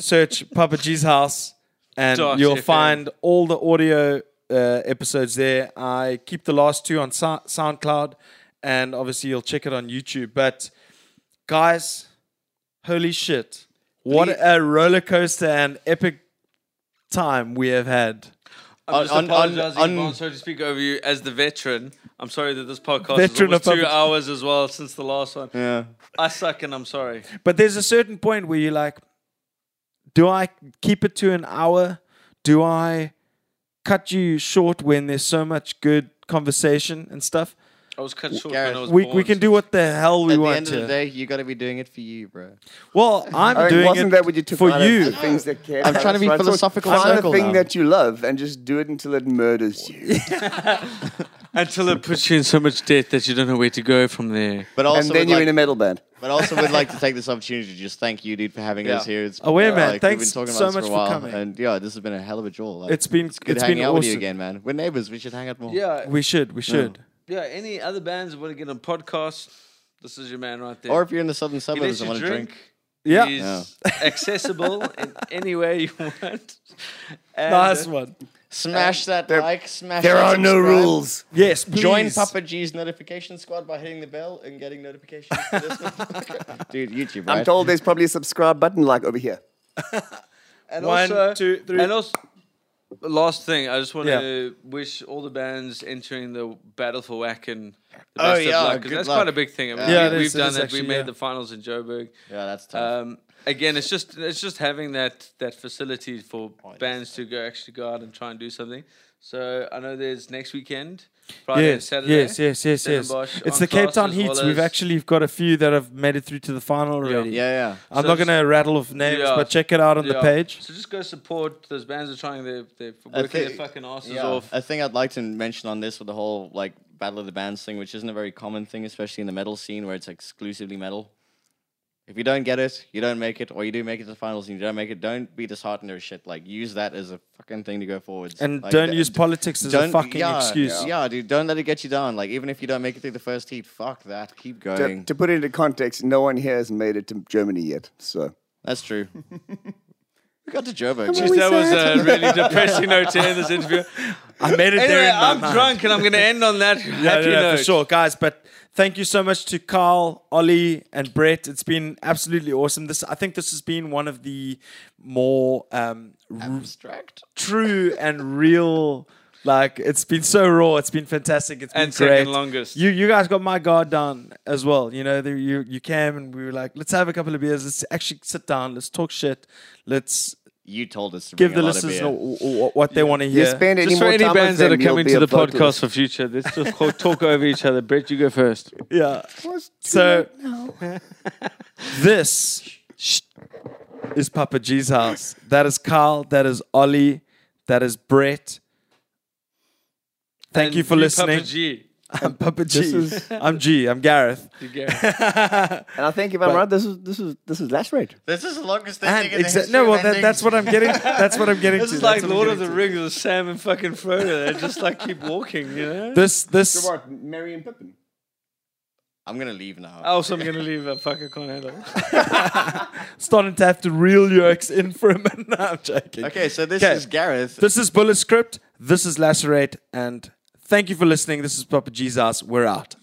Search Papa G's House, and Dot you'll FM. find all the audio uh, episodes there. I keep the last two on Sou- SoundCloud, and obviously you'll check it on YouTube. But guys, holy shit! What Please- a roller coaster and epic time we have had. I'm just on- on- apologizing, on- Vaughn, sorry to speak over you as the veteran. I'm sorry that this podcast Veteran is of almost two public- hours as well since the last one. Yeah. I suck and I'm sorry. But there's a certain point where you're like, do I keep it to an hour? Do I cut you short when there's so much good conversation and stuff? I was cut short Gareth, when I was We, born. we can do what the hell we want. At the want end of to. the day, you got to be doing it for you, bro. well, I'm I mean, doing wasn't it that what you took for out of you. the things that care I'm about trying to us, be right? So philosophical Find circle a thing now. that you love and just do it until it murders you. Until it puts you in so much debt that you don't know where to go from there. But also, and then would you're like, in a metal band. but also we'd like to take this opportunity to just thank you, dude, for having us here. It's Oh, yeah, uh, man. like, Thanks we've been talking so about this much for a for while, coming. and yeah, this has been a hell of a draw. Like, It's been it's good it's hanging been out with you awesome. again, man. We're neighbors. We should hang out more. Yeah, We should, we should. Yeah. Any other bands that want to get on podcast? This is your man right there. Or if you're in the southern suburbs lets and you want to drink. drink, Yeah, He's accessible in any way you want. And, nice uh, one. Smash that There- like, smash There that are no rules. Yes, please. Join Papa G's notification squad by hitting the bell and getting notifications for this one. Dude, YouTube, right? I'm told there's probably a subscribe button like over here. And One, also, two, three. And also, last thing, I just want Yeah. to wish all the bands entering the Battle for Wacken the Oh, best yeah, of luck. 'cause good that's luck. quite a big thing. I mean, Yeah, we, it we've is- it done is that. actually, we made yeah. the finals in Joburg. Yeah, that's tough. Um, again, it's just it's just having that that facility for bands to go actually go out and try and do something. So I know there's next weekend, Friday and Yes, Saturday. yes, yes, yes, yes. It's the Cape Town as Heats. well We've actually got a few that have made it through to the final already. yeah, yeah. yeah. I'm So not going to rattle off names, Yeah. but check it out on the page. So just go support those bands are trying their they're I working their fucking asses Yeah, off. a thing I'd like to mention on this with the whole like battle of the bands thing, which isn't a very common thing, especially in the metal scene where it's exclusively metal. If you don't get it, you don't make it, or you do make it to the finals and you don't make it, don't be disheartened or shit. Like use that as a fucking thing to go forwards. And Like, don't d- use politics as a don't- fucking yeah, excuse. Yeah. dude, don't let it get you down. Like even if you don't make it through the first heat, fuck that. Keep going. to put it into context, no one here has made it to Germany yet. So That's true. we got to Joburg. Jeez, that was a really depressing note to end this interview. I made it there Anyway, in my I'm mind. drunk and I'm going to end on that Yeah, happy no, no, note. for sure, guys. But thank you so much to Carl, Ollie, and Brett. It's been absolutely awesome. This, I think, this has been one of the more um, r- true and real. Like it's been so raw. It's been fantastic. It's been And great. second longest. You you guys got my guard down as well. You know, the, you you came and we were like, let's have a couple of beers. Let's actually sit down. Let's talk shit. Let's You told us to give the a lot of listeners what they want to you hear. spend any Just for any time bands that are coming to the vocalist. podcast for future, let's just co- talk over each other. Brett, you go first. Yeah. So this is Papa G's house. That is Carl. That is Ollie. That is Brett. Thank And you for Papa listening. G. I'm Papa G. is- I'm G. I'm Gareth. You go. And I think if I'm right, this is this is this is lacerate. This is the longest thing And in the exa- history no, well, that, that's what I'm getting. That's what I'm getting This to. is like what I'm Lord of the. Rings with Sam and fucking Frodo. They just like keep walking, you know? This this what, Merry and Pippin? I'm gonna leave now. Oh, also, I'm going to leave a fucking can't handle. starting to have to reel yokes in for a minute. No, I'm joking. Okay, so this Okay. is Gareth. This is Bullet Script. This is Lacerate. And thank you for listening. This is Papa Jesus. We're out.